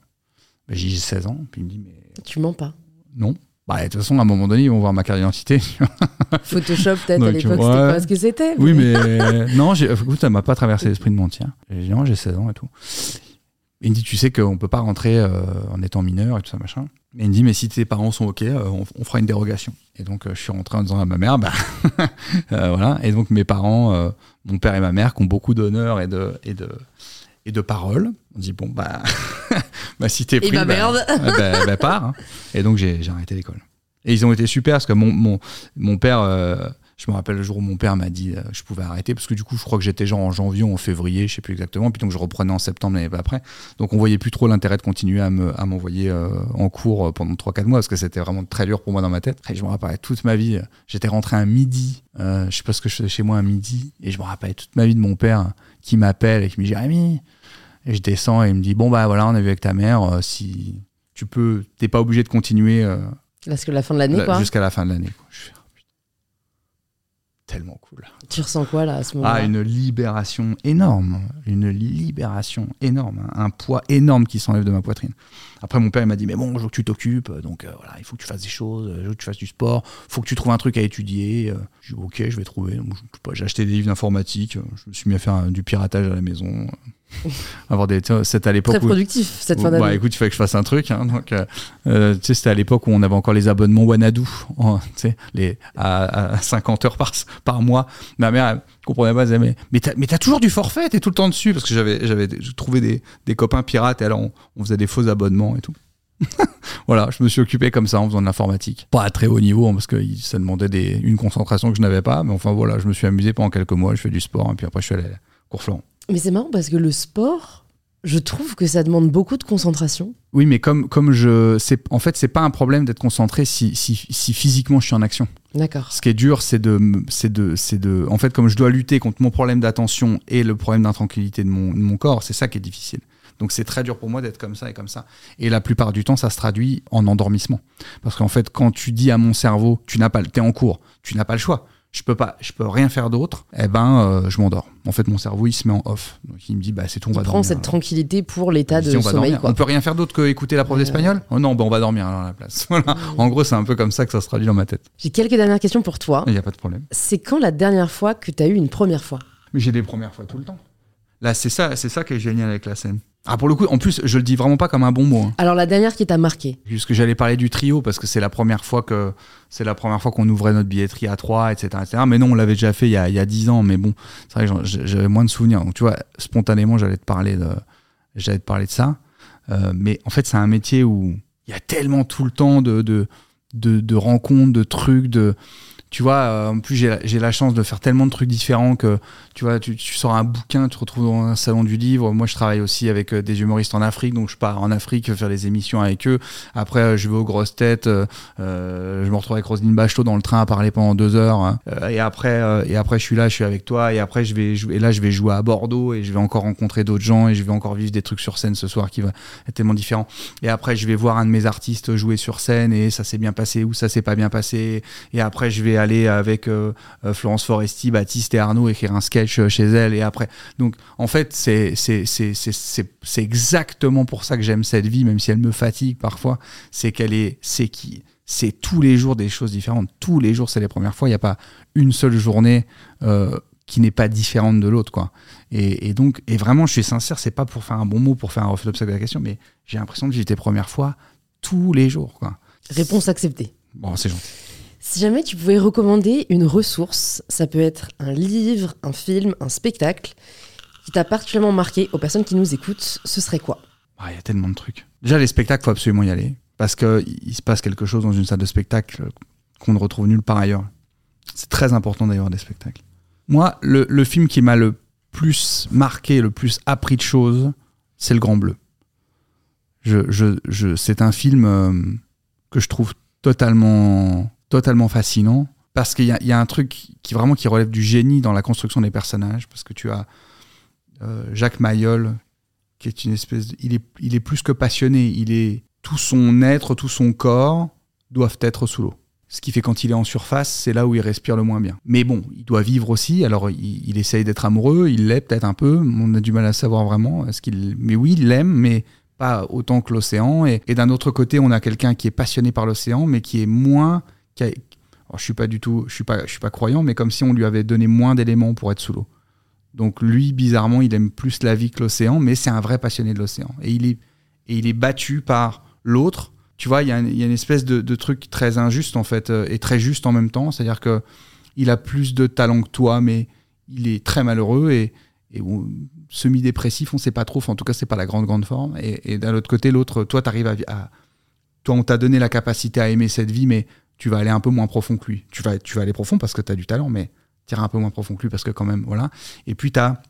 Ben, j'ai 16 ans. Puis il me dit mais Tu mens pas. non. Bah, de toute façon, à un moment donné, ils vont voir ma carte d'identité. Photoshop, peut-être, à l'époque, ouais. c'était pas ce que c'était. Oui, mais non, j'ai- écoute, ça m'a pas traversé l'esprit de mentir. J'ai dit non, j'ai 16 ans et tout. Il me dit, tu sais qu'on peut pas rentrer euh, en étant mineur et tout ça, machin. Et il me dit, mais si tes parents sont OK, euh, on, on fera une dérogation. Et donc, euh, je suis rentré en disant à ma mère, bah, euh, voilà. Et donc, mes parents, euh, mon père et ma mère, qui ont beaucoup d'honneur et de, et de, et de parole, on dit, bon, bah, bah si t'es Et pris, bah, merde. bah, bah, bah, pars. hein. Et donc, j'ai arrêté l'école. Et ils ont été super parce que mon, mon, mon père, euh, je me rappelle le jour où mon père m'a dit euh, je pouvais arrêter parce que du coup, je crois que j'étais genre en janvier ou en février, je sais plus exactement. Puis donc, je reprenais en septembre l'année après. Donc, on voyait plus trop l'intérêt de continuer à me- à m'envoyer euh, en cours pendant 3-4 mois parce que c'était vraiment très dur pour moi dans ma tête. Et je me rappelle toute ma vie, j'étais rentré un midi, je sais pas ce que je faisais chez moi un midi, et je me rappelle toute ma vie de mon père qui m'appelle et qui me dit Jérémy. Et je descends et il me dit bon, bah voilà, on a vu avec ta mère, euh, si tu peux, t'es pas obligé de continuer. euh, Parce que la fin de l'année, quoi. Jusqu'à la fin de l'année. quoi. Je fais, putain. Tellement cool. Tu ressens quoi, là, à ce moment-là Ah, une libération énorme. Une libération énorme. Un poids énorme qui s'enlève de ma poitrine. Après, mon père, il m'a dit Mais bon, je veux que tu t'occupes. Donc, euh, voilà, il faut que tu fasses des choses. Je veux que tu fasses du sport. faut que tu trouves un truc à étudier. Euh, J'ai dit Ok, je vais trouver. J'ai acheté des livres d'informatique. Je me suis mis à faire euh, du piratage à la maison. Avoir des. C'était à l'époque Très où. productif, cette fin Bah d'année. écoute, il fallait que je fasse un truc. hein, donc, euh, euh, tu sais, c'était à l'époque où on avait encore les abonnements Wanadu, en- tu sais, les, à, à 50 heures par, par mois. Ma mère elle comprenait pas, elle disait, mais, mais t'as mais t'as toujours du forfait, t'es tout le temps dessus. Parce que j'avais j'avais trouvé des, des copains pirates et alors on, on faisait des faux abonnements et tout. voilà, je me suis occupé comme ça en faisant de l'informatique. Pas à très haut niveau, hein, parce que ça demandait des, une concentration que je n'avais pas. Mais enfin voilà, je me suis amusé pendant quelques mois, je fais du sport, et puis après je suis allé à cours Florent. Mais c'est marrant parce que le sport, je trouve que ça demande beaucoup de concentration. Oui, mais comme, comme je. En fait, c'est pas un problème d'être concentré si, si, si physiquement je suis en action. D'accord. Ce qui est dur, c'est de, de, de. En fait, comme je dois lutter contre mon problème d'attention et le problème d'intranquillité de mon, de mon corps, c'est ça qui est difficile. Donc c'est très dur pour moi d'être comme ça et comme ça. Et la plupart du temps, ça se traduit en endormissement. Parce qu'en fait, quand tu dis à mon cerveau, tu n'as pas, le- t'es en cours, tu n'as pas le choix. Je peux pas, je peux rien faire d'autre. Eh ben, euh, je m'endors. En fait, mon cerveau, il se met en off. Donc il me dit, bah c'est tout, on Il va prend dormir. cette tranquillité pour l'état de sommeil. dormir. Quoi. On peut rien faire d'autre que écouter la prof d'espagnol? Oh non, ben on va dormir alors à la place. Voilà. En gros, c'est un peu comme ça que ça se traduit dans ma tête. J'ai quelques dernières questions pour toi. Il n'y a pas de problème. C'est quand la dernière fois que tu as eu une première fois? Mais j'ai des premières fois tout le temps. Là, c'est ça, c'est ça qui est génial avec la scène. Ah, pour le coup, en plus, je le dis vraiment pas comme un bon mot. hein. Alors la dernière qui t'a marqué Puisque j'allais parler du trio parce que c'est la première fois que c'est la première fois qu'on ouvrait notre billetterie à trois, etc., etc. Mais non, on l'avait déjà fait il y a, il y a 10 ans. Mais bon, c'est vrai que j'avais moins de souvenirs. Donc tu vois, spontanément, j'allais te parler de, j'allais te parler de ça. Euh, mais en fait, c'est un métier où il y a tellement tout le temps de, de, de, de rencontres, de trucs, de tu vois, euh, en plus, j'ai la chance de faire tellement de trucs différents que, tu vois, tu, sors un bouquin, tu te retrouves dans un salon du livre. Moi, je travaille aussi avec euh, des humoristes en Afrique, donc je pars en Afrique faire des émissions avec eux. Après, euh, je vais aux grosses têtes, je me retrouve avec Roselyne Bachelot dans le train à parler pendant deux heures. hein. Et après, et après, je suis là, je suis avec toi. Et après, je vais jouer, et là, je vais jouer à Bordeaux et je vais encore rencontrer d'autres gens et je vais encore vivre des trucs sur scène ce soir qui va être tellement différent. Et après, je vais voir un de mes artistes jouer sur scène et ça s'est bien passé ou ça s'est pas bien passé. Et après, je vais aller avec euh, euh, Florence Foresti, Baptiste et Arnaud écrire un sketch euh, chez elle. Et après, donc en fait, c'est exactement pour ça que j'aime cette vie, même si elle me fatigue parfois. C'est qu'elle est c'est qui c'est tous les jours des choses différentes. Tous les jours, c'est les premières fois. Il n'y a pas une seule journée euh, qui n'est pas différente de l'autre, quoi. Et, et donc, et vraiment, je suis sincère, c'est pas pour faire un bon mot, pour faire un reflet d'obstacle de la question, mais j'ai l'impression que j'étais première fois tous les jours, quoi. Réponse acceptée. Bon, c'est gentil. Si jamais tu pouvais recommander une ressource, ça peut être un livre, un film, un spectacle, qui t'a particulièrement marqué aux personnes qui nous écoutent, ce serait quoi? Ah, Il y a tellement de trucs. Déjà, les spectacles, faut absolument y aller. Parce qu'il se passe quelque chose dans une salle de spectacle qu'on ne retrouve nulle part ailleurs. C'est très important d'ailleurs des spectacles. Moi, le, film qui m'a le plus marqué, le plus appris de choses, c'est Le Grand Bleu. C'est un film euh, que je trouve totalement, totalement fascinant parce qu'il y, a- un truc qui vraiment qui relève du génie dans la construction des personnages parce que tu as euh, Jacques Mayol qui est une espèce de- il est il est plus que passionné il est tout son être tout son corps doivent être sous l'eau. Ce qui fait quand il est en surface c'est là où il respire le moins bien. Mais bon il doit vivre aussi alors il, essaye d'être amoureux il l'est peut-être un peu on a du mal à savoir vraiment est-ce qu'il mais oui il l'aime mais pas autant que l'océan et d'un autre côté on a quelqu'un qui est passionné par l'océan mais qui est moins alors, je suis pas du tout je suis pas je suis pas croyant mais comme si on lui avait donné moins d'éléments pour être sous l'eau donc lui, bizarrement, il aime plus la vie que l'océan, mais c'est un vrai passionné de l'océan. Et il est, et il est battu par l'autre. Tu vois, il y, y a une espèce de, truc très injuste, en fait, euh, et très juste en même temps. C'est-à-dire que il a plus de talent que toi, mais il est très malheureux et, et on- semi-dépressif, on sait pas trop. En tout cas, c'est pas la grande, grande forme. Et, et d'un autre côté, l'autre, toi, tu arrives à, à- Toi, on t'a donné la capacité à aimer cette vie, mais tu vas aller un peu moins profond que lui. Tu vas, tu vas aller profond parce que tu as du talent, mais tu iras un peu moins profond que lui parce que quand même, voilà. Et puis, tu as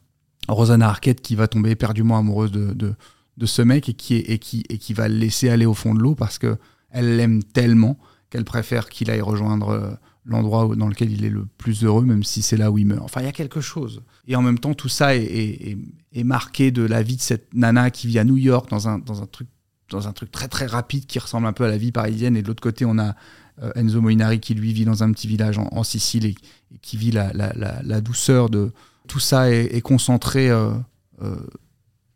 Rosanna Arquette qui va tomber éperdument amoureuse de, de, ce mec et qui, est, et, qui, et qui va le laisser aller au fond de l'eau parce que elle l'aime tellement qu'elle préfère qu'il aille rejoindre euh, l'endroit dans lequel il est le plus heureux, même si c'est là où il meurt. Enfin, il y a quelque chose. Et en même temps, tout ça est, est, est- marqué de la vie de cette nana qui vit à New York dans un, dans un truc dans un truc très très rapide qui ressemble un peu à la vie parisienne et de l'autre côté on a Enzo Moinari qui lui vit dans un petit village en, Sicile et, qui vit la, la, douceur de tout ça est, concentré euh, euh,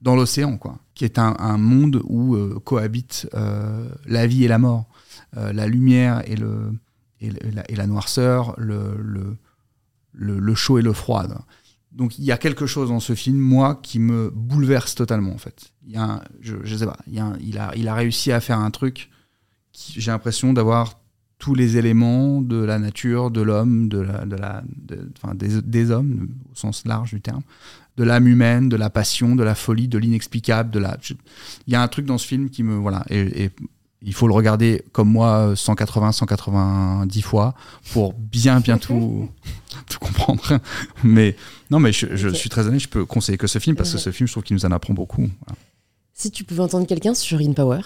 dans l'océan quoi qui est un, monde où euh, cohabitent euh, la vie et la mort. Euh, la lumière et le et, la, noirceur le, le, chaud et le froid. Donc il y a quelque chose dans ce film moi qui me bouleverse totalement en fait. Il y a je, sais pas il, a il a il a réussi à faire un truc j'ai l'impression d'avoir tous les éléments de la nature, de l'homme, de la, de la, de- des, des hommes au sens large du terme, de l'âme humaine, de la passion, de la folie, de l'inexplicable, de la. Il y a un truc dans ce film qui me voilà et, et il faut le regarder comme moi 180, 190 fois pour bien bien tout tout comprendre. Mais non, mais je, suis très honnête, je peux conseiller que ce film parce que ce film, je trouve qu'il nous en apprend beaucoup. Voilà. Si tu pouvais entendre quelqu'un sur In Power,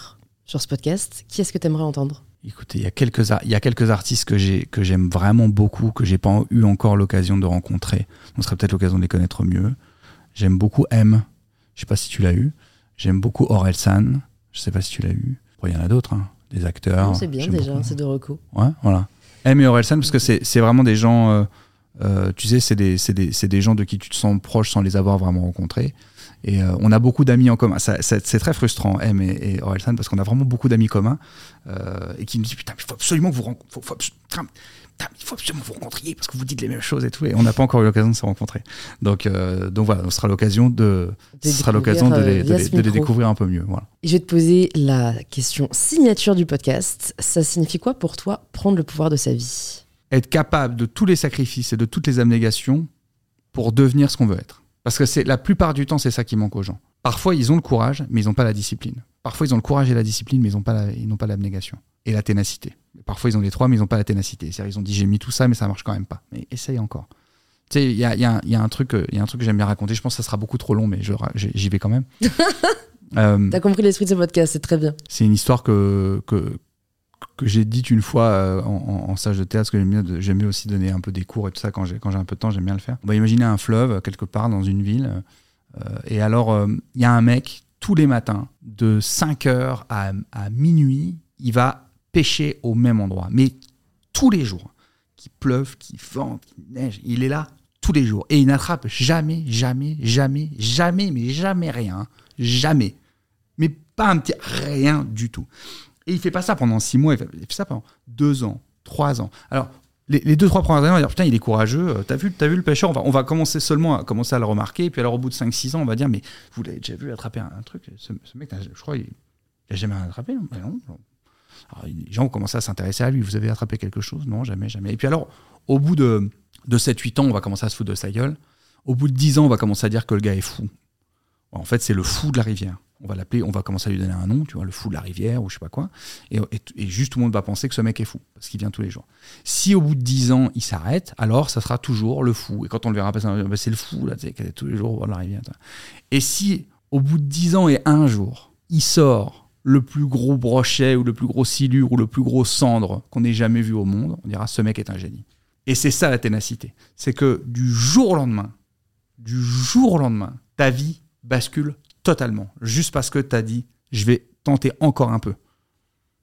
sur ce podcast, qui est-ce que tu aimerais entendre? Écoutez, il y a quelques il y a quelques artistes que j'ai que j'aime vraiment beaucoup que j'ai pas eu encore l'occasion de rencontrer. On serait peut-être l'occasion de les connaître mieux. J'aime beaucoup M. Je sais pas si tu l'as eu. J'aime beaucoup Orelsan. Je sais pas si tu l'as eu. Bon, il y en a d'autres, hein. des acteurs. C'est bien déjà, c'est de recours. Ouais, voilà. M et Orelsan parce que c'est c'est vraiment des gens. euh, euh, tu sais, c'est des, c'est des, c'est des gens de qui tu te sens proche sans les avoir vraiment rencontrés. Et euh, on a beaucoup d'amis en commun. C'est très frustrant, M et, et Orelsan, parce qu'on a vraiment beaucoup d'amis communs euh, et qui nous disent Putain, il faut absolument que vous ren- faut, faut abso- putain, putain, il faut absolument que vous rencontriez parce que vous dites les mêmes choses et tout. Et on n'a pas encore eu l'occasion de se rencontrer. Donc, euh, donc voilà, ce sera l'occasion de, De ce sera l'occasion de, les, de via les- ce de les micro. découvrir un peu mieux. Voilà. Et je vais te poser la question signature du podcast. Ça signifie quoi pour toi prendre le pouvoir de sa vie? Être capable de tous les sacrifices et de toutes les abnégations pour devenir ce qu'on veut être. Parce que c'est la plupart du temps, c'est ça qui manque aux gens. Parfois, ils ont le courage, mais ils n'ont pas la discipline. Parfois, ils ont le courage et la discipline, mais ils n'ont pas la- l'abnégation. et la ténacité. Parfois, ils ont les trois, mais ils n'ont pas la ténacité. C'est-à-dire, ils ont dit j'ai mis tout ça, mais ça marche quand même pas. Mais essaye encore. Tu sais, il y a, y a- y a un truc, euh, il y a un truc que j'aime bien raconter. Je pense que ça sera beaucoup trop long, mais j'y vais quand même. Euh, T'as compris l'esprit de ce podcast, c'est très bien. c'est une histoire que, que, que j'ai dite une fois euh, en, stage de théâtre, parce que j'aime bien, aussi donner un peu des cours et tout ça. Quand j'ai, un peu de temps, j'aime bien le faire. On va imaginer un fleuve euh, quelque part dans une ville, euh, et alors il y a un mec, tous les matins, de 5h à, à minuit, il va pêcher au même endroit, mais tous les jours, qu'il pleuve, qu'il vente, qu'il neige, il est là tous les jours, et il n'attrape jamais, jamais, jamais, jamais, mais jamais rien, jamais. Mais pas un petit rien du tout. Et il fait pas ça pendant six mois, il fait, ça pendant deux ans, trois ans. Alors, les, deux, trois premières années, on va dire, putain, il est courageux, euh, t'as vu, le pêcheur, on va, commencer seulement à commencer à le remarquer, et puis alors au bout de 5-6 ans, on va dire, mais vous l'avez déjà vu attraper un, truc, ce, mec, je crois, il, il a jamais attrapé, non, Ben non, non. Alors, les gens ont commencé à s'intéresser à lui, vous avez attrapé quelque chose? Non, jamais, jamais. Et puis alors, au bout de, de 7-8 ans, on va commencer à se foutre de sa gueule. Au bout de 10 ans, on va commencer à dire que le gars est fou. En fait, c'est le fou de la rivière. On va l'appeler, on va commencer à lui donner un nom, tu vois, le fou de la rivière ou je sais pas quoi. Et, juste tout le monde va penser que ce mec est fou, parce qu'il vient tous les jours. Si au bout de 10 ans, il s'arrête, alors ça sera toujours le fou. Et quand on le verra passer, Bah, c'est le fou, là, qui est tous les jours au bord de la rivière. Et si au bout de 10 ans et un jour, il sort le plus gros brochet ou le plus gros silure ou le plus gros cendre qu'on ait jamais vu au monde, on dira ce mec est un génie. Et c'est ça la ténacité. C'est que du jour au lendemain, du jour au lendemain, ta vie bascule totalement. Juste parce que tu as dit, je vais tenter encore un peu.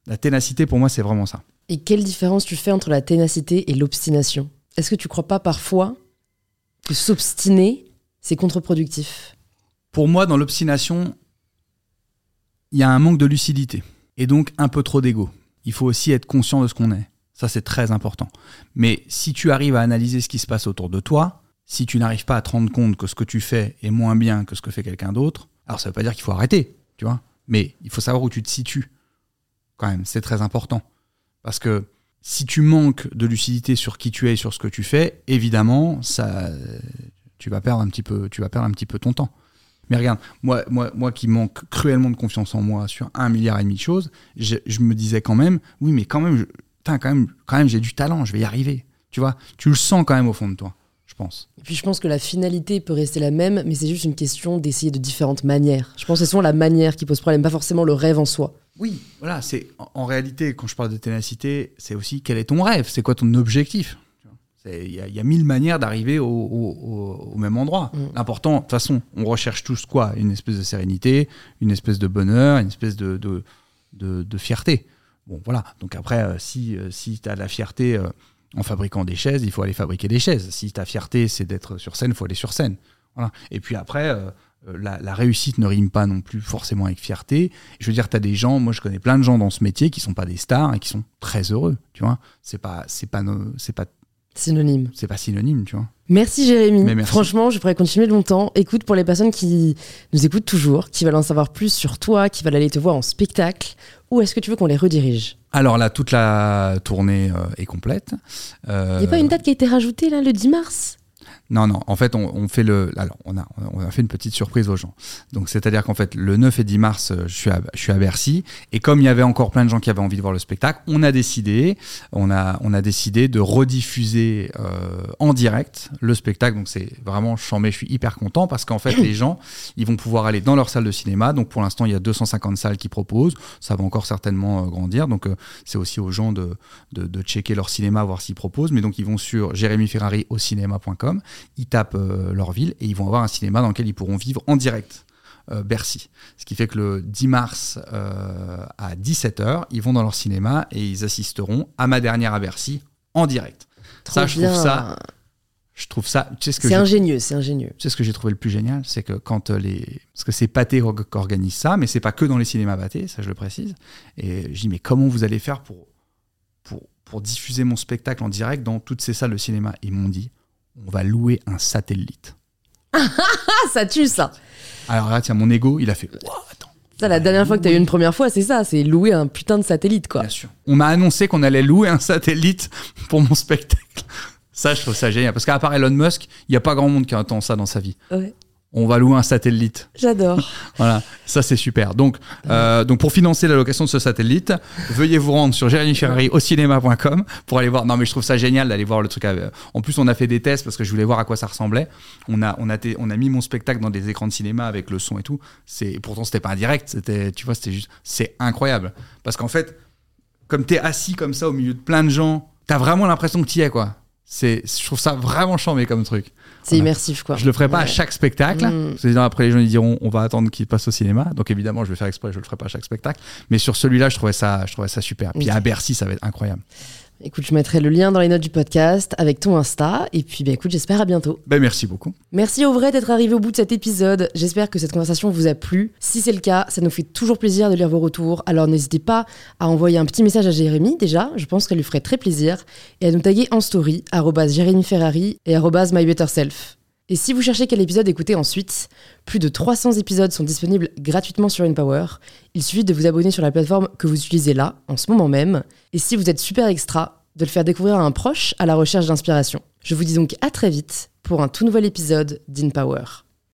La ténacité, pour moi, c'est vraiment ça. Et quelle différence tu fais entre la ténacité et l'obstination? Est-ce que tu crois pas parfois que s'obstiner, c'est contre-productif? Pour moi, dans l'obstination, il y a un manque de lucidité et donc un peu trop d'ego. Il faut aussi être conscient de ce qu'on est. Ça, c'est très important. Mais si tu arrives à analyser ce qui se passe autour de toi, si tu n'arrives pas à te rendre compte que ce que tu fais est moins bien que ce que fait quelqu'un d'autre, alors ça ne veut pas dire qu'il faut arrêter, tu vois. Mais il faut savoir où tu te situes. Quand même, c'est très important. Parce que si tu manques de lucidité sur qui tu es et sur ce que tu fais, évidemment, ça, tu vas perdre un petit peu, tu ton temps. Mais regarde, moi, moi, qui manque cruellement de confiance en moi sur un milliard et demi de choses, je, me disais quand même, oui, mais quand même, je- quand même, quand même, j'ai du talent, je vais y arriver. Tu vois, tu le sens quand même au fond de toi, pense. Et puis je pense que la finalité peut rester la même, mais c'est juste une question d'essayer de différentes manières. Je pense que c'est souvent la manière qui pose problème, pas forcément le rêve en soi. Oui, voilà, c'est en, en réalité, quand je parle de ténacité, c'est aussi quel est ton rêve, c'est quoi ton objectif. Il y, y a mille manières d'arriver au, au- au- au même endroit. Mm. L'important, de toute façon, on recherche tous quoi? Une espèce de sérénité, une espèce de bonheur, une espèce de, de, de- de fierté. Bon, voilà. Donc après, euh, si, euh, si tu as la fierté euh, en fabriquant des chaises, il faut aller fabriquer des chaises. Si ta fierté, c'est d'être sur scène, il faut aller sur scène. Voilà. Et puis après, euh, euh, la, la réussite ne rime pas non plus forcément avec fierté. Je veux dire, tu as des gens, moi je connais plein de gens dans ce métier qui sont pas des stars et qui sont très heureux, tu vois. C'est pas, c'est pas, c'est pas, Synonyme. c'est pas synonyme, tu vois. Merci Jérémy. Merci. Franchement, je pourrais continuer longtemps. Écoute, pour les personnes qui nous écoutent toujours, qui veulent en savoir plus sur toi, qui veulent aller te voir en spectacle, où est-ce que tu veux qu'on les redirige? Alors là, toute la tournée euh, est complète. Il Euh, n'y a pas une date qui a été rajoutée là, le 10 mars? Non, non. En fait, on, on fait le. Alors, on a, on a fait une petite surprise aux gens. Donc, c'est-à-dire qu'en fait, le 9 et 10 mars, euh, je suis, à, je suis à Bercy. Et comme il y avait encore plein de gens qui avaient envie de voir le spectacle, on a décidé, on a, on a décidé de rediffuser euh, en direct le spectacle. Donc, c'est vraiment chambé. Je suis hyper content parce qu'en fait, les gens, ils vont pouvoir aller dans leur salle de cinéma. Donc, pour l'instant, il y a 250 salles qui proposent. Ça va encore certainement euh, grandir. Donc, euh, c'est aussi aux gens de, de, de checker leur cinéma, voir s'ils proposent. Mais donc, ils vont sur jérémyferrari ils tapent euh, leur ville et ils vont avoir un cinéma dans lequel ils pourront vivre en direct euh, Bercy. Ce qui fait que le 10 mars euh, à 17h, ils vont dans leur cinéma et ils assisteront à ma dernière à Bercy en direct. Trop Ça, je bien. trouve ça, je trouve ça, tu sais ce que C'est ingénieux, c'est ingénieux. tu sais ce que j'ai trouvé le plus génial, c'est que quand les. Parce que c'est Pathé qui organise ça, mais c'est pas que dans les cinémas Pathé, ça je le précise. Et je dis, mais comment vous allez faire pour, pour, pour diffuser mon spectacle en direct dans toutes ces salles de cinéma? Ils m'ont dit, on va louer un satellite. Ah, ça tue ça Alors là, tiens, mon ego, il a fait, attends, Ça, la dernière fois que t'as eu une première fois, c'est ça, c'est louer un putain de satellite, quoi. bien sûr. On m'a annoncé qu'on allait louer un satellite pour mon spectacle. Ça, je trouve ça génial. Parce qu'à part Elon Musk, il n'y a pas grand monde qui entend ça dans sa vie. Ouais. On va louer un satellite. J'adore. Voilà, ça c'est super. Donc, euh, donc pour financer la location de ce satellite, veuillez vous rendre sur Ferrari au cinéma.com pour aller voir. Non mais je trouve ça génial d'aller voir le truc. En plus, on a fait des tests parce que je voulais voir à quoi ça ressemblait. On a, on a, on a mis mon spectacle dans des écrans de cinéma avec le son et tout. C'est pourtant c'était pas un direct. C'était, tu vois, c'était juste, c'est incroyable parce qu'en fait, comme t'es assis comme ça au milieu de plein de gens, t'as vraiment l'impression que t'y es quoi. C'est, je trouve ça vraiment chambé comme truc. C'est immersif, quoi. Je le ferai pas à chaque spectacle. Mm. après, les gens ils diront, on va attendre qu'il passe au cinéma. Donc évidemment, je vais faire exprès, je le ferai pas à chaque spectacle. Mais sur celui-là, je trouvais ça, je trouvais ça super. Puis à Bercy, ça va être incroyable. Écoute, je mettrai le lien dans les notes du podcast avec ton Insta. Et puis, bah, écoute, j'espère à bientôt. Ben, merci beaucoup. Merci au vrai d'être arrivé au bout de cet épisode. J'espère que cette conversation vous a plu. Si c'est le cas, ça nous fait toujours plaisir de lire vos retours. Alors n'hésitez pas à envoyer un petit message à Jérémy déjà. Je pense qu'elle lui ferait très plaisir. Et à nous taguer en story, Jérémy Ferrari et mybetterself. Et si vous cherchez quel épisode écouter ensuite, plus de 300 épisodes sont disponibles gratuitement sur InPower. Il suffit de vous abonner sur la plateforme que vous utilisez là, en ce moment même. Et si vous êtes super extra, de le faire découvrir à un proche à la recherche d'inspiration. Je vous dis donc à très vite pour un tout nouvel épisode d'InPower.